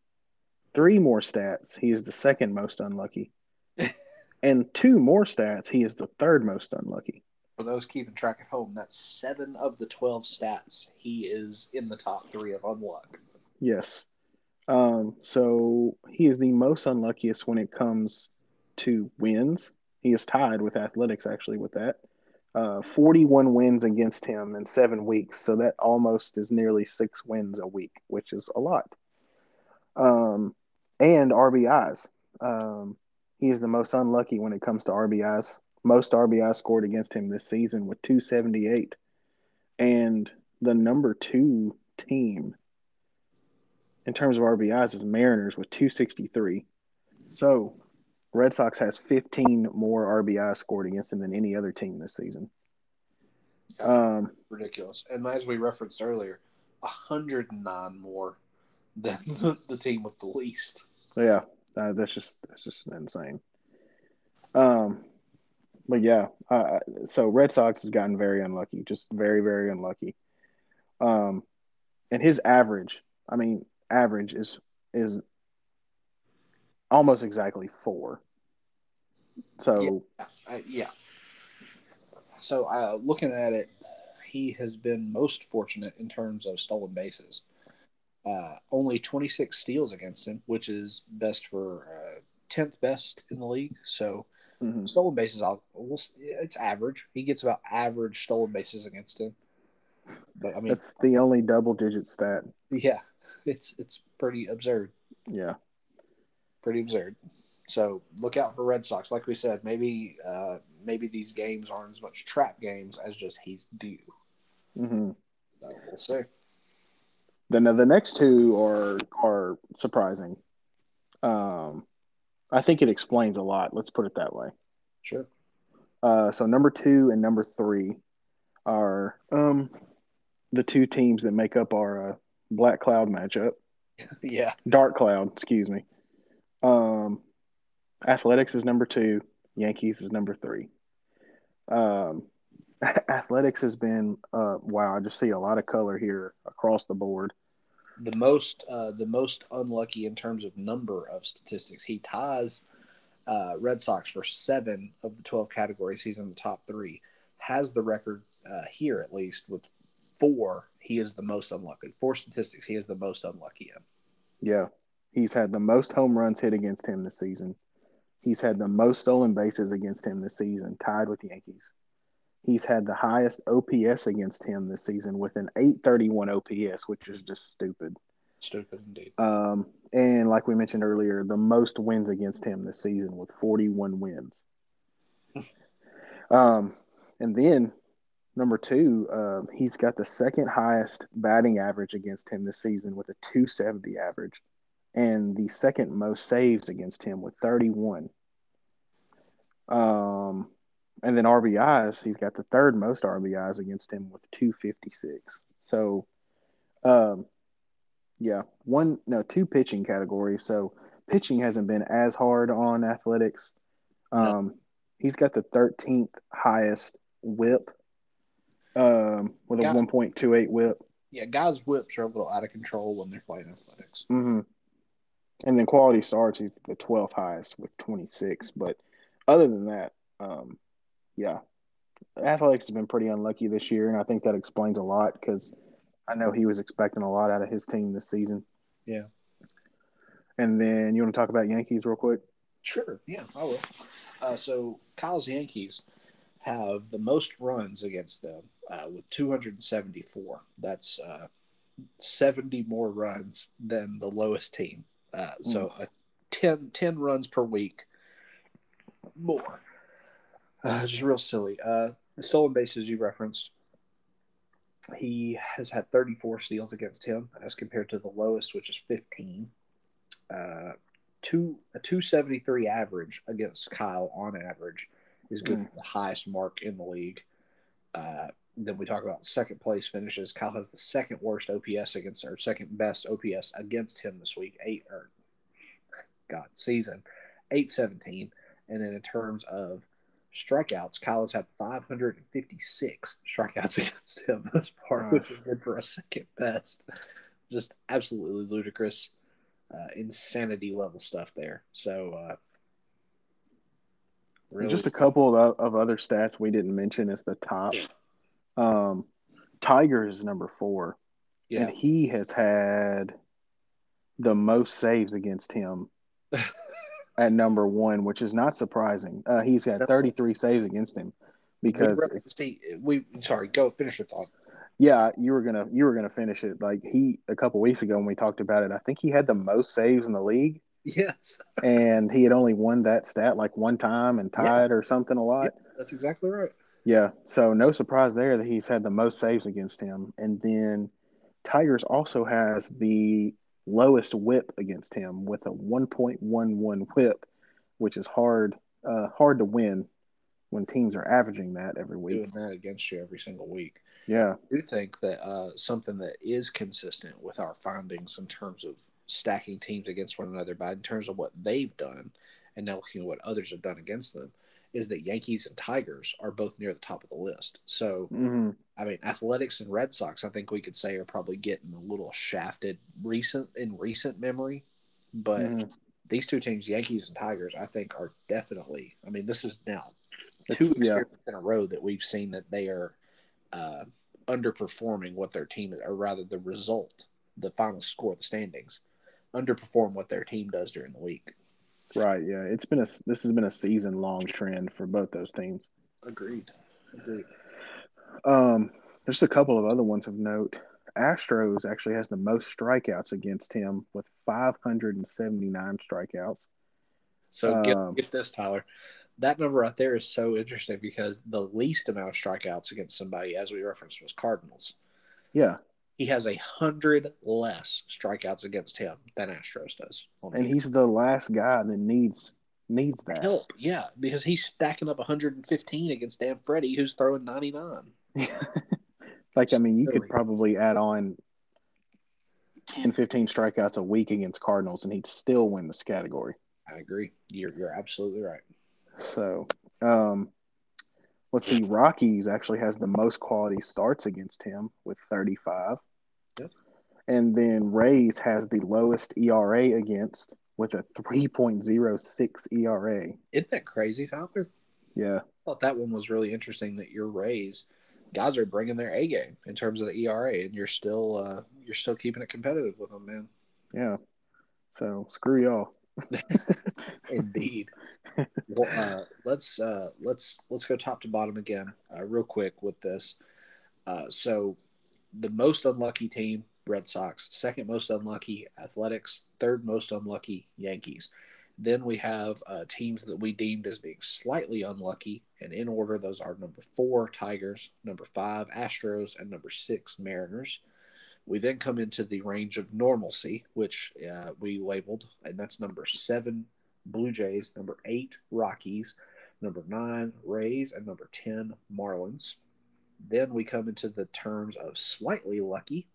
Three more stats. He is the second most unlucky. *laughs* and two more stats. He is the third most unlucky. For those keeping track at home, that's seven of the 12 stats. He is in the top three of unluck. Yes. Um, so he is the most unluckiest when it comes to wins. He is tied with athletics actually with that. Uh, 41 wins against him in seven weeks. So that almost is nearly six wins a week, which is a lot. Um, and RBIs. Um, he is the most unlucky when it comes to RBIs. Most RBIs scored against him this season with 278. And the number two team in terms of RBIs is Mariners with 263. So Red Sox has 15 more RBI scored against him than any other team this season. Um, Ridiculous. And as we referenced earlier, 109 more than the, *laughs* the team with the least. yeah, uh, that's just that's just insane. Um, but yeah, uh, so Red Sox has gotten very unlucky, just very very unlucky. Um, and his average, I mean, average is is almost exactly four. So Uh, yeah. So uh, looking at it, he has been most fortunate in terms of stolen bases. Uh, only 26 steals against him, which is best for uh, 10th best in the league. So mhm. stolen bases, I'll, it's average. He gets about average stolen bases against him. But I mean, that's the only double digit stat. yeah, *laughs* it's it's pretty absurd. Yeah. Pretty absurd. So look out for Red Sox. Like we said, maybe uh, maybe these games aren't as much trap games as just he's due. Mm-hmm. So we'll see. Then the next two are are surprising. Um, I think it explains a lot. Let's put it that way. Sure. Uh, so number two and number three are um, the two teams that make up our uh, Black Cloud matchup. *laughs* Yeah. Dark Cloud, excuse me. Um, Athletics is number two. Yankees is number three. Um, *laughs* Athletics has been uh, wow. I just see a lot of color here across the board. The most uh, the most unlucky in terms of number of statistics. He ties uh, Red Sox for seven of the twelve categories. He's in the top three. Has the record uh, here at least with four. He is the most unlucky. Four statistics. He is the most unlucky in. Yeah, he's had the most home runs hit against him this season. He's had the most stolen bases against him this season, tied with the Yankees. He's had the highest OPS against him this season with an 831 OPS, which is just stupid. Stupid indeed. Um, and like we mentioned earlier, the most wins against him this season with 41 wins. um, and then number two, uh, he's got the second highest batting average against him this season with a 270 average, and the second most saves against him with 31. Um, and then RBIs, he's got the third most RBIs against him with 256. So, um, yeah, one no two pitching categories. So pitching hasn't been as hard on athletics. Um, he's got the 13th highest WHIP, um, with a Got 1.28 WHIP. Yeah, guys' whips are a little out of control when they're playing athletics. hmm And then quality starts, he's the 12th highest with 26. But other than that, um, yeah, athletics has been pretty unlucky this year, and I think that explains a lot because I know he was expecting a lot out of his team this season. Yeah. And then you want to talk about Yankees real quick? Sure. Yeah, I will. Uh, so Kyle's Yankees have the most runs against them uh, with 274. That's uh, 70 more runs than the lowest team. Uh, so uh, 10, 10 runs per week more. Uh, just real silly. Uh, the stolen bases you referenced. He has had 34 steals against him as compared to the lowest, which is 15. uh, two a two seventy three average against Kyle on average is good Mm. for the highest mark in the league. Uh, then we talk about second place finishes. Kyle has the second worst OPS against or second best OPS against him this week. Eight or God season eight seventeen. And then in terms of strikeouts, Kyle has had five hundred and fifty six strikeouts *laughs* against him thus far, Wow. which is good for a second best. Just absolutely ludicrous, uh, insanity level stuff there. So uh, really, Just a couple of, of other stats we didn't mention is the top. *sniffs* Um, Tiger is number four, yeah, and he has had the most saves against him *laughs* at number one, which is not surprising. Uh, he's had 33 saves against him because, we, see, we sorry, go finish your thought. yeah, you were gonna you were gonna finish it. Like he a couple weeks ago when we talked about it, I think he had the most saves in the league, Yes, *laughs* and he had only won that stat like one time and tied or something a lot. that's exactly right. Yeah, so no surprise there that he's had the most saves against him. And then Tigers also has the lowest whip against him with a 1.11 whip, which is hard uh, hard to win when teams are averaging that every week. Doing that against you every single week. Yeah, I do think that uh, something that is consistent with our findings in terms of stacking teams against one another, but in terms of what they've done, and now looking at what others have done against them, is that Yankees and Tigers are both near the top of the list. So, hmm I mean, Athletics and Red Sox, I think we could say are probably getting a little shafted recent in recent memory, but Mhm. these two teams, Yankees and Tigers, I think are definitely. I mean, this is now two yeah. years in a row that we've seen that they are uh, underperforming what their team, or rather, the result, the final score, the standings, underperform what their team does during the week. Right. Yeah, it's been a this has been a season long trend for both those teams. Agreed. Agreed. Um, there's a couple of other ones of note. Astros actually has the most strikeouts against him with 579 strikeouts. So get, Um, get this, Tyler. That number right there is so interesting because the least amount of strikeouts against somebody, as we referenced, was Cardinals. Yeah, He has a hundred less strikeouts against him than Astros does. and he's the last guy that needs needs that. help, yeah, because he's stacking up 115 against Dan Freddie, who's throwing 99. *laughs* like I mean, you could probably add on 10, 15 strikeouts a week against Cardinals, and he'd still win this category. I agree. You're you're absolutely right. So, um, let's see. Rockies actually has the most quality starts against him with 35. Yep. And then Rays has the lowest ERA against with a 3.06 ERA. Isn't that crazy, Tyler? Yeah. I thought that one was really interesting. That your Rays guys are bringing their A game in terms of the ERA, and you're still uh, you're still keeping it competitive with them, man. Yeah. So, screw y'all. *laughs* Indeed. well, uh, let's uh, let's let's go top to bottom again, uh, real quick with this. Uh, so, the most unlucky team, Red Sox. Second most unlucky, Athletics. Third most unlucky, Yankees. Then we have uh, teams that we deemed as being slightly unlucky, and in order, those are number four, Tigers, number five, Astros, and number six, Mariners. We then come into the range of normalcy, which uh, we labeled, and that's number seven, Blue Jays, number eight, Rockies, number nine, Rays, and number 10, Marlins. Then we come into the terms of slightly lucky,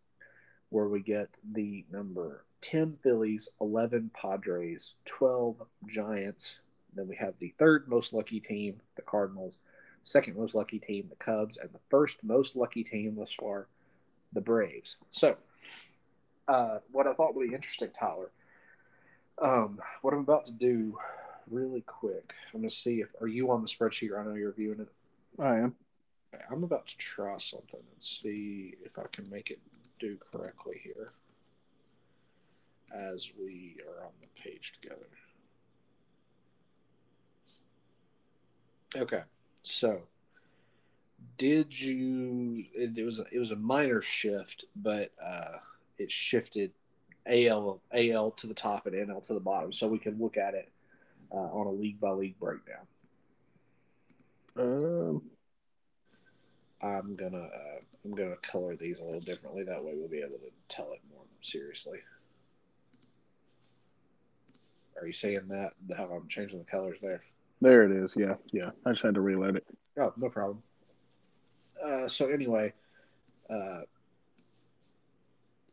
where we get the number 10 Phillies, 11 Padres, 12 Giants. Then we have the third most lucky team, the Cardinals, second most lucky team, the Cubs, and the first most lucky team thus far, the Braves. So, uh, what I thought would be interesting, Tyler, um, what I'm about to do really quick, I'm going to see if, are you on the spreadsheet? I know you're viewing it. I am. I'm about to try something and see if I can make it do correctly here as we are on the page together. Okay, so did you? It, it was it was a minor shift, but uh, it shifted AL AL to the top and NL to the bottom, so we can look at it uh, on a league by league breakdown. Um, I'm gonna uh, I'm gonna color these a little differently. That way, we'll be able to tell it more seriously. Are you seeing that? How I'm changing the colors there? There it is. Yeah, yeah. I just had to reload it. Oh, no problem. Uh, so anyway, uh,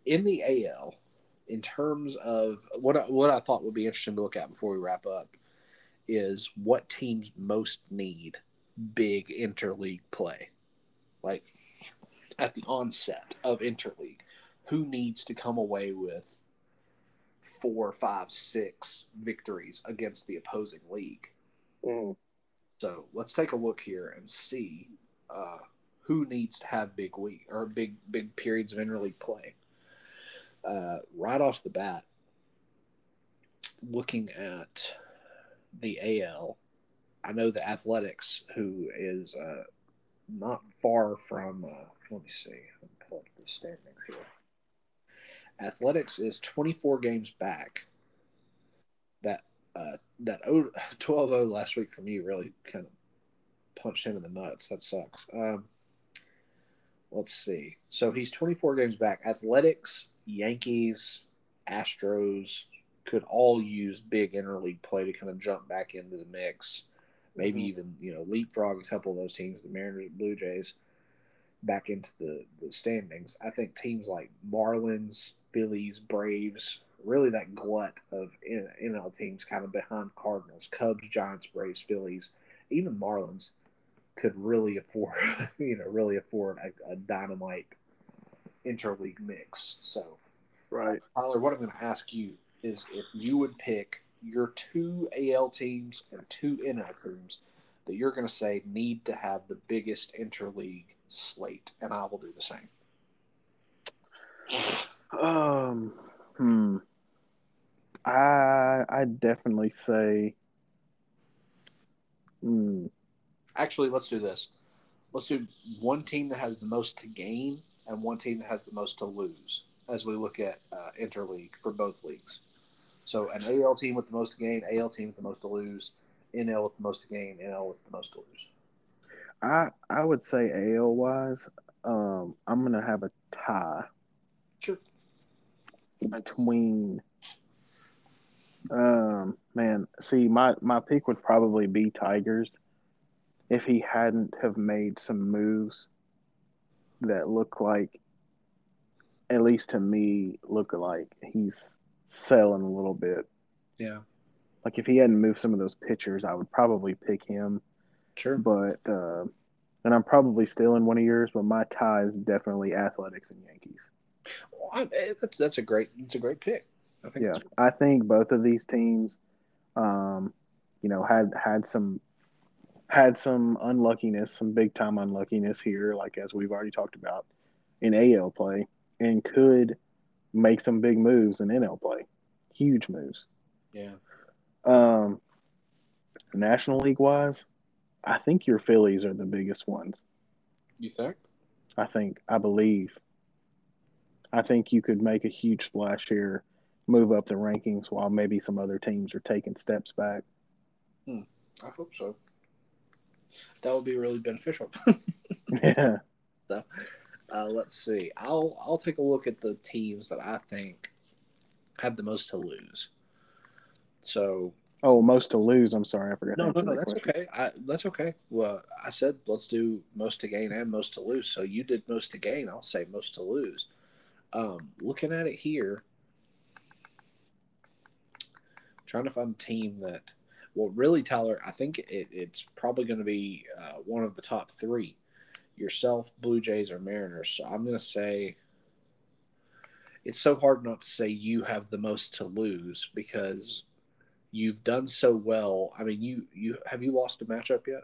in the AL, in terms of what I, what I thought would be interesting to look at before we wrap up is what teams most need big interleague play, like at the onset of interleague, who needs to come away with four, five, six victories against the opposing league. Mm. So let's take a look here and see uh, who needs to have big week or big big periods of interleague play. Uh, right off the bat, looking at the AL, I know the Athletics, who is uh, not far from. Uh, let me see. Let me pull up the standings here. Athletics is 24 games back. That uh, that 12-0 *laughs* last week from you really kind of punched him in the nuts. That sucks. Um, let's see. So he's 24 games back. Athletics, Yankees, Astros could all use big interleague play to kind of jump back into the mix. Maybe Mhm. even you know leapfrog a couple of those teams, the Mariners, Blue Jays, back into the the standings. I think teams like Marlins, Phillies, Braves, really that glut of NL teams kind of behind Cardinals, Cubs, Giants, Braves, Phillies, even Marlins could really afford, *laughs* you know, really afford a, a dynamite interleague mix. So, Right. Tyler, what I'm going to ask you is if you would pick your two AL teams and two NL teams that you're going to say need to have the biggest interleague slate, and I will do the same. Um. Hmm. I I definitely say. Hmm. Actually, let's do this. Let's do one team that has the most to gain and one team that has the most to lose as we look at uh, interleague for both leagues. So an AL team with the most to gain, AL team with the most to lose, NL with the most to gain, NL with the most to lose. I I would say AL wise, um, I'm gonna have a tie Sure. between. Um, man, see, my my pick would probably be Tigers, if he hadn't have made some moves that look like, at least to me, look like he's selling a little bit. Yeah. Like if he hadn't moved some of those pitchers, I would probably pick him. Sure. But uh, and I'm probably still in one of yours, but my tie is definitely Athletics and Yankees. Well, I, eh, that's that's a great that's a great pick. I think. Yeah, I think both of these teams, um, you know, had had some had some unluckiness, some big time unluckiness here, like as we've already talked about in AL play, and could make some big moves in NL play, huge moves. Yeah. Um, National League wise, I think your Phillies are the biggest ones. You think? I think, I believe. I think you could make a huge splash here, move up the rankings while maybe some other teams are taking steps back. I hope so. That would be really beneficial. *laughs* *laughs* yeah. Uh, let's see. I'll I'll take a look at the teams that I think have the most to lose. So Oh, most to lose. I'm sorry, I forgot. no, no, no, that's question. okay. I, that's okay. Well, I said let's do most to gain and most to lose. So you did most to gain. I'll say most to lose. Um, looking at it here, trying to find a team that. Well, really, Tyler, I think it, it's probably going to be uh, one of the top three. Yourself, Blue Jays, or Mariners. So I'm going to say it's so hard not to say you have the most to lose because you've done so well. I mean, you you have you lost a matchup yet?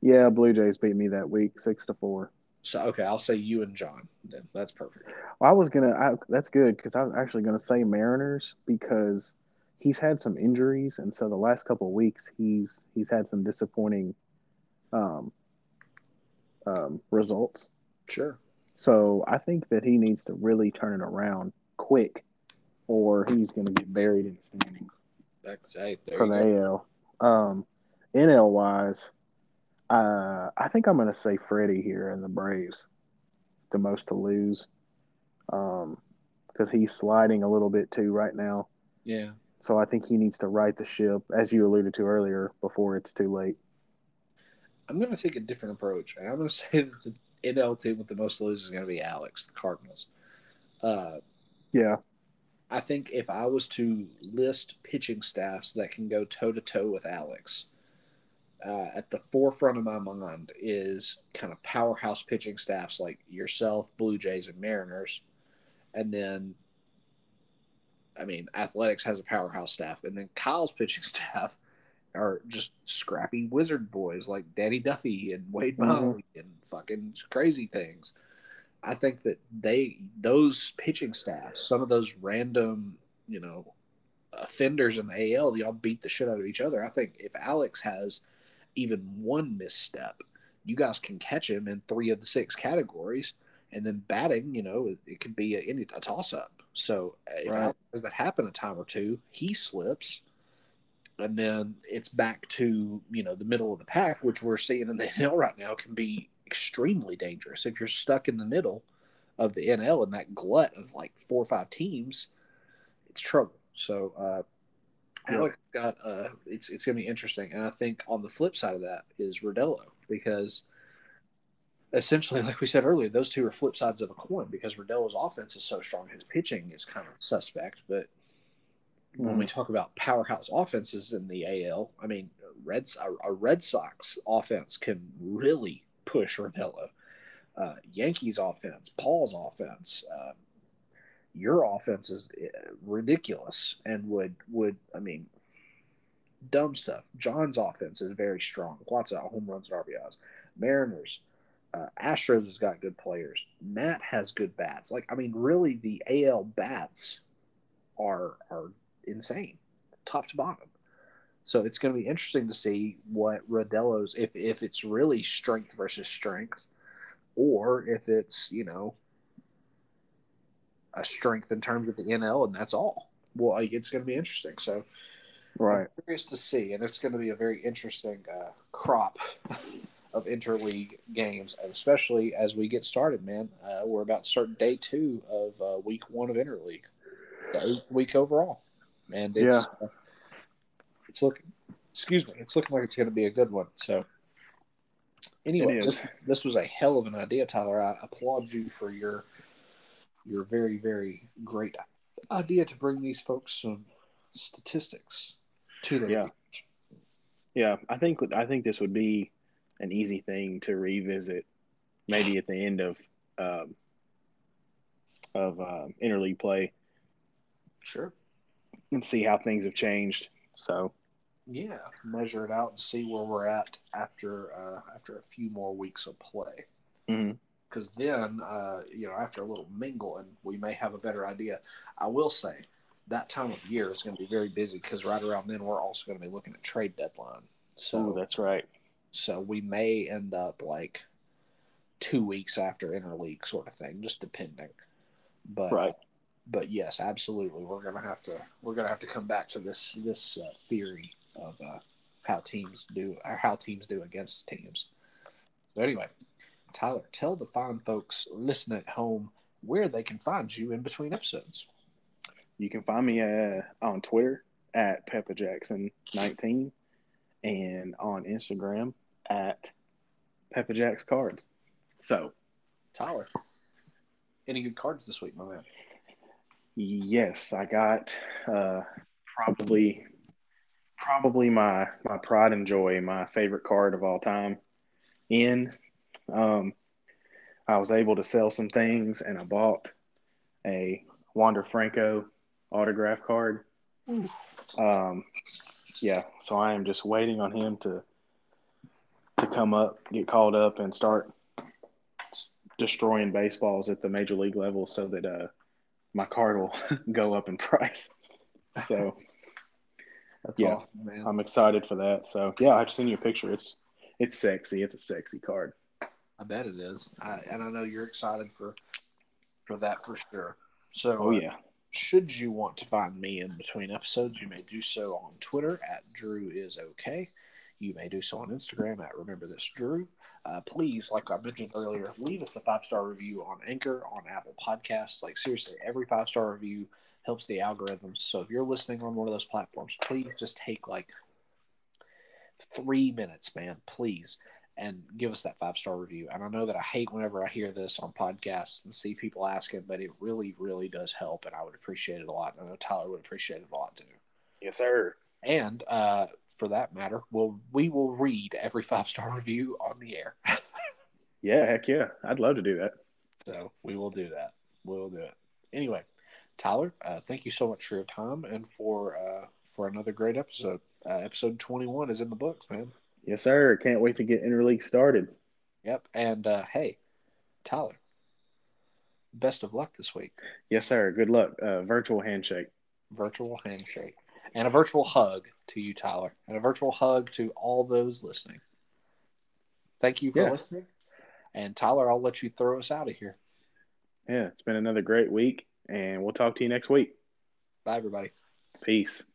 Yeah, Blue Jays beat me that week, six to four. So okay, I'll say you and John. Then that's perfect. I was gonna. I, that's good because I was actually gonna say Mariners because he's had some injuries, and so the last couple of weeks he's he's had some disappointing um, um, results. Sure. So I think that he needs to really turn it around quick, or he's going to get buried in the standings to hey, there for the. AL. Um, NL wise, uh, I think I'm going to say Freddie here in the Braves, the most to lose, because he's sliding a little bit too right now. Yeah. So I think he needs to right the ship, as you alluded to earlier, before it's too late. I'm going to take a different approach, and I'm going *laughs* to say that the NL team with the most losses is going to be Alex, the Cardinals. Uh, Yeah. I think if I was to list pitching staffs that can go toe to toe with Alex, uh, at the forefront of my mind is kind of powerhouse pitching staffs like yourself, Blue Jays, and Mariners. And then, I mean, Athletics has a powerhouse staff. And then Kyle's *laughs* pitching staff are just scrappy wizard boys like Danny Duffy and Wade Mhm. Miley and fucking crazy things. I think that they those pitching staffs, some of those random, you know, offenders in the AL, they all beat the shit out of each other. I think if Alex has even one misstep, you guys can catch him in three of the six categories, and then batting, you know, it, it could be a, any a toss up. So uh, if Right. Alex has that happen a time or two, he slips, and then it's back to you know the middle of the pack, which we're seeing in the *laughs* NL right now can be extremely dangerous if you're stuck in the middle of the NL in that glut of like four or five teams. It's trouble. So uh, Alex got uh, it's it's gonna be interesting, and I think on the flip side of that is Rodello because essentially, like we said earlier, those two are flip sides of a coin because Rodello's offense is so strong, his pitching is kind of suspect, but when we talk about powerhouse offenses in the AL, I mean, Reds a, a Red Sox offense can really push Rodello. Uh, Yankees offense, Paul's offense, uh, your offense is uh, ridiculous and would would I mean, dumb stuff. John's offense is very strong, lots of home runs and RBIs. Mariners, uh, Astros has got good players. Matt has good bats. Like I mean, really, the AL bats are are insane, top to bottom. So it's going to be interesting to see what Rodello's if if it's really strength versus strength, or if it's you know a strength in terms of the NL and that's all. Well, like, it's going to be interesting. So Right. I'm curious to see, and it's going to be a very interesting uh, crop *laughs* of interleague games, and especially as we get started, man. Uh, we're about to start day two of uh, week one of interleague, the eighth week overall, and it's uh, it's looking. Excuse me, it's looking like it's going to be a good one. So, anyway, this, this was a hell of an idea, Tyler. I applaud you for your your very very great idea to bring these folks some statistics to the Yeah. Yeah, I think I think this would be an easy thing to revisit, maybe at the end of um, of uh, interleague play Sure. And see how things have changed. So Yeah, measure it out and see where we're at after uh, after a few more weeks of play. Because then, uh, you know, after a little mingling, we may have a better idea. I will say that time of year is going to be very busy because right around then we're also going to be looking at trade deadline. So Ooh, that's right. so we may end up like two weeks after interleague sort of thing, just depending. But Right. But yes, absolutely, we're gonna have to we're gonna have to come back to this this uh, theory of uh, how teams do or how teams do against teams. So anyway, Tyler, tell the fine folks listening at home where they can find you in between episodes. You can find me uh, on Twitter at Peppa Jackson 19 and on Instagram at Peppa Jacks Cards. So Tyler, any good cards this week, my man? Yes, I got uh, probably probably my my pride and joy, my favorite card of all time. In, um, I was able to sell some things, and I bought a Wander Franco autograph card. Um, yeah, so I am just waiting on him to to come up, get called up, and start destroying baseballs at the major league level, so that uh, my card will *laughs* go up in price. So That's Yeah. awesome, man. I'm excited for that. So yeah, I've seen you a picture. It's it's sexy. It's a sexy card. I bet it is, I, and I know you're excited for for that for sure. So, Oh uh, yeah. should you want to find me in between episodes, you may do so on Twitter at Drew is okay. You may do so on Instagram at Remember This Drew. Uh, please, like I mentioned earlier, leave us a five star review on Anchor, on Apple Podcasts. Like seriously, every five star review helps the algorithms. So if you're listening on one of those platforms, please just take like three minutes, man, please, and give us that five star review. And I know that I hate whenever I hear this on podcasts and see people asking, but it really, really does help, and I would appreciate it a lot. I know Tyler would appreciate it a lot too. Yes, sir. And uh, for that matter, we'll we will read every five star *laughs* review on the air. Yeah, heck yeah. I'd love to do that. so we will do that. We'll do it. Anyway, Tyler, uh, thank you so much for your time and for uh, for another great episode. Uh, episode twenty one is in the books, man. Yes, sir. Can't wait to get interleague started. Yep. And uh, hey, Tyler, best of luck this week. Yes, sir. Good luck. Uh, virtual handshake. Virtual handshake and a virtual hug to you, Tyler, and a virtual hug to all those listening. Thank you for Yeah. listening. And Tyler, I'll let you throw us out of here. Yeah, it's been another great week, and we'll talk to you next week. Bye, everybody. Peace.